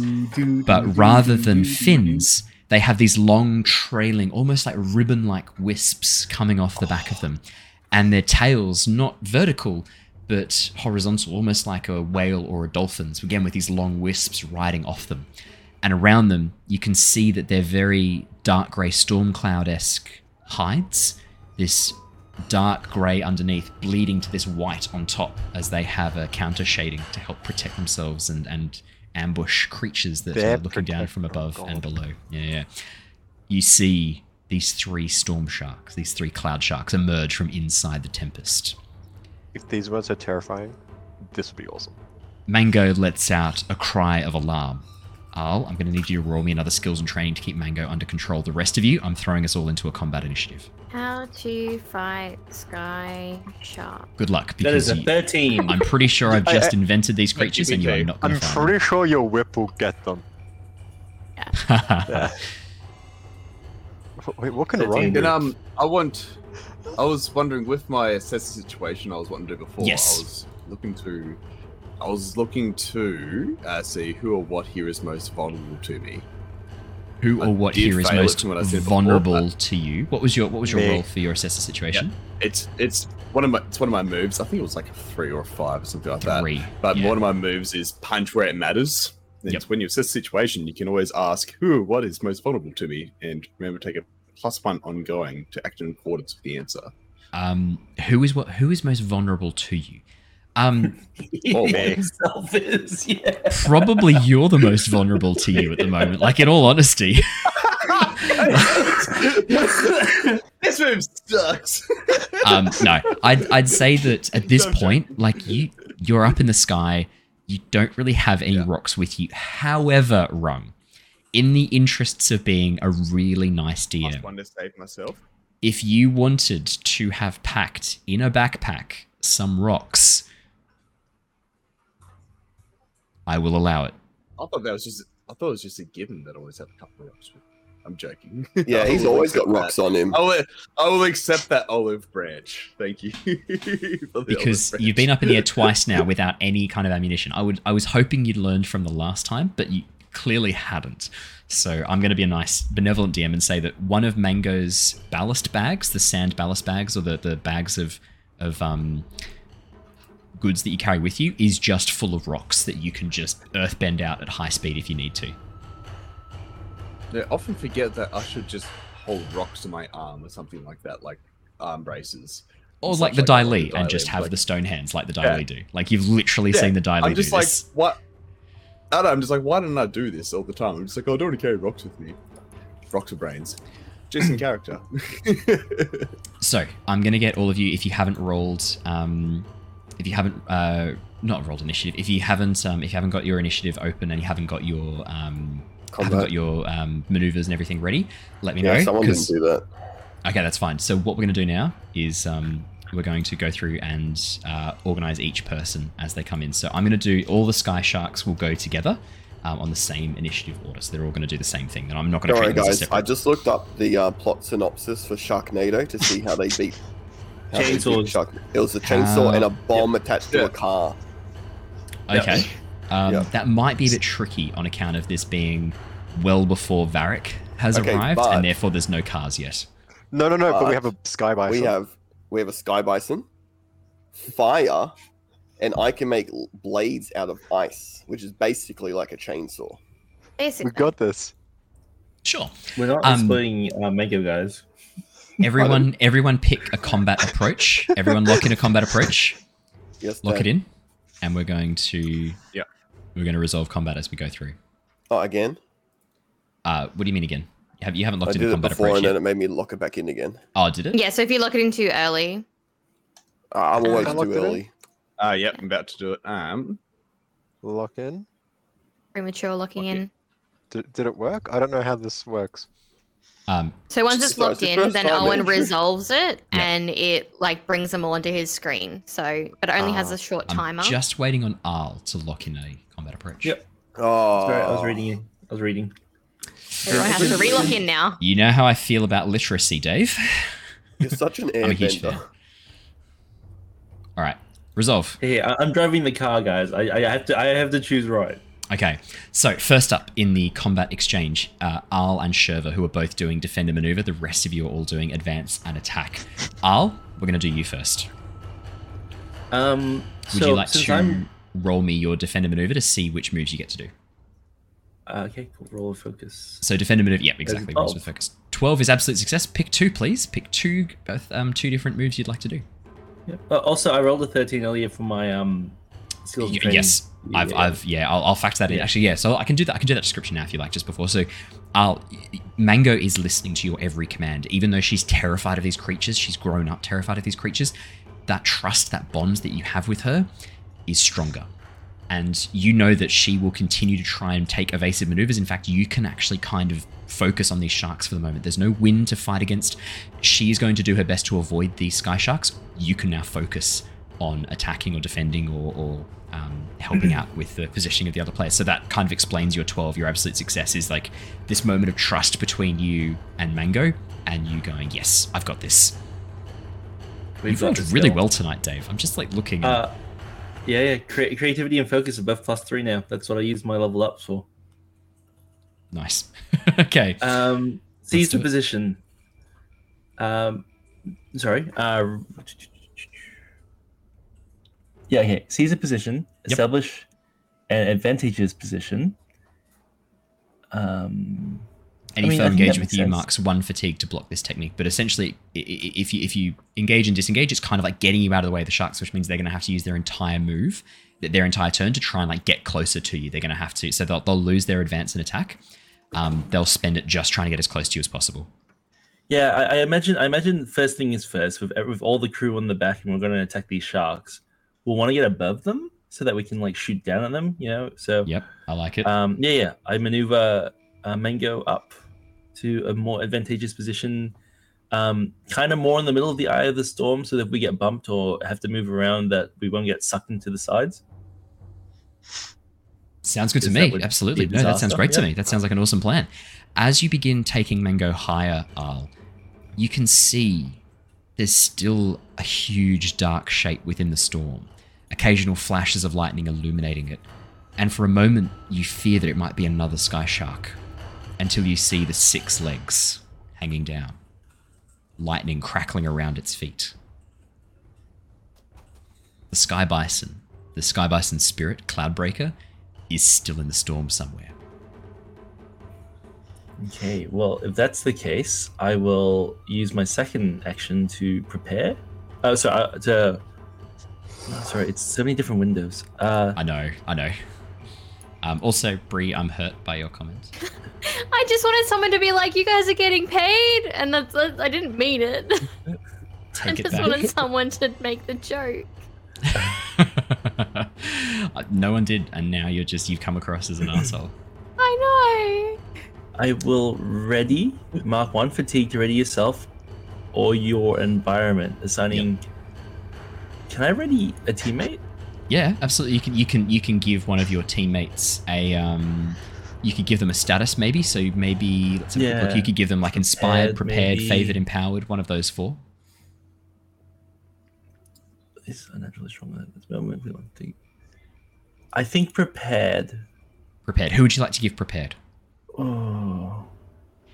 But rather than fins, they have these long, trailing, almost like ribbon like wisps coming off the back of them. And their tails, not vertical, but horizontal, almost like a whale or a dolphin's, again with these long wisps riding off them. And around them, you can see that they're very dark grey storm cloud esque hides. This dark grey underneath, bleeding to this white on top, as they have a counter shading to help protect themselves and, and ambush creatures that They're are looking down from above and below. Yeah, yeah. You see these three storm sharks, these three cloud sharks, emerge from inside the tempest. If these words are terrifying, this would be awesome. Mango lets out a cry of alarm. Aal, I'm going to need you to roll me another skills and training to keep Mango under control. The rest of you, I'm throwing us all into a combat initiative. How to fight Sky Shark. Good luck, That is because a you- 13. I'm pretty sure I've just invented these creatures and you are not going I'm to find pretty sure your whip will get them. them. Yeah. Wait, what can Thirteen. Ron do? And um, I want. I was wondering with my assessor situation, I was wanting to do before. Yes. I was looking to. I was looking to uh, see who or what here is most vulnerable to me. Who I or what here is most I before, vulnerable to you? What was your what was your Me. role for your assessor situation? It's it's one of my it's one of my moves. I think it was like a three or a five or something like that. Three. But yeah. one of my moves is punch where it matters. And Yep. when you assess the situation, you can always ask who or what is most vulnerable to me, and remember take a plus one ongoing to act in accordance with the answer. Um, who is what? Who is most vulnerable to you? Um, Oh, himself is, yeah. probably you're the most vulnerable to you at the moment. Like in all honesty, this room sucks. um, no, I'd I'd say that at this point, like you you're up in the sky, you don't really have any Yeah. rocks with you. However, Rung, in the interests of being a really nice Plus DM, one to save myself. if you wanted to have packed in a backpack some rocks, I will allow it. I thought that was just. I thought it was just a given that I always have a couple of rocks. I'm joking. Yeah, he's always got rocks that. on him. I will, I will accept that olive branch. Thank you. because olive you've been up in the air twice now without any kind of ammunition. I would I was hoping you'd learned from the last time, but you clearly hadn't. So I'm going to be a nice benevolent DM and say that one of Mango's ballast bags, the sand ballast bags or the the bags of of um goods that you carry with you is just full of rocks that you can just earthbend out at high speed if you need to. I often forget that I should just hold rocks to my arm or something like that, like arm braces. Or like the that, Dai Li and just have like- the stone hands like the Dai Yeah. Do. Like you've literally Yeah, seen the Dai I'm just do like, this. what? I don't know. I'm just like, why didn't I do this all the time? I'm just like, oh, I don't want to carry rocks with me. Rocks or brains. Just in character. So I'm gonna get all of you if you haven't rolled, um, if you haven't uh, not rolled initiative, if you haven't, um, if you haven't got your initiative open and you haven't got your um, haven't got your um, maneuvers and everything ready, let me know. Someone didn't 'cause- do that. Okay, that's fine. So what we're going to do now is um, we're going to go through and uh, organize each person as they come in. So I'm going to do all the Sky Sharks will go together um, on the same initiative order. So they're all going to do the same thing. And I'm not going to. worry, treat them as a guys. I just looked up the uh, plot synopsis for Sharknado to see how they beat. How Chainsaws. Shark- It was a chainsaw and a How- bomb attached to a car. Okay. Um, Yeah. That might be a bit tricky on account of this being well before Varrick has Okay, arrived, but- and therefore there's no cars yet. No, no, no. But, we have a sky bison. We have we have a sky bison, fire, and I can make blades out of ice, which is basically like a chainsaw. Basically. We Basically. got this. Sure. We're not Um, explaining uh, Mango, guys. Everyone, everyone, pick a combat approach. Everyone, lock in a combat approach. Yes, Lock Dad. it in, and we're going to Yeah. we're going to resolve combat as we go through. Oh, again? Uh, what do you mean again? Have you haven't I locked in did a it combat before approach and yet? then it made me lock it back in again. Oh, did it? Yeah, so if you lock it in too early, Uh, I'm always I too it in? early. uh, yep, I'm about to do it. Um, Lock in. premature locking Okay. in. Did, did it work? I don't know how this works. Um, So once it's locked in, then Owen entry. resolves it Yeah. and it like brings them all onto his screen. So, but it only has Ah. a short I'm timer. just waiting on Aal to lock in a combat approach. Yep. Oh, Sorry, I was reading it. I was reading. Everyone has to relock in now. You know how I feel about literacy, Dave. You're such an I'm a huge fan. All right, resolve. Hey, I- I'm driving the car, guys. I, I have to. I have to choose right. Okay, so first up in the combat exchange, uh, Aal and Shurva, who are both doing defender maneuver. The rest of you are all doing advance and attack. Aal, we're going to do you first. Um, Would so you like to I'm roll me your defender maneuver to see which moves you get to do? uh, okay, cool. Roll of focus. So defender maneuver, yeah, exactly. Rolls 12. with focus. Twelve is absolute success. Pick two, please. Pick two, both um, two different moves you'd like to do. Yep. Uh, also, I rolled a 13 earlier for my um skills. and Y- training. yes, I've, Yeah. I've, yeah, I'll, I'll factor that in. Actually, yeah. So I can do that. I can do that description now if you like, just before. So, I'll. Mango is listening to your every command, even though she's terrified of these creatures. She's grown up terrified of these creatures. That trust, that bond that you have with her, is stronger, and you know that she will continue to try and take evasive maneuvers. In fact, you can actually kind of focus on these sharks for the moment. There's no wind to fight against. She's going to do her best to avoid these sky sharks. You can now focus on attacking or defending or, or um, helping out with the positioning of the other player. So that kind of explains your 12. Your absolute success is like this moment of trust between you and Mango, and you going, "Yes, I've got this." We've You've got really well tonight, Dave. I'm just like looking. at- Uh, yeah, yeah. Cre- creativity and focus are both plus three now. That's what I use my level ups for. nice. okay. Um, seize the it. position. Um, sorry. Uh, yeah, okay. Seize a position. Yep. Establish an advantageous position. Um, Any I mean, foe think with you sense. marks one fatigue to block this technique. But essentially, if you if you engage and disengage, it's kind of like getting you out of the way of the sharks, which means they're going to have to use their entire move, their entire turn to try and like get closer to you. They're going to have to, so they'll, they'll lose their advance and attack. Um, they'll spend it just trying to get as close to you as possible. yeah, I, I imagine. I imagine first thing is first. With with all the crew on the back, and we're going to attack these sharks. We'll want to get above them so that we can like shoot down at them. You know. So Yep, I like it. Um, yeah, yeah. I maneuver uh, Mango up to a more advantageous position, um, kind of more in the middle of the eye of the storm, so that if we get bumped or have to move around, that we won't get sucked into the sides. Sounds good to me. Absolutely. No, that sounds great to me. That sounds like an awesome plan. As you begin taking Mango higher, Aal, you can see there's still a huge dark shape within the storm, occasional flashes of lightning illuminating it. And for a moment, you fear that it might be another sky shark until you see the six legs hanging down, lightning crackling around its feet. The sky bison, the sky bison spirit, Cloudbreaker, is still in the storm somewhere. Okay, well, if that's the case, I will use my second action to prepare. Oh, sorry, uh, to. Sorry, it's so many different windows. Uh, I know, I know. Um, also, Bree, I'm hurt by your comments. I just wanted someone to be like, "You guys are getting paid," and that's I didn't mean it. I Take it just back. wanted someone to make the joke. No one did, and now you're just you've come across as an asshole. I know. I will ready mark one fatigue to ready yourself or your environment, assigning. Can I ready a teammate? Yeah, absolutely. You can you can you can give one of your teammates a um, you could give them a status maybe. So maybe let's have a look. You could give them like inspired, Prepared, prepared, favored, empowered. One of those four. Is unnaturally strong at this moment. We want to- I think prepared. Prepared. Who would you like to give prepared? Oh,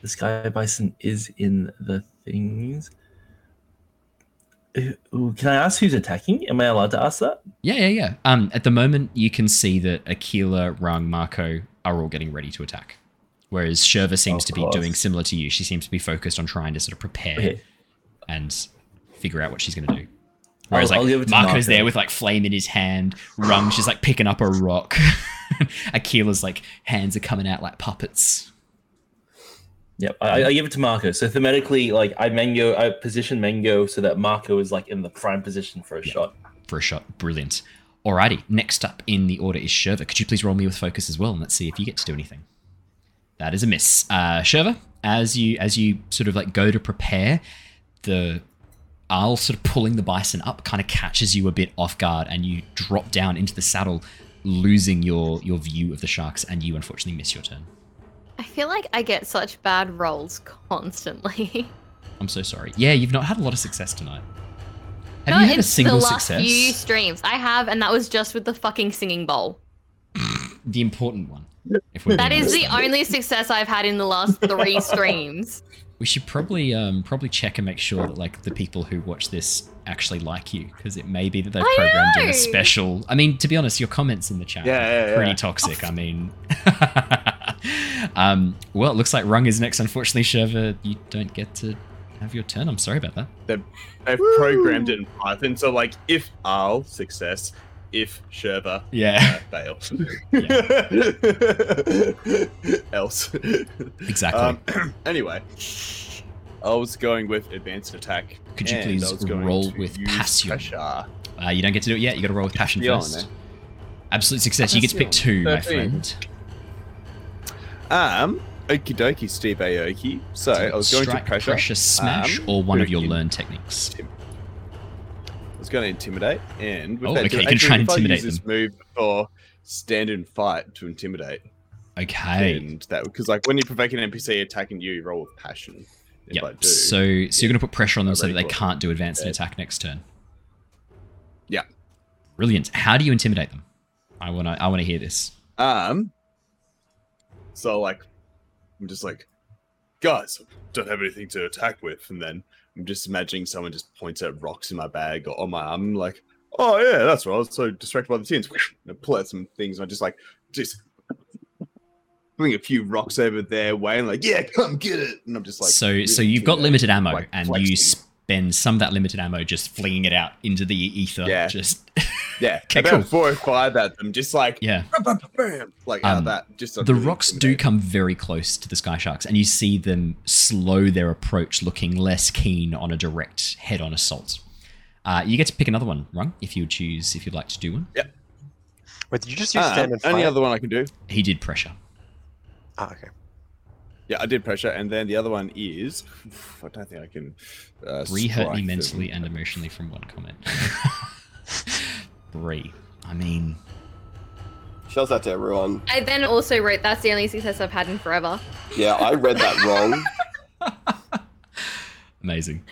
the sky bison is in the things. Ooh, Can I ask who's attacking? Am I allowed to ask that? Yeah, yeah, yeah. Um, at the moment, you can see that Aquila, Rung, Mako are all getting ready to attack. Whereas Shurva seems to be doing similar to you. She seems to be focused on trying to sort of prepare Okay. and figure out what she's going to do. Whereas I'll- I'll like to Mako's Mako. there with like flame in his hand, Rung's just like picking up a rock. Aquila's like hands are coming out like puppets. Yep, I, I give it to Mako. So thematically, like I Mango, I position Mango so that Mako is like in the prime position for a shot. for a shot. Brilliant. Alrighty, next up in the order is Shurva. Could you please roll me with focus as well, and let's see if you get to do anything. That is a miss. Uh, Shurva, as you as you sort of like go to prepare, the Aal sort of pulling the bison up kind of catches you a bit off guard, and you drop down into the saddle, losing your your view of the sharks, and you unfortunately miss your turn. I feel like I get such bad rolls constantly. I'm so sorry. Yeah, you've not had a lot of success tonight. Have Not you had in a single the last success? few streams. I have, and that was just with the fucking singing bowl. the important one. If we're That being is honest. the only success I've had in the last three streams. We should probably um probably check and make sure that like the people who watch this actually like you because it may be that they've I programmed in know. a special. I mean, to be honest, your comments in the chat Yeah, are yeah, pretty yeah. toxic. I mean, um, well, it looks like Rung is next. Unfortunately, Shurva, you don't get to have your turn. I'm sorry about that. They've, they've programmed it in Python. So, like, if I'll success, if Shurva Yeah. uh, fail, else. Exactly. Um, anyway, I was going with advanced attack. Could you please I was going roll with passion? Uh, you don't get to do it yet. You got to roll with passion first. Absolute success. You get to pick two, my friend. Um, okie dokie, Steve Aoki. So I was going to pressure, pressure, smash, um, or one of your in- learn techniques. I was going to intimidate, and with Oh, that, okay, you can try and intimidate this move for stand and fight to intimidate. Okay. And that because like when you provoke an NPC attacking you, you roll with passion. Yep. do, So, so you're going to put pressure on them I so that they can't do advanced Yeah. attack next turn. Yeah. Brilliant. How do you intimidate them? I want to. I want to hear this. Um. So like, I'm just like, guys, don't have anything to attack with, and then I'm just imagining someone just points at rocks in my bag or on my arm, I'm like, oh yeah, that's right. I was so distracted by the tins. And I pull out some things. And I just like just bring a few rocks over there, way, and like, yeah, come get it. And I'm just like, so, really so you've got limited ammo, like, and flexing. you spend some of that limited ammo just flinging it out into the ether. Yeah. Just yeah, Okay, about cool. four or five at them, just like yeah. bam, bam, bam, like out Um, of that. Just the rocks do come very close to the sky sharks, and you see them slow their approach, looking less keen on a direct head-on assault. Uh, you get to pick another one, Rung, if you choose, if you'd like to do one. Yep. Wait, did you just use Uh, stand and fight? only other one I can do. He did pressure. Ah, okay. Yeah, I did pressure, and then the other one is I don't think I can. Uh, Bree hurt me them. mentally and emotionally from one comment. Three. I mean, Shouts out to everyone. I then also wrote that's the only success I've had in forever. Yeah, I read that wrong. amazing.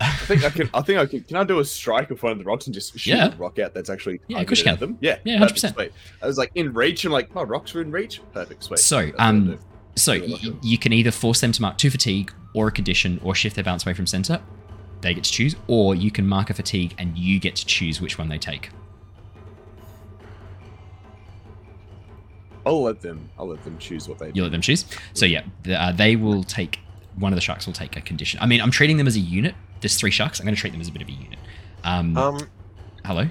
I think I can. I think I can. Can I do a strike with one of the rocks and just shoot Yeah. a rock out that's actually Yeah, of course you targeted can. them? Yeah, Yeah, 100%. I was like in reach, and like, oh, rocks are in reach. Perfect, sweet. So, That's um, do. So y- you can either force them to mark two fatigue or a condition, or shift their balance away from center. They get to choose, or you can mark a fatigue and you get to choose which one they take. I'll let them. I'll let them choose what they. You let them choose. So yeah, the, uh, they will take one of the sharks will take a condition. I mean, I'm treating them as a unit. There's three sharks. I'm going to treat them as a bit of a unit. Um, Um, hello.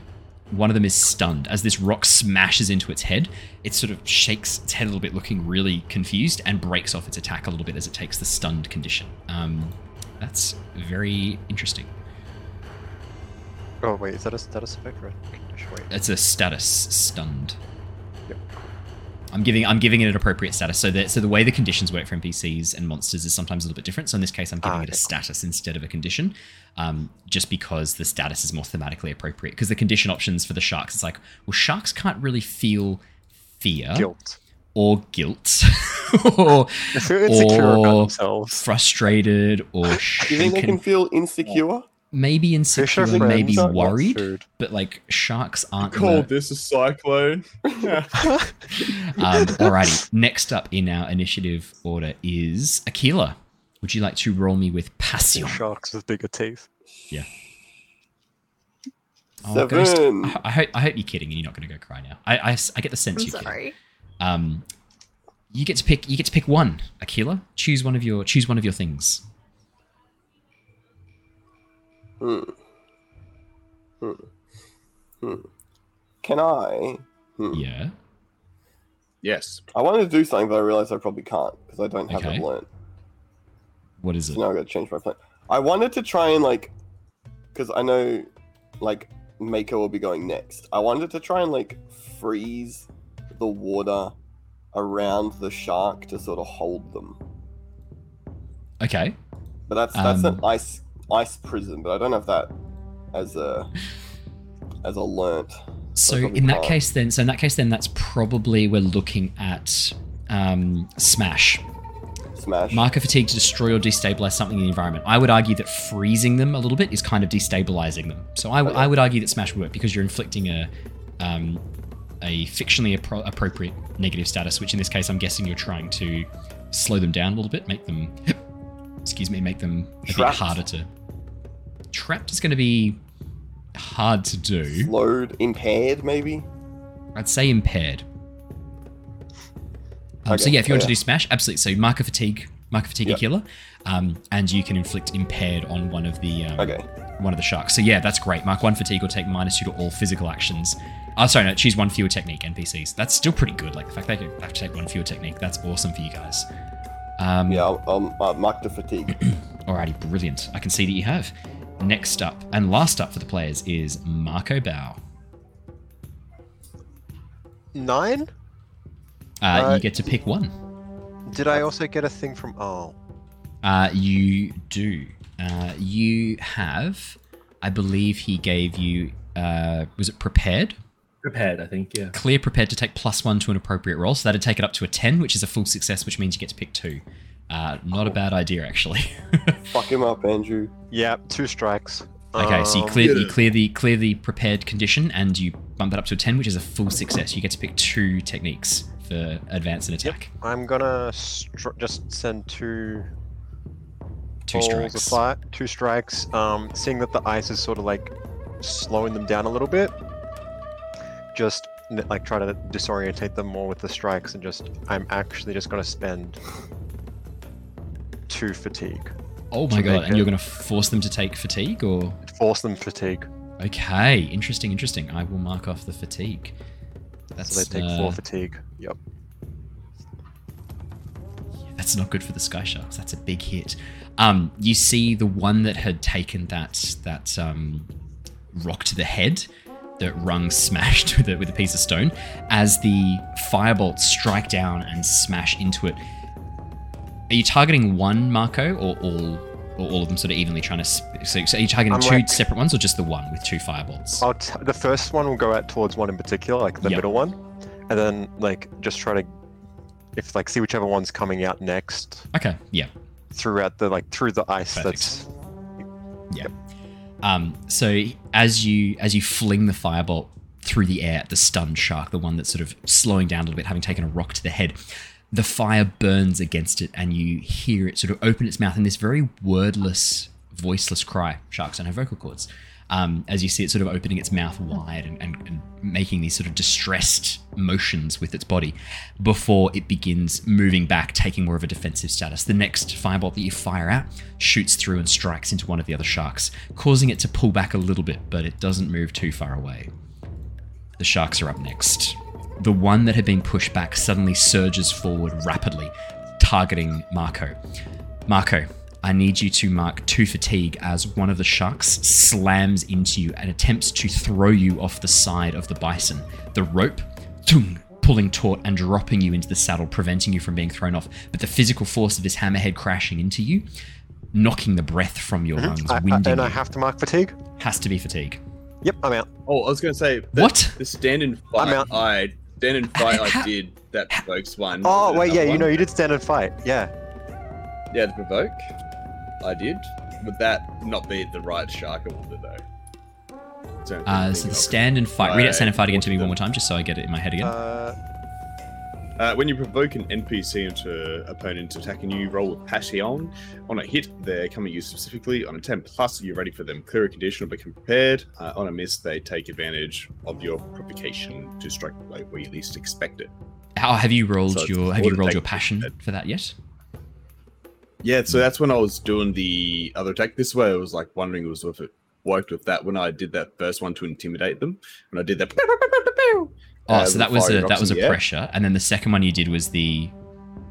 One of them is stunned as this rock smashes into its head. It sort of shakes its head a little bit, looking really confused, and breaks off its attack a little bit as it takes the stunned condition. Um, that's very interesting. oh wait, is that a status effect? Right. Condition, Wait. It's a status stunned. Yep. I'm giving I'm giving it an appropriate status. So that so the way the conditions work for NPCs and monsters is sometimes a little bit different. So in this case, I'm giving Ah, it a status instead of a condition, um, just because the status is more thematically appropriate. Because the condition options for the sharks, it's like, well, sharks can't really feel fear Guilt. or guilt or, They feel insecure about or themselves. frustrated or Do you think they can feel insecure? maybe Fish are insecure, maybe worried, but like sharks aren't. the- Called this a cyclone. Um, alrighty. Next up in our initiative order is Aquila. Would you like to roll me with passion? Sharks with bigger teeth. Yeah. Oh, Ghost, Seven. I, I hope I hope you're kidding and you're not going to go cry now. I. I get the sense I'm you. kidding. sorry. Um, you get to pick. You get to pick one. Aquila, choose one of your choose one of your things. Hmm. Hmm. Hmm. Can I? Hmm. Yeah. yes. I wanted to do something, but I realized I probably can't because I don't have Okay. it learned. What is So it? now I got to change my plan. I wanted to try and like, because I know, like Mako will be going next. I wanted to try and like freeze the water around the shark to sort of hold them. Okay. But that's that's Um, an ice ice prison. But I don't have that as a as a learnt. So in that can't. case, then, so in that case, then that's probably we're looking at um, smash. Smash. Marker fatigue to destroy or destabilize something in the environment. I would argue that freezing them a little bit is kind of destabilizing them. So I, w- Okay. I would argue that smash would work because you're inflicting a um, a fictionally appro- appropriate negative status, which in this case I'm guessing you're trying to slow them down a little bit, make them, excuse me, make them a bit harder to. Trapped is going to be hard to do. Slowed, impaired, maybe. I'd say impaired. Um, so yeah, if you want yeah. to do smash, absolutely. So marker fatigue, marker fatigue Yep. killer, um, and you can inflict impaired on one of the um, Okay. one of the sharks. So yeah, that's great. Mark one fatigue will take minus two to all physical actions. Oh, sorry, no, choose one fewer technique NPCs. That's still pretty good. Like the fact they can have to take one fewer technique, that's awesome for you guys. Um, Yeah, I'll, I'll uh, mark the fatigue. Alrighty, brilliant. I can see that you have. Next up and last up for the players is Mako Bao. Nine? Uh, Uh, you get to pick one. Did I also get a thing from? Oh, Uh, you do. Uh, you have, I believe he gave you, uh, was it prepared? Prepared, I think. Yeah. Clear prepared to take plus one to an appropriate roll. So that'd take it up to a 10, which is a full success, which means you get to pick two. Uh, not a bad idea, actually. Fuck him up, Andrew. yeah, two strikes. okay, so you Um, clear, you clear the clear the prepared condition, and you bump that up to a 10, which is a full success. You get to pick two techniques for advance and attack. I'm gonna str- just send two Two strikes. two strikes. Um, seeing that the ice is sort of like slowing them down a little bit, just like try to disorientate them more with the strikes, and just I'm actually just gonna spend two fatigue, Oh my god, and you're going to force them to take fatigue, or? force them fatigue, Okay, interesting, interesting. I will mark off the fatigue. That's, so they take uh, four fatigue. Yep. That's not good for the Sky Sharks. That's a big hit. Um, you see the one that had taken that that um, rock to the head that Rung smashed with a, with a piece of stone. As the firebolts strike down and smash into it, are you targeting one Mako or all or all of them sort of evenly trying to? Sp- so, so are you targeting I'm two like- separate ones or just the one with two fireballs? I'll t- the first one will go out towards one in particular, like the Yep. middle one, and then like just try to, if like see whichever one's coming out next Okay, yeah. throughout the like through the ice. Perfect. That's Yeah. Um, so as you as you fling the firebolt through the air at the stunned shark, the one that's sort of slowing down a little bit, having taken a rock to the head, the fire burns against it, and you hear it sort of open its mouth in this very wordless, voiceless cry. Sharks don't have vocal cords. Um, as you see it sort of opening its mouth wide and, and, and making these sort of distressed motions with its body before it begins moving back, taking more of a defensive status. The next firebolt that you fire out shoots through and strikes into one of the other sharks, causing it to pull back a little bit, but it doesn't move too far away. The sharks are up next. The one that had been pushed back suddenly surges forward rapidly, targeting Mako. Mako, I need you to mark two fatigue as one of the sharks slams into you and attempts to throw you off the side of the bison. The rope, tung, pulling taut and dropping you into the saddle, preventing you from being thrown off. But the physical force of this hammerhead crashing into you, knocking the breath from your mm-hmm. lungs, I, I, winding and I you, have to mark fatigue. has to be fatigue. Yep, I'm out. Oh, I was going to say What? the stand and I'm fight. out. I stand and fight. I did that provokes one. Oh wait, yeah, another you know you did stand and fight. Yeah. Yeah, the provoke. I did. Would that not be the right shark or would though? Don't Uh, so the stand and fight. Read out stand and fight again to me Right. one more time, just so I get it in my head again. Uh, Uh, when you provoke an NPC into opponent attacking you, roll with Passion. On a hit, they're coming at you specifically. On a 10 plus, you're ready for them. Clear a condition or become prepared. Uh, on a miss, they take advantage of your provocation to strike the where you least expect it. How have you rolled so your have you rolled your passion for that yet? Yeah, so that's when I was doing the other attack. This way, I was like wondering was if it worked with that when I did that first one to intimidate them. When I did that. Oh, uh, so that was a that was a in the air. pressure, and then the second one you did was the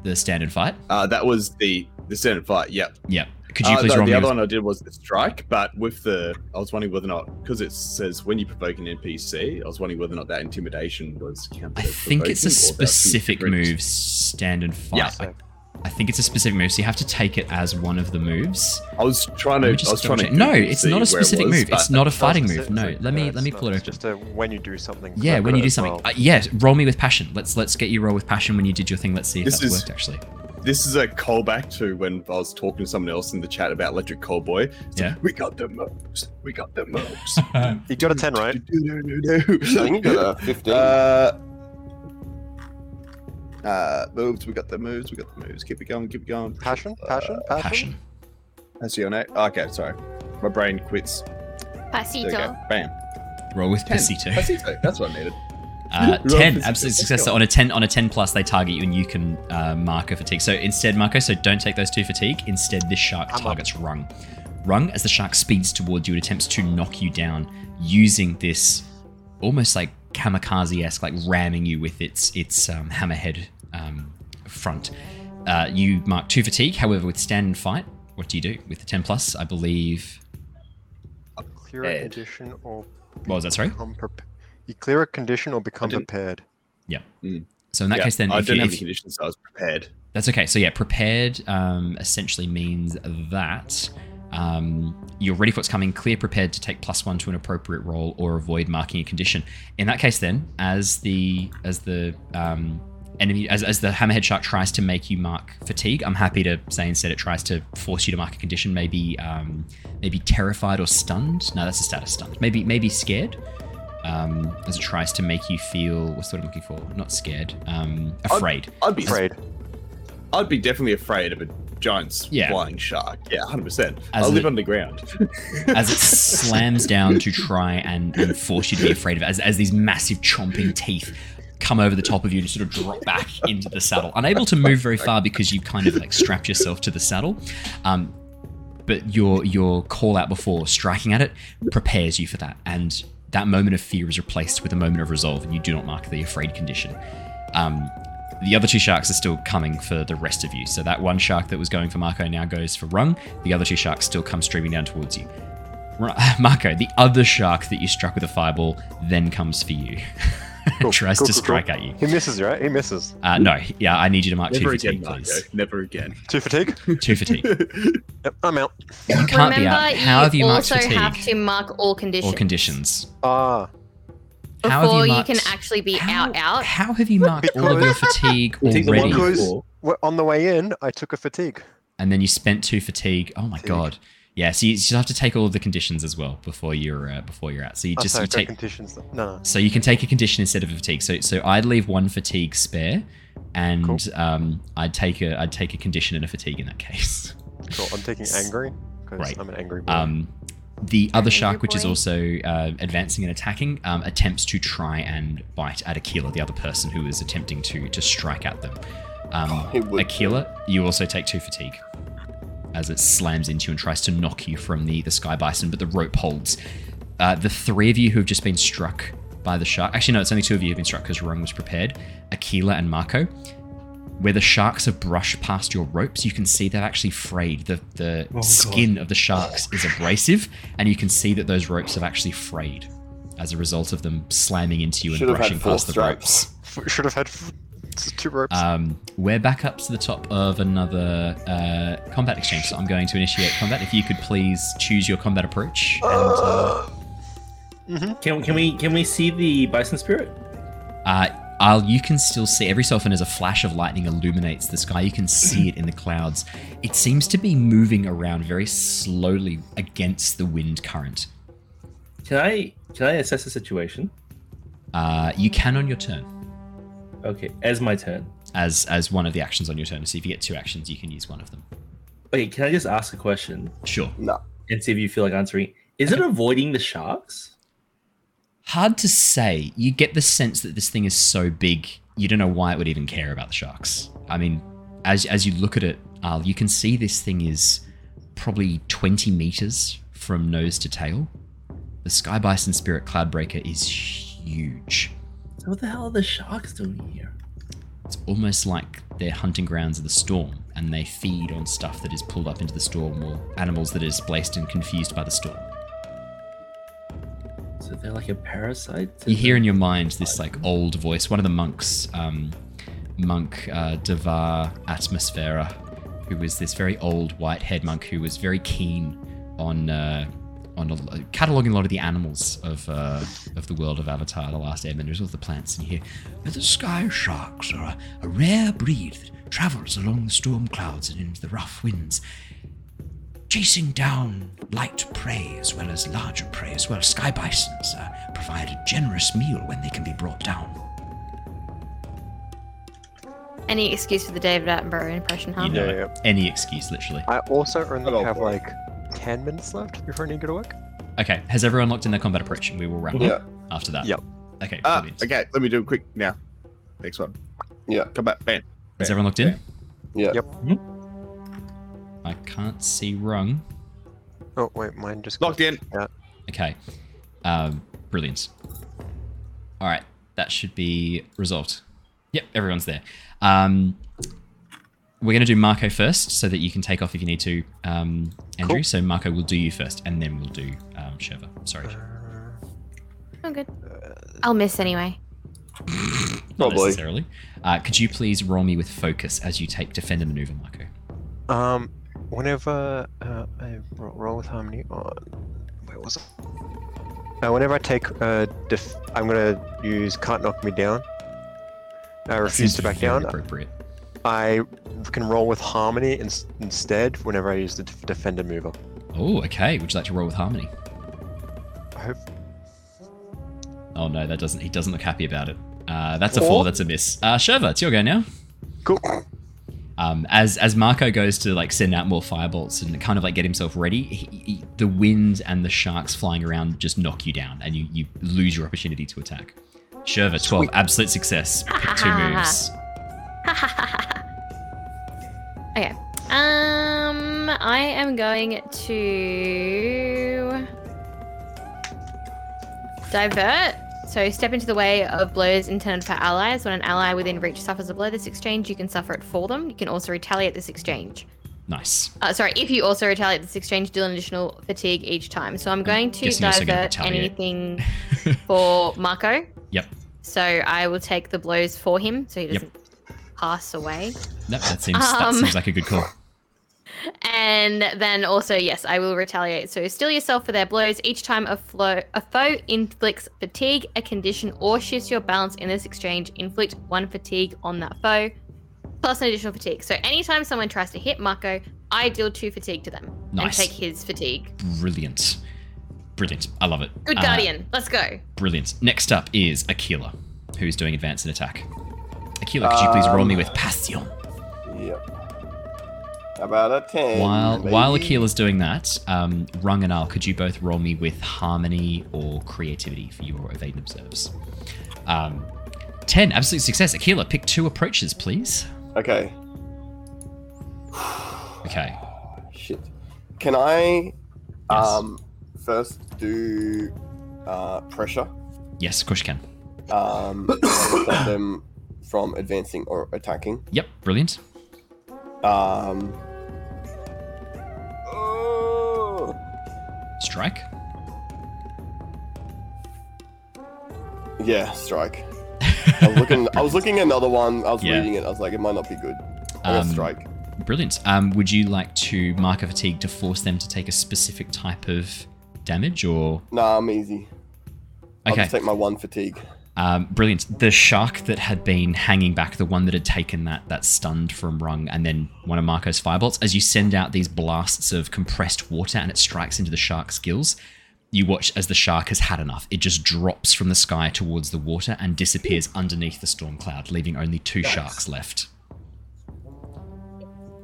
the stand and fight. Uh, that was the the stand and fight. Yep. Yeah. Could you Uh, please the, roll the other with- one I did was the strike, but with the I was wondering whether or not because it says when you provoke an NPC, I was wondering whether or not that intimidation was counted. I think it's a provoking or that's specific move, stand and fight. Yeah. I, I think it's a specific move, so you have to take it as one of the moves. I was trying to. Let I just was trying to. double. No, it's not a where it specific was, move. It's not a fighting move. No, let me yeah, let me pull not- it it's open. Just a, when you do something. Yeah, when you do something. well. Uh, yeah, roll me with passion. Let's let's get you roll with passion when you did your thing. Let's see if This that's is- worked actually. this is a callback to when I was talking to someone else in the chat about Electric Callboy. It's Yeah. like, we got the moves. We got the moves. You got a 10, right? I think you got a 15. Uh, uh, moves. We got the moves. We got the moves. Keep it going. Keep it going. Passion? Passion? Passion? Passion. Passion. Okay, sorry. My brain quits. There we Pasito. go. Bam. Roll with Ten. Pasito. Pasito. That's what I needed. Uh, 10 absolute success. success so on a 10 on a 10 plus they target you and you can uh, mark a fatigue so instead mako so don't take those two fatigue instead this shark I'm up. targets rung rung as the shark speeds towards you it attempts to knock you down using this almost like kamikaze-esque like ramming you with its its um, hammerhead um, front uh, you mark two fatigue however with stand and fight what do you do with the 10 plus i believe Clear a Ed. condition or what was that sorry become prepared. You clear a condition or become prepared. Yeah. prepared. so in that Yeah, case then I if didn't you, have if, any conditions, so I was prepared. That's okay. So yeah, prepared um, essentially means that um, you're ready for what's coming, clear, prepared to take plus one to an appropriate roll or avoid marking a condition. In that case, then, as the as the um, enemy as, as the hammerhead shark tries to make you mark fatigue, I'm happy to say instead it tries to force you to mark a condition, maybe um, maybe terrified or stunned. No, that's a status stunned. Maybe maybe scared. Um, as it tries to make you feel what's what I'm looking for? Not scared. Um, afraid. I'd be Afraid. I'd be definitely afraid of a giant Yeah. flying shark. Yeah, hundred percent. I live a- underground. as it slams down to try and, and force you to be afraid of it, as, as these massive chomping teeth come over the top of you and sort of drop back into the saddle, unable to move very far because you've kind of like strapped yourself to the saddle. Um, but your your call out before striking at it prepares you for that, and that moment of fear is replaced with a moment of resolve, and you do not mark the afraid condition. Um, the other two sharks are still coming for the rest of you. So that one shark that was going for Mako now goes for Rung. The other two sharks still come streaming down towards you. Ru- Mako, the other shark that you struck with a fireball then comes for you. Cool, Tries cool, to cool, strike cool. at you. He misses, right? He misses. Uh, no, yeah, I need you to mark Never two again, fatigue, Mako. please. Never again. Two fatigue? Two fatigue. Yep, I'm out. You can't be out. How have you marked also have to mark all conditions. or conditions? Ah, How have before you, marked- can actually be how, out out. How have you marked all of your fatigue You take the one already? Because- on the way in, I took a fatigue. and then you spent two fatigue. Oh my Fatigue. god. Yeah, so you just have to take all of the conditions as well before you're uh, before you're out. So you Oh, just sorry, you take conditions. No, no. so you can take a condition instead of a fatigue. So so I'd leave one fatigue spare, and Cool. um I'd take a I'd take a condition and a fatigue in that case. Cool. I'm taking angry because Right. I'm an angry boy. Um, the other Angry shark, which is also uh, advancing and attacking, um, attempts to try and bite at Aquila, the other person who is attempting to to strike at them. Um, It would- you also take two fatigue as it slams into you and tries to knock you from the the sky bison, but the rope holds. Uh, the three of you who have just been struck by the shark. Actually, no, it's only two of you who've been struck because Rung was prepared. Aquila and Mako. Where the sharks have brushed past your ropes, you can see they've actually frayed. The the God. skin of the sharks is abrasive, and you can see that those ropes have actually frayed as a result of them slamming into you and Should have brushing past the ropes. stripes. F- Should have had two ropes. Um, we're back up to the top of another uh, combat exchange, so I'm going to initiate combat. If you could please choose your combat approach. And, uh, Can, can we can we see the bison spirit? uh, I'll, you can still see every so often as a flash of lightning illuminates the sky. You can see it in the clouds. It seems to be moving around very slowly against the wind current. Can I can I assess the situation? Uh, you can on your turn, Okay, as my turn. as as one of the actions on your turn. So if you get two actions, you can use one of them. Okay, can I just ask a question Sure. No. and see if you feel like answering? Is it avoiding the sharks? Hard to say. You get the sense that this thing is so big, you don't know why it would even care about the sharks. I mean, as as you look at it, Aal, you can see this thing is probably 20 meters from nose to tail. The Sky Bison Spirit Cloudbreaker is huge. So what the hell are the sharks doing here? It's almost like they're hunting grounds of the storm, and they feed on stuff that is pulled up into the storm or animals that are displaced and confused by the storm. So they're like a parasite. you hear in your mind this like old voice one of the monks um, monk uh, devar atmosphera who was this very old white head monk who was very keen on uh, on a, cataloging a lot of the animals of uh, of the world of Avatar: The Last Airbender, all the plants, and you hear the sky sharks are a, a rare breed that travels along the storm clouds and into the rough winds, chasing down light prey as well as larger prey as well. Sky bisons uh, provide a generous meal when they can be brought down. Any excuse for the David Attenborough impression, huh? You know Yeah, it. Any excuse, literally. I also only Hello, have boy. like 10 minutes left before I need to go to work. Okay, has everyone locked in their combat approach? And we will wrap Yeah. up after that. Yep. Okay, Ah, okay, let me do it quick now. Next one. Yeah. Come back, bam. Is everyone locked in? Yeah. Yep. I can't see rung. Oh, wait, mine just Locked in. Yeah. Okay. Um, brilliant. All right, that should be resolved. Yep, everyone's there. Um, we're going to do Mako first so that you can take off if you need to, um, Andrew. Cool. So Mako will do you first, and then we'll do um, Shurva. Sorry. Oh, good. I'll miss anyway. Not Probably. necessarily. Uh, could you please roll me with focus as you take defend and maneuver, Mako? Um, whenever uh, I roll with harmony on, where was it? Uh, whenever I take uh, def- I'm gonna use can't knock me down. I refuse to back down. Appropriate. I can roll with harmony in- instead whenever I use the def- defender mover. Oh, okay. Would you like to roll with harmony? I hope. Oh no, that doesn't. He doesn't look happy about it. Uh, that's a four. That's a miss. Uh, Shurva, it's your go now. Cool. Um, as as Mako goes to like send out more firebolts and kind of like get himself ready, he, he- the wind and the sharks flying around just knock you down, and you you lose your opportunity to attack. Shurva, twelve, Sweet. absolute success. Pick two moves. Okay. Um, I am going to divert. So step into the way of blows intended for allies. When an ally within reach suffers a blow this exchange, you can suffer it for them. You can also retaliate this exchange. Nice. Uh, sorry, if you also retaliate this exchange, deal an additional fatigue each time. So I'm going to divert anything for Mako. Yep. So I will take the blows for him, so he doesn't pass away. Nope, that seems that Um, seems like a good call. And then also, yes, I will retaliate. So steel yourself for their blows. Each time a, flo- a foe inflicts fatigue, a condition, or shifts your balance in this exchange, inflict one fatigue on that foe, plus an additional fatigue. So anytime someone tries to hit Mako, I deal two fatigue to them Nice. and take his fatigue. Brilliant. Brilliant. I love it. Good Uh, guardian. Let's go. brilliant. Next up is Aquila, who's doing advance and attack. Aquila, could you please roll me Um, with Passion? Yep. About a 10? While while baby? Aquila's doing that, um, Rung and Aal, could you both roll me with harmony or creativity for your evade and observes? Um, Ten, absolute success. Aquila, pick two approaches, please. Okay. Okay. Shit. Can I Yes. um first do uh pressure? Yes, of course you can. Um stop them from advancing or attacking. Yep, brilliant. Um Strike. yeah, strike. I was looking I was looking at another one, I was Yeah. reading it, I was like, it might not be good. Um, strike. Brilliant. Um, would you like to mark a fatigue to force them to take a specific type of damage, or Nah, I'm easy. I'll just take my one fatigue. Um, brilliant. The shark that had been hanging back, the one that had taken that that stunned from Rung, and then one of Mako's firebolts. As you send out these blasts of compressed water, and it strikes into the shark's gills, you watch as the shark has had enough. It just drops from the sky towards the water and disappears underneath the storm cloud, leaving only two sharks left.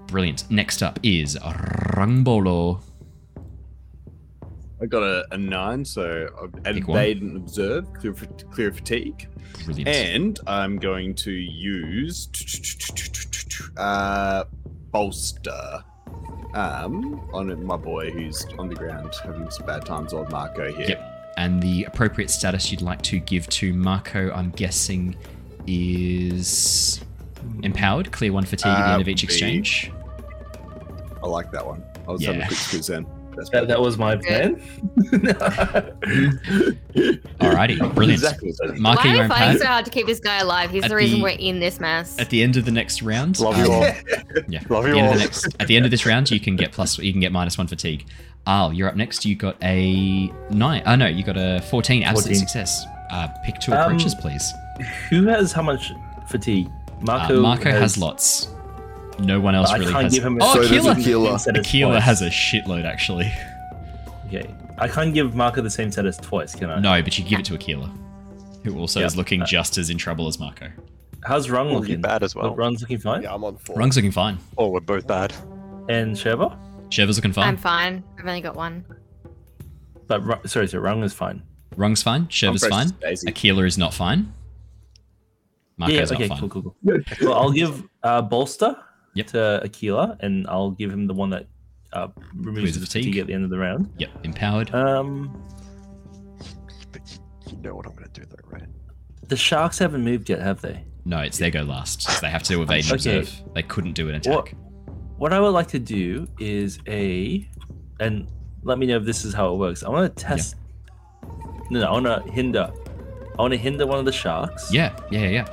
Brilliant. Next up is Rung-Bolo. I got a, a nine, so I've Pick one. evade and observe, clear, clear fatigue, Brilliant. and I'm going to use uh, bolster um, on my boy who's on the ground having some bad times. Old Mako here. Yep. And the appropriate status you'd like to give to Mako, I'm guessing, is empowered. Clear one fatigue at the end of Uh, each would exchange. I like that one. I was having Yeah. a quick squeeze then. That's That, that was my plan. Alrighty, brilliant. Exactly. Mako, Why are you're fighting so hard to keep this guy alive? He's At the reason the- we're in this mess. At the end of the next round, Love um, you all. yeah. Love at you the end of all. the next, at the end of this round, you can get plus. You can get minus one fatigue. Aal, you're up next. You got a nine. Oh no, you got a fourteen. Absolute 14. success. Uh, pick two Um, approaches, please. Who has how much fatigue? Mako, Mako. uh, Mako has, lots. No one else I really can't has. give him. oh, So does Aquila. Aquila. Set as Aquila twice. has a shitload actually. Okay, I can't give Mako the same set as twice, can I? No, but you give it to Aquila, who also Yeah. is looking Uh, just as in trouble as Mako. How's Rung you're looking? bad as well. Oh, Rung's looking fine. Yeah, I'm on four. Rung's looking fine. Oh, we're both bad. And Shurva? Shurva's looking fine. I'm fine. I've only got one. But sorry, so Rung is fine. Rung's fine. Shurva's fine. Daisy. Aquila is not fine. Mako's yeah, not okay, fine. cool, cool, cool. well, I'll give uh, bolster Yep. to Aquila, and I'll give him the one that uh, removes Removes the fatigue. fatigue at the end of the round. Yep, empowered. Um, But you, you know what I'm gonna do though, right? the sharks haven't moved yet, have they? no, it's their go last. So they have to evade and Okay. observe. They couldn't do an attack. What, what I would like to do is a, and let me know if this is how it works. I want to test. No, no, I want to hinder. I want to hinder one of the sharks. Yeah, yeah, yeah.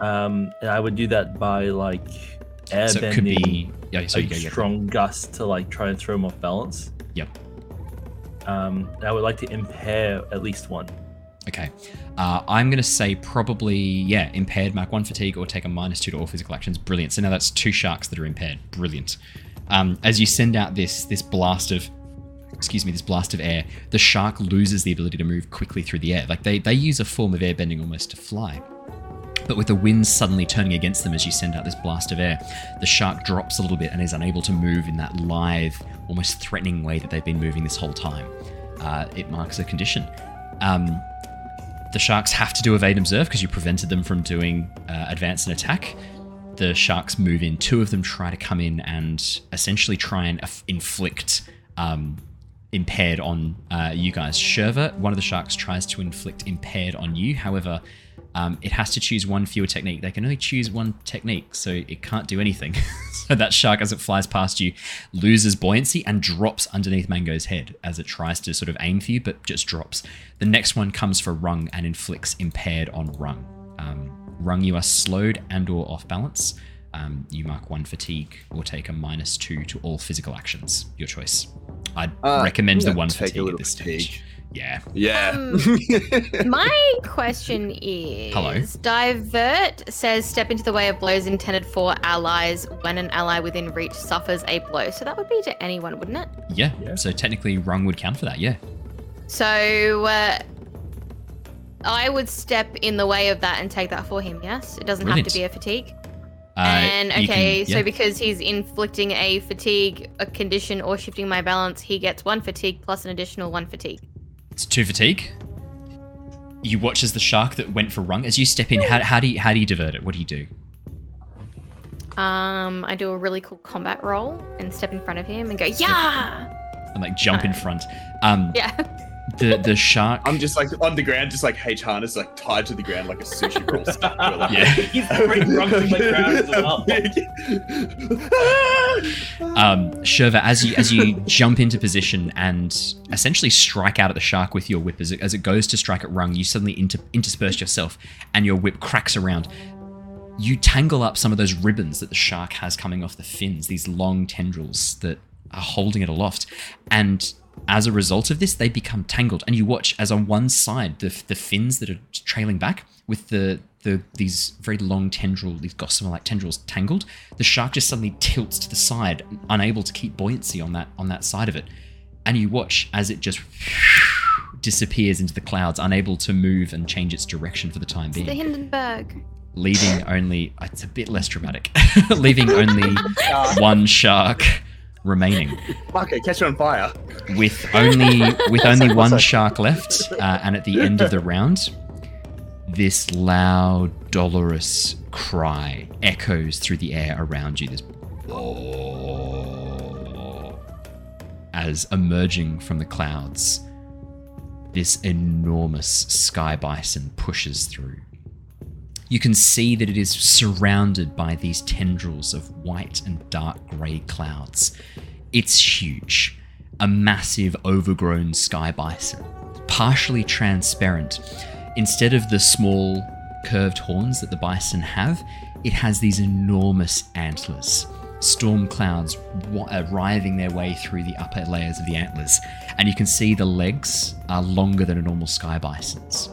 Um, and I would do that by like airbending. So it could be. Yeah, so a you go. Yeah. strong gust to like try and throw him off balance. Yep. Um, I would like to impair at least one. Okay. Uh, I'm going to say probably, yeah, impaired, mark one fatigue, or take a minus two to all physical actions. Brilliant. So now that's two sharks that are impaired. Brilliant. Um, as you send out this this blast of, excuse me, this blast of air, the shark loses the ability to move quickly through the air. Like they, they use a form of airbending almost to fly. But with the wind suddenly turning against them as you send out this blast of air, the shark drops a little bit and is unable to move in that lithe, almost threatening way that they've been moving this whole time. Uh, it marks a condition. Um, the sharks have to do evade and observe because you prevented them from doing uh, advance and attack. The sharks move in. Two of them try to come in and essentially try and inflict um, impaired on uh, you guys. Shurva, one of the sharks, tries to inflict impaired on you. However, um, it has to choose one fewer technique. They can only choose one technique, so it can't do anything. so that shark, as it flies past you, loses buoyancy and drops underneath Mango's head as it tries to sort of aim for you, but just drops. The next one comes for Rung and inflicts impaired on Rung. Um, Rung, you are slowed and/or off balance. Um, you mark one fatigue or take a minus two to all physical actions. Your choice. I'd Uh, recommend the one fatigue at this fatigue. stage. Yeah. Yeah. Um, My question is Hello. Divert says step into the way of blows intended for allies when an ally within reach suffers a blow. So that would be to anyone, wouldn't it? Yeah. Yeah. So technically, Rung would count for that. Yeah. So uh, I would step in the way of that and take that for him, yes? It doesn't have to be a fatigue. Uh, and you can- okay, yeah. so because he's inflicting a fatigue, a condition, or shifting my balance, he gets one fatigue plus an additional one fatigue. It's two fatigue. You watch as the shark that went for Rung. As you step in, how, how do you how do you divert it? What do you do? Um, I do a really cool combat roll and step in front of him and go, yeah, And like jump in front. Um, yeah. the the shark. I'm just like on the ground, just like H harness, like tied to the ground like a sushi roll. stuck to like- Yeah. He's throwing Rung from the ground as well. um, Shurva, as you as you jump into position and essentially strike out at the shark with your whip, as it, as it goes to strike at Rung, you suddenly inter- intersperse yourself, and your whip cracks around. You tangle up some of those ribbons that the shark has coming off the fins, these long tendrils that are holding it aloft, and as a result of this, they become tangled. And you watch as on one side, the the fins that are trailing back with the the these very long tendril, these gossamer-like tendrils tangled, the shark just suddenly tilts to the side, unable to keep buoyancy on that on that side of it. And you watch as it just disappears into the clouds, unable to move and change its direction for the time being The Hindenburg. leaving only it's a bit less dramatic, leaving only one shark remaining Fuck it, catch on fire. with only with only one shark left, uh, and at the end of the round, this loud, dolorous cry echoes through the air around you. This as emerging from the clouds, this enormous sky bison pushes through. You can see that it is surrounded by these tendrils of white and dark grey clouds. It's huge, a massive overgrown sky bison, partially transparent. Instead of the small curved horns that the bison have, it has these enormous antlers. storm clouds uh, writhing their way through the upper layers of the antlers, and you can see the legs are longer than a normal sky bison's.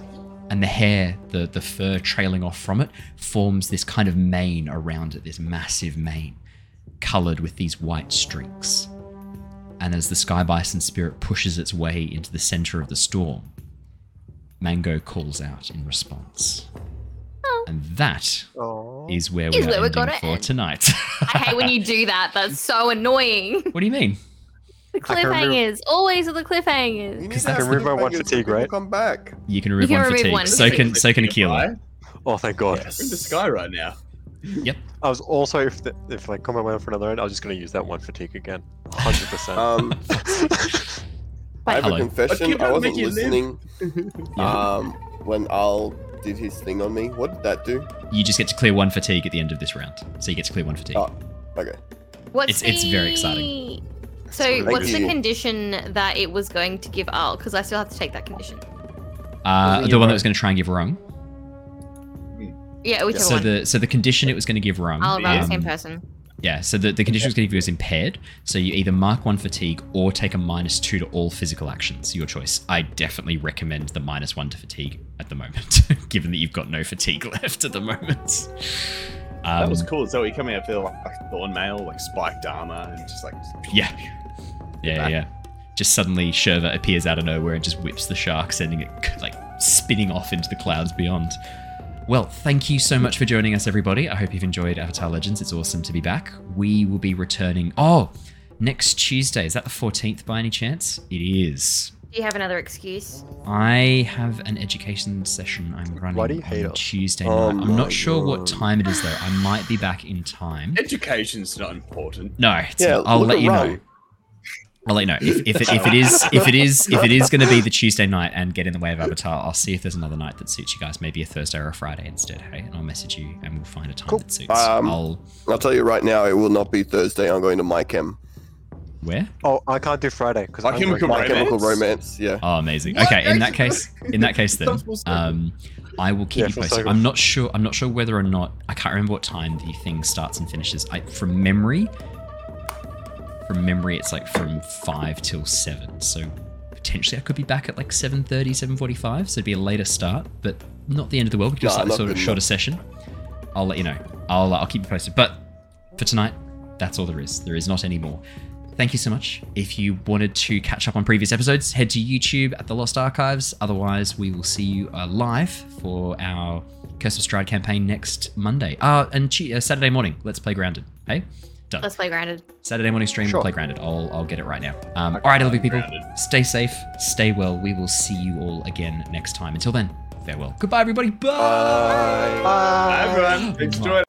And the hair, the, the fur trailing off from it, forms this kind of mane around it, this massive mane, coloured with these white streaks. And as the sky bison spirit pushes its way into the centre of the storm, Mango calls out in response. Oh. And that is where we Is are where we're ending gonna for end. tonight. I hate when you do that. That's so annoying. what do you mean? The can remove- cliffhangers. Always are the cliffhangers. You need Because to I can have remove my one cliffhangers so fatigue, people right? Come back. You can remove can one remove fatigue. one So can so can Fatigue, Aquila. Oh, thank God. We're in the sky right now. Yep. I was also, if the, if like combat went for another end, I was just going to use that one fatigue again. 100%. Um, I have Hello. a confession. But I you wasn't make listening um, when Aal did his thing on me. What did that do? You just get to clear one fatigue at the end of this round. So you get to clear one fatigue. Oh, okay. What's It's- it's very exciting. So, Thank what's the condition that it was going to give Aal? Because I still have to take that condition. Uh, the you one that was going to try and give Rung. Yeah, whichever So one. the so the condition it was going to give Rung. I'll roll the same um, person. Yeah, so the, the condition it was going to give you is impaired. So you either mark one fatigue or take a minus two to all physical actions. Your choice. I definitely recommend the minus one to fatigue at the moment, given that you've got no fatigue left at the moment. Um, That was cool. So he coming out for like thorn mail, like spiked armor, and just like Yeah. Yeah, yeah, yeah. Just suddenly Shurva appears out of nowhere and just whips the shark, sending it like spinning off into the clouds beyond. Well, thank you so much for joining us, everybody. I hope you've enjoyed Avatar Legends. It's awesome to be back. We will be returning. Oh, next Tuesday. Is that the 14th by any chance? It is. Do you have another excuse? I have an education session I'm running Why do you hate on us? Tuesday Oh night. I'm my not sure what God. time it is, though. I might be back in time. education's not important. No, it's Yeah, not. I'll look let at you Rung. know. I'll let you know if, if, it, if it is if it is if it is going to be the Tuesday night and get in the way of Avatar. I'll see if there's another night that suits you guys. Maybe a Thursday or a Friday instead. Hey, and I'll message you and we'll find a time Cool. that suits. Um, I'll I'll tell you right now, it will not be Thursday. I'm going to My Chem. where? oh, I can't do Friday because I'm Chemical working. My Chemical Romance? Romance. Yeah. Oh, amazing. What? Okay, in that case, in that case, then, um, I will keep Yeah, you posted. I'm not sure. I'm not sure whether or not I can't remember what time the thing starts and finishes. I from memory. From memory, it's like from five till seven. So potentially, I could be back at like 7:30, 7:45. So it'd be a later start, but not the end of the world. We could do a Nah, slightly not sort of shorter session. I'll let you know. I'll I'll keep you posted. But for tonight, that's all there is. There is not any more. Thank you so much. If you wanted to catch up on previous episodes, head to YouTube at the Lost Archives. Otherwise, we will see you uh, live for our Curse of Strahd campaign next Monday. Uh, and uh, Saturday morning. Let's play Grounded. Hey, done. Let's play grounded. Saturday morning stream. Sure. Play Grounded. I'll I'll get it right now. Um, all right, lovely people. Grounded. Stay safe. Stay well. We will see you all again next time. Until then, farewell. Goodbye, everybody. Bye. Bye. Bye, everyone. Thanks for joining.